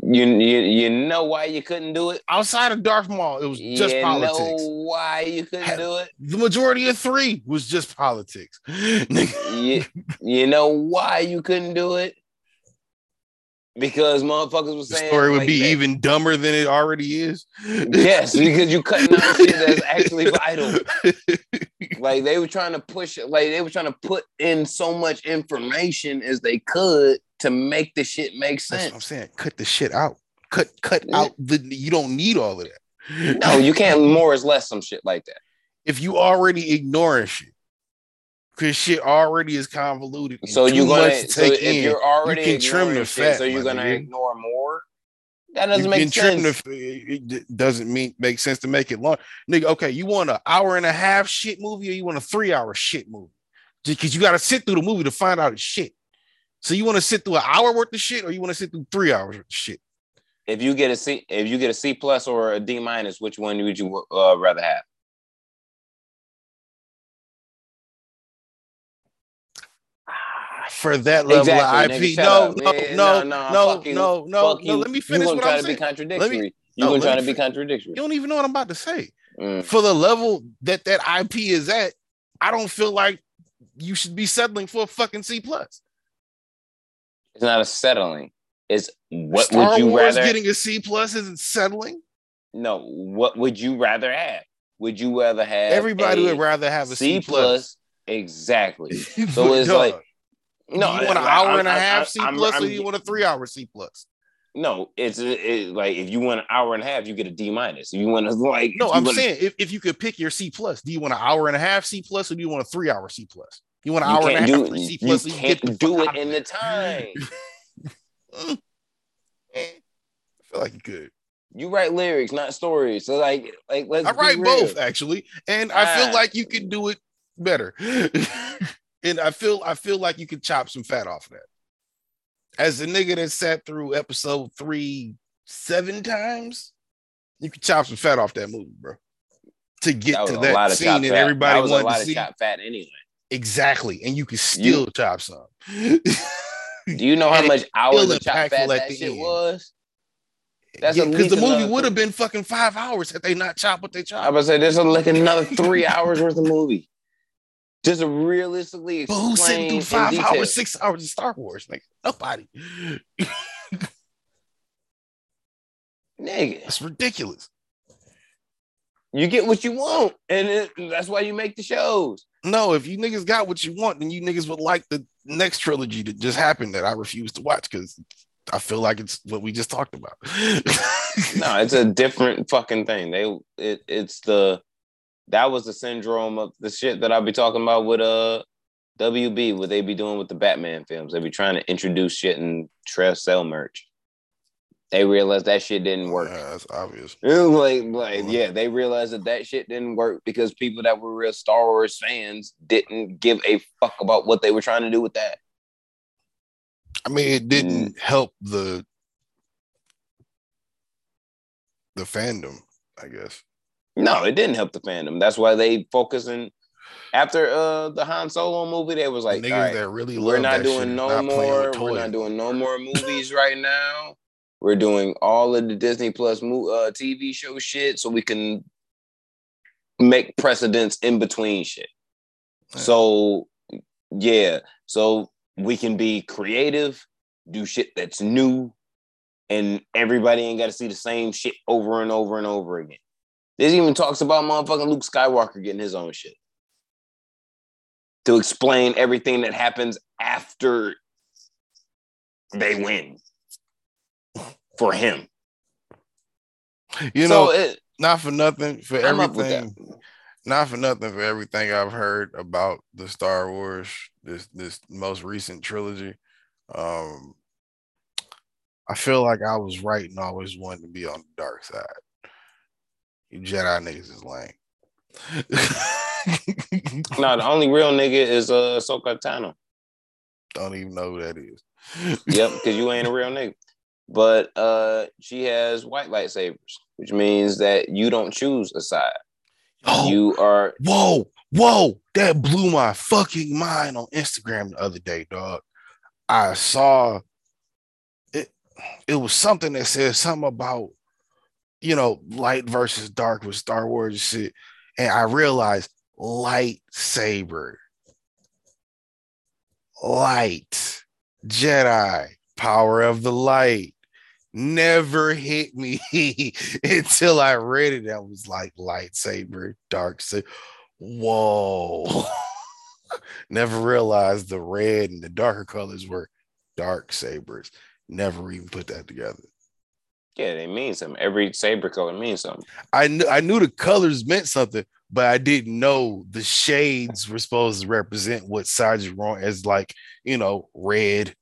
You, you you know why you couldn't do it? Outside of Darth Maul, it was just you politics. know why you couldn't Hell, do it? The majority of three was just politics. You, you know why you couldn't do it? Because motherfuckers the saying story would like be that. even dumber than it already is. Yes, because you cutting out shit that's actually vital. Like they were trying to push it, like they were trying to put in so much information as they could to make the shit make what I'm saying. Cut the shit out. Cut cut Yeah. out the you don't need all of that. No, you can't more is less some shit like that. if you already ignoring shit. Cause shit already is convoluted. So you're gonna so take if in. you're already you can trim the ignoring shit, fat, so you're gonna nigga. ignore more. That doesn't you make sense. the it doesn't mean make sense to make it long. Nigga, okay, you want an hour and a half shit movie or you want a three hour shit movie? Because you got to sit through the movie to find out it's shit. So you want to sit through an hour worth of shit or you want to sit through three hours worth of shit? if you get a C, if you get a C plus or a D minus, which one would you uh, rather have? For that level Exactly, of IP, no, no, no, no, no, no, no, no, Fuck no. you. Let me finish what I'm to be saying. contradictory. you no, gonna try to be contradictory. You don't even know what I'm about to say. Mm. For the level that that IP is at, I don't feel like you should be settling for a fucking C plus. It's not a settling. It's what Star would you Wars rather? getting a C plus isn't settling. no, what would you rather have? Would you rather have Everybody would rather have a C C plus. Exactly. So it's like no. you want an I- hour I'm- and a I'm- half I'm- C I'm- plus, or I'm- do you want a three hour C plus? No, it's it, like if you want an hour and a half, you get a D minus. If you want to like, No, I'm wanna- saying if, if you could pick your C plus, do you want an hour and a half C plus, or do you want a three hour C plus? You want an you hour and a half do. C You plus, so you can't do it in the time. Eh, I feel like you could. You write lyrics, not stories. So like, like let's. I write both actually, and I feel Ah. like you could do it better. and I feel I feel like you could chop some fat off of that. As a nigga that sat through episode three seven times, you could chop some fat off that movie, bro. To get That to that scene that fat. everybody that wanted to see. chop fat anyway. Exactly, and you can still chop some. Do you know how much hours of chop fat that shit end. was? That's yeah, because the movie would have been fucking five hours had they not chopped what they chopped. I was say there's like another three hours worth of movie. Just realistically But who's sitting through five hours, six hours of Star Wars? Like nobody. Nigga, That's ridiculous. you get what you want, and it, that's why you make the shows. No, if you niggas got what you want, then you niggas would like the next trilogy that just happened that I refuse to watch because I feel like it's what we just talked about. No, it's a different fucking thing. They it it's the that was the syndrome of the shit that I'll be talking about with uh WB, what they be doing with the Batman films. They be trying to introduce shit and try to sell merch. They realized that shit didn't work. Yeah, that's obvious. like, like, yeah, they realized that that shit didn't work because people that were real Star Wars fans didn't give a fuck about what they were trying to do with that. I mean, it didn't mm. help the the fandom, I guess. No, it didn't help the fandom. That's why they focusing after uh the Han Solo movie. They was like, niggas that really we're not doing no not more. We're not doing no more movies right now. We're doing all of the Disney Plus uh, TV show shit so we can make precedents in between shit. So yeah, so we can be creative, do shit that's new, and everybody ain't got to see the same shit over and over and over again. This even talks about motherfucking Luke Skywalker getting his own shit to explain everything that happens after they win for him. You so know, it, not for nothing, for I'm everything, not for nothing, for everything I've heard about the Star Wars, this this most recent trilogy. Um, I feel like I was right and always wanted to be on the dark side. You Jedi niggas is lame. no, the only real nigga is uh Ahsoka Tano. Don't even know who that is. yep, because you ain't a real nigga. But uh she has white lightsabers, which means that you don't choose a side. Oh, you are whoa, whoa, that blew my fucking mind on Instagram the other day, dog. I saw it, it was something that said something about you know, light versus dark with Star Wars shit. And I realized lightsaber, light, Jedi, power of the light never hit me until I read it. I was like lightsaber, dark saber. Whoa. never realized the red and the darker colors were dark sabers. Never even put that together. Yeah, they mean something. Every saber color means something. I knew I knew the colors meant something, but I didn't know the shades were supposed to represent what sides you're on as like, you know, red,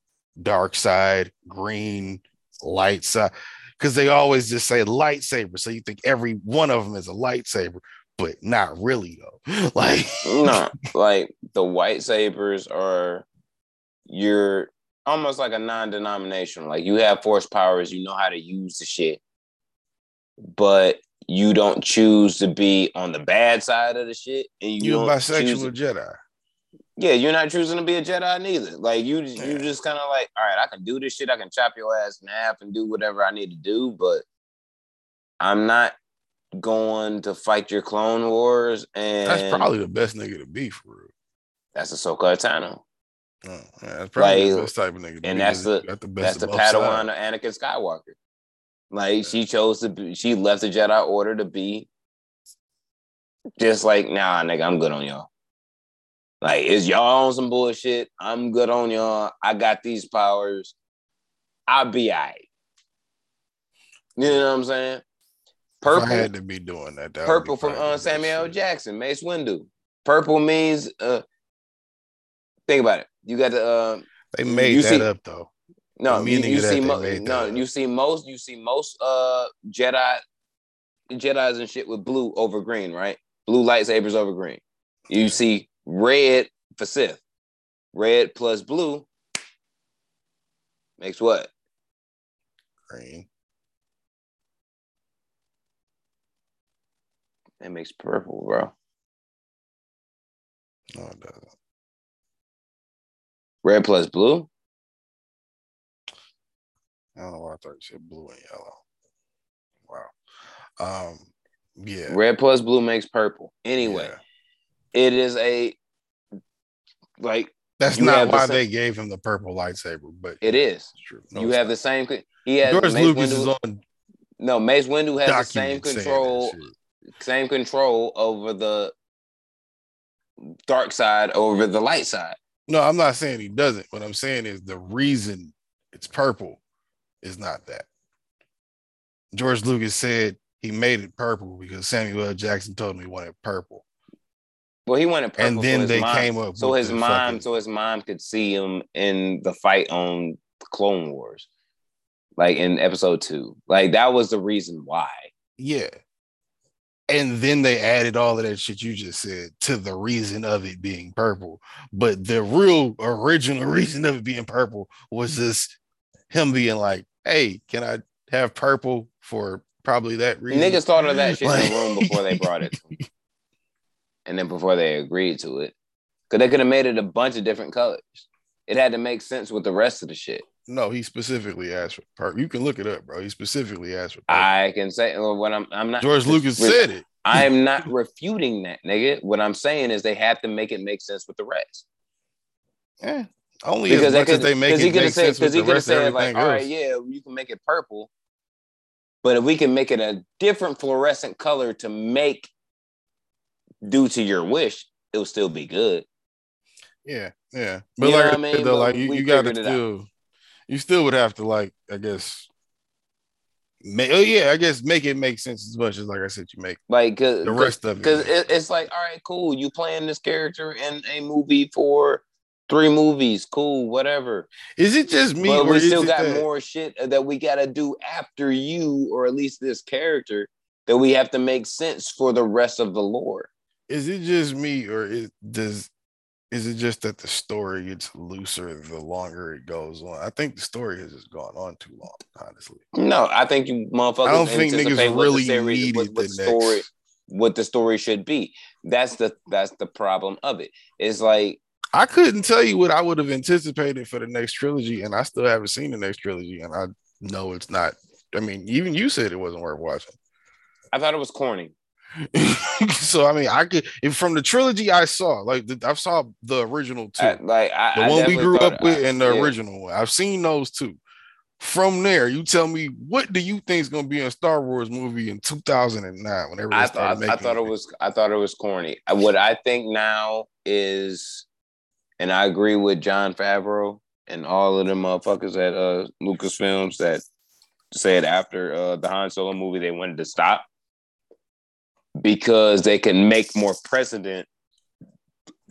dark side, green, light side. Because they always just say lightsaber. So you think every one of them is a lightsaber, but not really though. Like no, like the white sabers are your almost like a non-denominational. Like you have force powers, you know how to use the shit, but you don't choose to be on the bad side of the shit. And you you're bisexual Jedi. Yeah, you're not choosing to be a Jedi neither. Like you, yeah. you just kind of like, all right, I can do this shit. I can chop your ass in half and do whatever I need to do, but I'm not going to fight your Clone Wars. And that's probably the best nigga to be for real. That's a Ahsoka Tano. Oh, probably like, the best type of nigga. And that's the, the that's the Padawan of Anakin Skywalker. Like yeah. she chose to be, she left the Jedi Order to be just like, nah, nigga, I'm good on y'all. Like, is y'all on some bullshit? I'm good on y'all. I got these powers. I'll be all right. You know what I'm saying? Purple I had to be doing that. that purple from uh, Samuel Jackson, Mace Windu. Purple means uh think about it. You got to. Uh, they made that see, up though. No, you, you see, mo- no, you see most, you see most uh Jedi, Jedi's and shit with blue over green, right? Blue lightsabers over green. You see red for Sith. Red plus blue makes what? Green. That makes purple, bro. No, it doesn't. Red plus blue? I don't know why I thought you said blue and yellow. Wow. Um, yeah. Red plus blue makes purple. Anyway, yeah. it is a like that's not why the they gave him the purple lightsaber, but it is true. No, you have not. the same. He has George Lucas Windu, is on. No, Mace Windu has the same control, same control over the dark side over the light side. No, I'm not saying he doesn't. What I'm saying is the reason it's purple is not that. George Lucas said he made it purple because Samuel L. Jackson told him he wanted purple. Well, he wanted purple. And then so they mom, came up so his mom, fucking... so his mom could see him in the fight on Clone Wars. like in episode two. Like that was the reason why. Yeah. And then they added all of that shit you just said to the reason of it being purple. But the real original reason of it being purple was mm-hmm. just him being like, hey, can I have purple for probably that reason? Niggas thought of that shit like... in the room before they brought it. and then before they agreed to it. Because they could have made it a bunch of different colors. It had to make sense with the rest of the shit. No, he specifically asked for purple. You can look it up, bro. He specifically asked for purple. I can say well, what I'm I'm not George Lucas said it. I'm not refuting that, nigga. What I'm saying is they have to make it make sense with the rest. Yeah. Only because as much as they make it make say, sense with the rest of everything like, else. All right, yeah, you can make it purple, but if we can make it a different fluorescent color to make due to your wish, it'll still be good. Yeah, yeah. But you like, I mean? though, like you, you got to still, you still would have to like, I guess. Make, oh yeah, I guess make it make sense as much as like I said, you make like the rest of it. Because it, it's like, all right, cool. You playing this character in a movie for three movies, cool, whatever. Is it just me? But we still got that... more shit that we gotta do after you, or at least this character, that we have to make sense for the rest of the lore. Is it just me, or is does is it just that the story gets looser the longer it goes on? I think the story has just gone on too long, honestly. No, I think you motherfuckers. I don't think niggas really the series, needed what, what the story, next. what the story should be. That's the that's the problem of it. It's like I couldn't tell you what I would have anticipated for the next trilogy, and I still haven't seen the next trilogy, and I know it's not. I mean, even you said it wasn't worth watching. I thought it was corny. so I mean, I could if from the trilogy I saw, like the, I saw the original two, I, like I, the I one we grew up with, and the yeah. original one. I've seen those two. From there, you tell me what do you think is going to be a Star Wars movie in 2009? Whenever I thought, I thought it was, I thought it was corny. What I think now is, and I agree with Jon Favreau and all of them motherfuckers at uh, Lucasfilms that said after uh, the Han Solo movie they wanted to stop because they can make more precedent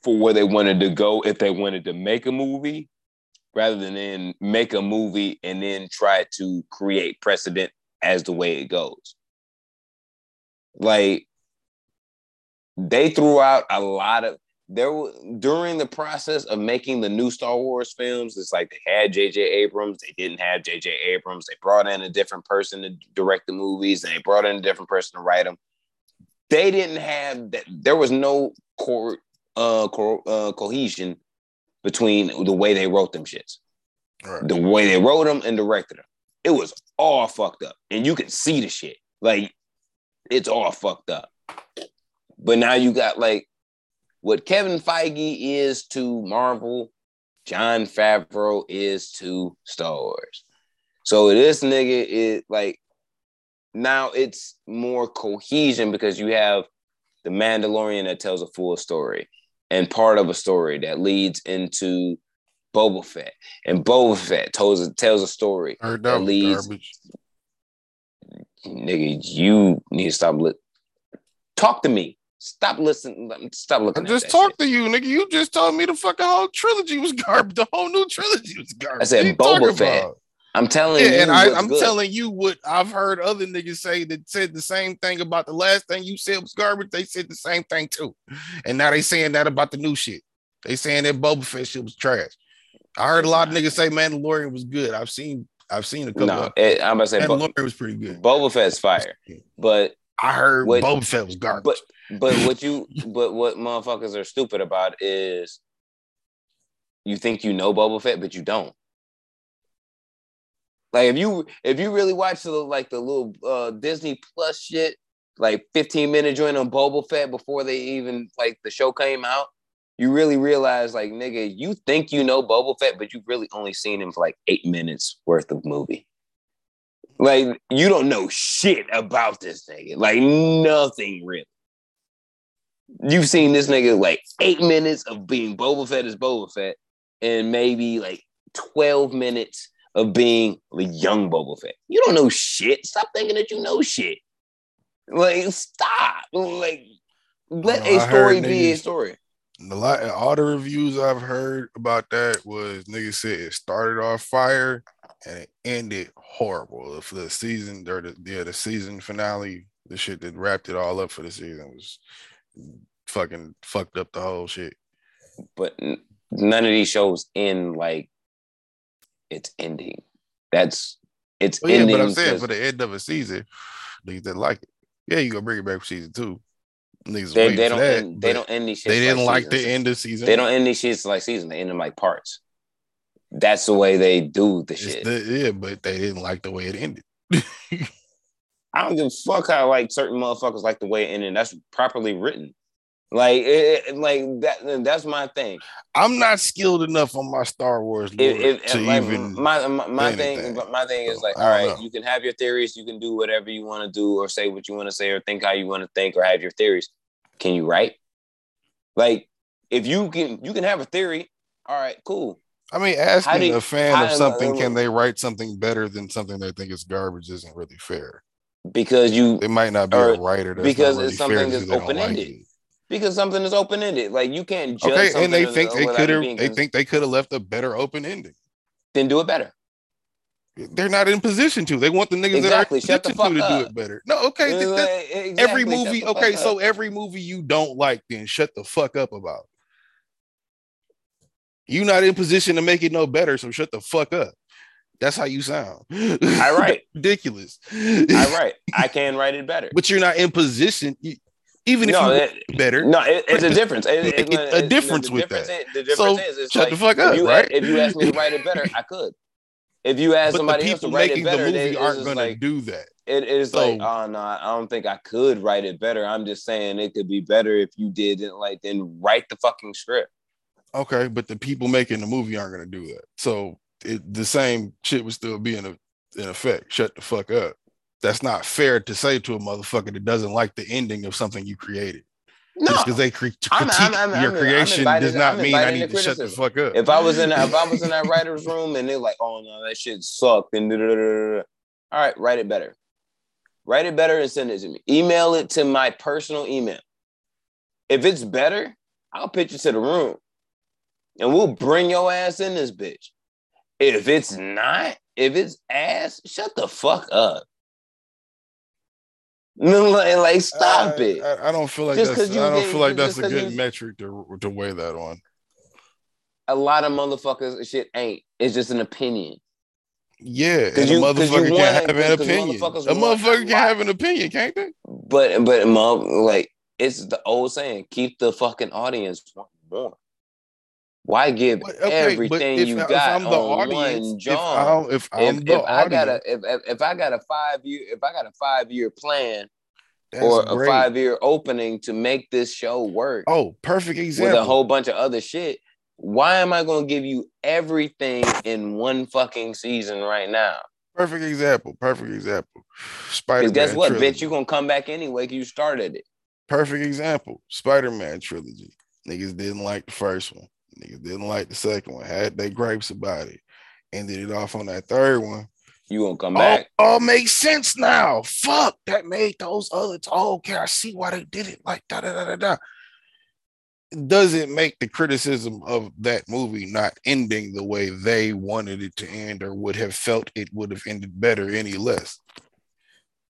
for where they wanted to go if they wanted to make a movie rather than then make a movie and then try to create precedent as the way it goes. Like they threw out a lot of there during the process of making the new Star Wars films. It's like they had J.J. Abrams, they didn't have J.J. Abrams. They brought in a different person to direct the movies, and they brought in a different person to write them they didn't have that. There was no core uh, uh, cohesion between the way they wrote them shits, right. the way they wrote them and directed them. It was all fucked up, and you can see the shit. Like it's all fucked up. But now you got like what Kevin Feige is to Marvel, Jon Favreau is to Star Wars. So this nigga is like now it's more cohesion because you have the Mandalorian that tells a full story and part of a story that leads into Boba Fett. And Boba Fett tells tells a story that, that leads. Garbage. Nigga, you need to stop. Li- Talk to me. Stop listening. Stop looking. I just talked to you, nigga. You just told me the fucking whole trilogy was garbage. The whole new trilogy was garbage. I said Boba Fett. About? I'm telling yeah, you, and I, am telling you what I've heard other niggas say that said the same thing about the last thing you said was garbage. They said the same thing too, and now they saying that about the new shit. They saying that Boba Fett shit was trash. I heard a lot of niggas say Mandalorian was good. I've seen I've seen a couple. No, it, I'm about to say Mandalorian Bo- was pretty good. Boba Fett's fire, but I heard what, Boba Fett was garbage. But but what you but what motherfuckers are stupid about is you think you know Boba Fett, but you don't. Like if you if you really watch the like the little uh, Disney Plus shit, like 15 minute joint on Boba Fett before they even like the show came out, you really realize like nigga, you think you know Boba Fett, but you've really only seen him for like eight minutes worth of movie. Like you don't know shit about this nigga, like nothing really. You've seen this nigga like eight minutes of being Boba Fett as Boba Fett, and maybe like 12 minutes of being the young Boba Fett. You don't know shit. Stop thinking that you know shit. Like, stop. Like, let a story be a story. A lot, all the reviews I've heard about that was niggas said it started off fire and it ended horrible. For the season or the yeah, the season finale, the shit that wrapped it all up for the season was fucking fucked up the whole shit. But none of these shows end like it's ending. That's it's well, yeah, ending. but I'm saying for the end of a season, niggas that like it. Yeah, you gonna bring it back for season two. Niggas they, they don't that, end, they don't end these They didn't like, like the end of season. They don't end these shits like season. They end them like parts. That's the way they do the it's shit. The, yeah, but they didn't like the way it ended. I don't give a fuck how like certain motherfuckers like the way it ended. That's properly written. Like, it, like that. That's my thing. I'm not skilled enough on my Star Wars if, if, to like, even my my, my thing. My thing is like, all right, know. you can have your theories. You can do whatever you want to do, or say what you want to say, or think how you want to think, or have your theories. Can you write? Like, if you can, you can have a theory. All right, cool. I mean, asking a fan of uh, something, can they write something better than something they think is garbage, isn't really fair. Because you, it might not be a writer. because really it's something that's open ended. Like because something is open ended. Like you can't judge. Okay, and they think they could have. They think they could have left a better open ending. Then do it better. They're not in position to. They want the niggas exactly. that are fuck to, to do it better. No, okay. Eh, exactly. Every movie. Okay, so every movie you don't like, then shut the fuck up about. You're not in position to make it no better, so shut the fuck up. That's how you sound. I write ridiculous. I write. I can write it better, but you're not in position. Even if no, you it, better, no, it, it's a difference. It, a difference with difference that. the difference so is, shut like, the fuck up, if you, right? If you ask me to write it better, I could. If you ask but somebody else to write it better, the movie aren't going like, to do that. It is so, like, oh no, I don't think I could write it better. I'm just saying it could be better if you didn't like then write the fucking script. Okay, but the people making the movie aren't going to do that. So it, the same shit would still be in, a, in effect. Shut the fuck up. That's not fair to say to a motherfucker that doesn't like the ending of something you created. No, because they cre- critique I'm, I'm, I'm, your creation invited, does not mean I need to shut the fuck up. If I was in that, if I was in that writer's room and they're like, "Oh no, that shit sucked," and all right, write it better. Write it better and send it to me. Email it to my personal email. If it's better, I'll pitch it to the room, and we'll bring your ass in this bitch. If it's not, if it's ass, shut the fuck up. like, like stop I, it. I, I, don't feel like just that's, I don't feel like that's a good you, metric to to weigh that on. A lot of motherfuckers shit ain't. It's just an opinion. Yeah, and you, a motherfucker can have an opinion. A motherfucker can have an opinion, can't they? But but mom, like it's the old saying: keep the fucking audience warm. Why give okay, everything if, you if got I'm the on audience, one John? If, I'm, if, I'm if, I got a if, if I got a five year if I got a five year plan or a five year opening to make this show work. Oh, perfect example. With a whole bunch of other shit. Why am I going to give you everything in one fucking season right now? Perfect example. Perfect example. Spider. Guess what, trilogy. bitch? You gonna come back anyway? Cause you started it. Perfect example. Spider Man trilogy. Niggas didn't like the first one. Niggas didn't like the second one, had they gripes about it, ended it off on that third one. You won't come back. All, all makes sense now. Fuck, that made those other. Oh, okay, I see why they did it. Like da da da da da. Does it make the criticism of that movie not ending the way they wanted it to end, or would have felt it would have ended better any less?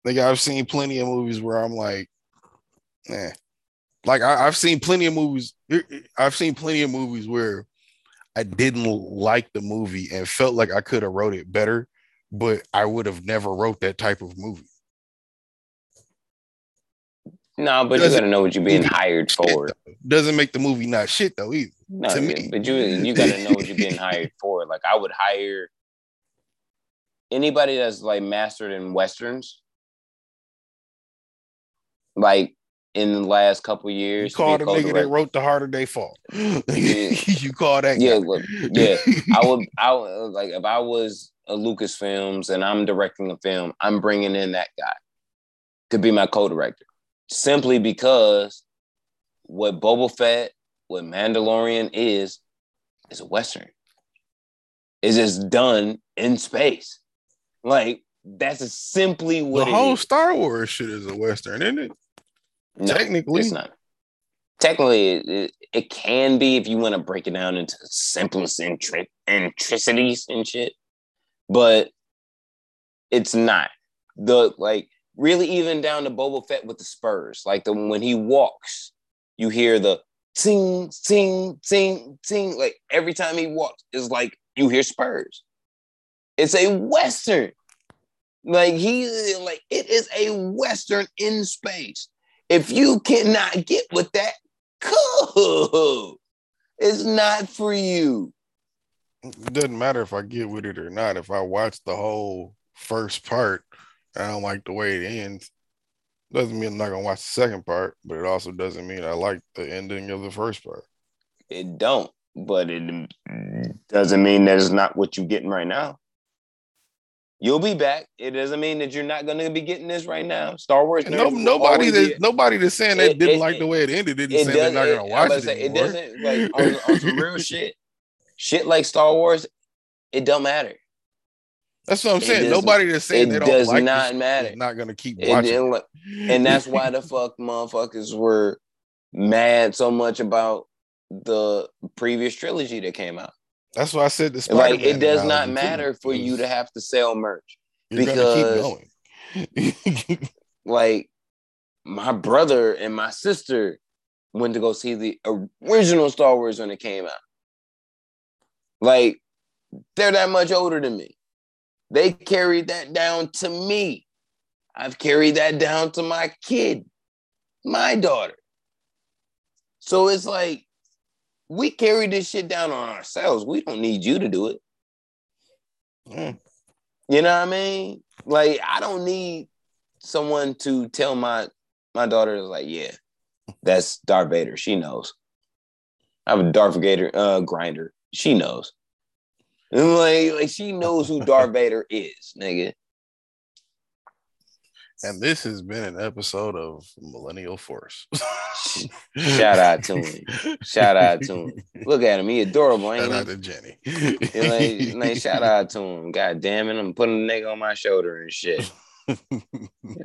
Like I've seen plenty of movies where I'm like, eh, like I, have seen plenty of movies. I've seen plenty of movies where I didn't like the movie and felt like I could have wrote it better, but I would have never wrote that type of movie. No, but doesn't, you gotta know what you're being hired for. Doesn't make the movie not shit though either. No, to me. but you you gotta know what you're being hired for. Like I would hire anybody that's like mastered in westerns. Like in the last couple years. You called a nigga that wrote the harder they fall. Yeah. you call that? Yeah, look, yeah. I would. I would uh, like if I was a Lucasfilms and I'm directing a film, I'm bringing in that guy to be my co-director, simply because what Boba Fett, what Mandalorian is, is a western. Is just done in space, like that's simply what the whole is. Star Wars shit is a western, isn't it? No, Technically, it's not. Technically, it, it can be if you want to break it down into simplest intri- intricities and shit. but it's not the like really even down to Boba Fett with the Spurs. Like the when he walks, you hear the ting, ting, ting, ting. Like every time he walks, is like you hear Spurs. It's a Western. Like he like it is a Western in space. If you cannot get with that, cool. It's not for you. It doesn't matter if I get with it or not. If I watch the whole first part, I don't like the way it ends. Doesn't mean I'm not gonna watch the second part, but it also doesn't mean I like the ending of the first part. It don't, but it doesn't mean that it's not what you're getting right now. You'll be back. It doesn't mean that you're not going to be getting this right now. Star Wars. No, nobody that nobody that's saying that it, didn't it, like it, the way it ended didn't say they're not going to watch it. Say, it doesn't like on, on some real shit. Shit like Star Wars, it don't matter. That's what I'm saying. Nobody that's saying it they does like not matter. Not going to keep watching. and that's why the fuck motherfuckers were mad so much about the previous trilogy that came out. That's why I said this. Like it does not matter too, for you to have to sell merch because like my brother and my sister went to go see the original Star Wars when it came out. Like they're that much older than me. They carried that down to me. I've carried that down to my kid, my daughter. So it's like we carry this shit down on ourselves. We don't need you to do it. Mm. You know what I mean? Like I don't need someone to tell my my daughter is like, yeah, that's Darth Vader. She knows. I have a Darth Vader uh, grinder. She knows. And like, like she knows who Darth Vader is, nigga. And this has been an episode of Millennial Force. Shout out to him. Shout out to him. Look at him. He adorable, ain't shout he? out to Jenny. like, like, shout out to him. God damn it. I'm putting a nigga on my shoulder and shit.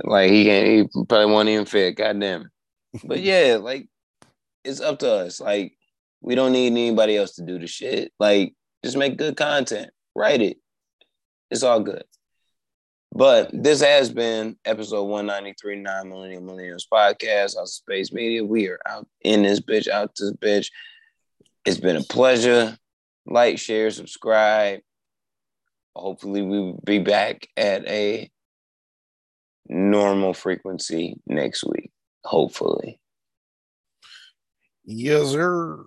like he can't he probably won't even fit. God damn it. But yeah, like it's up to us. Like we don't need anybody else to do the shit. Like just make good content. Write it. It's all good. But this has been episode 193, Nine Millennial Millennials Podcast, Out Space Media. We are out in this bitch, out this bitch. It's been a pleasure. Like, share, subscribe. Hopefully, we will be back at a normal frequency next week. Hopefully. Yes, sir.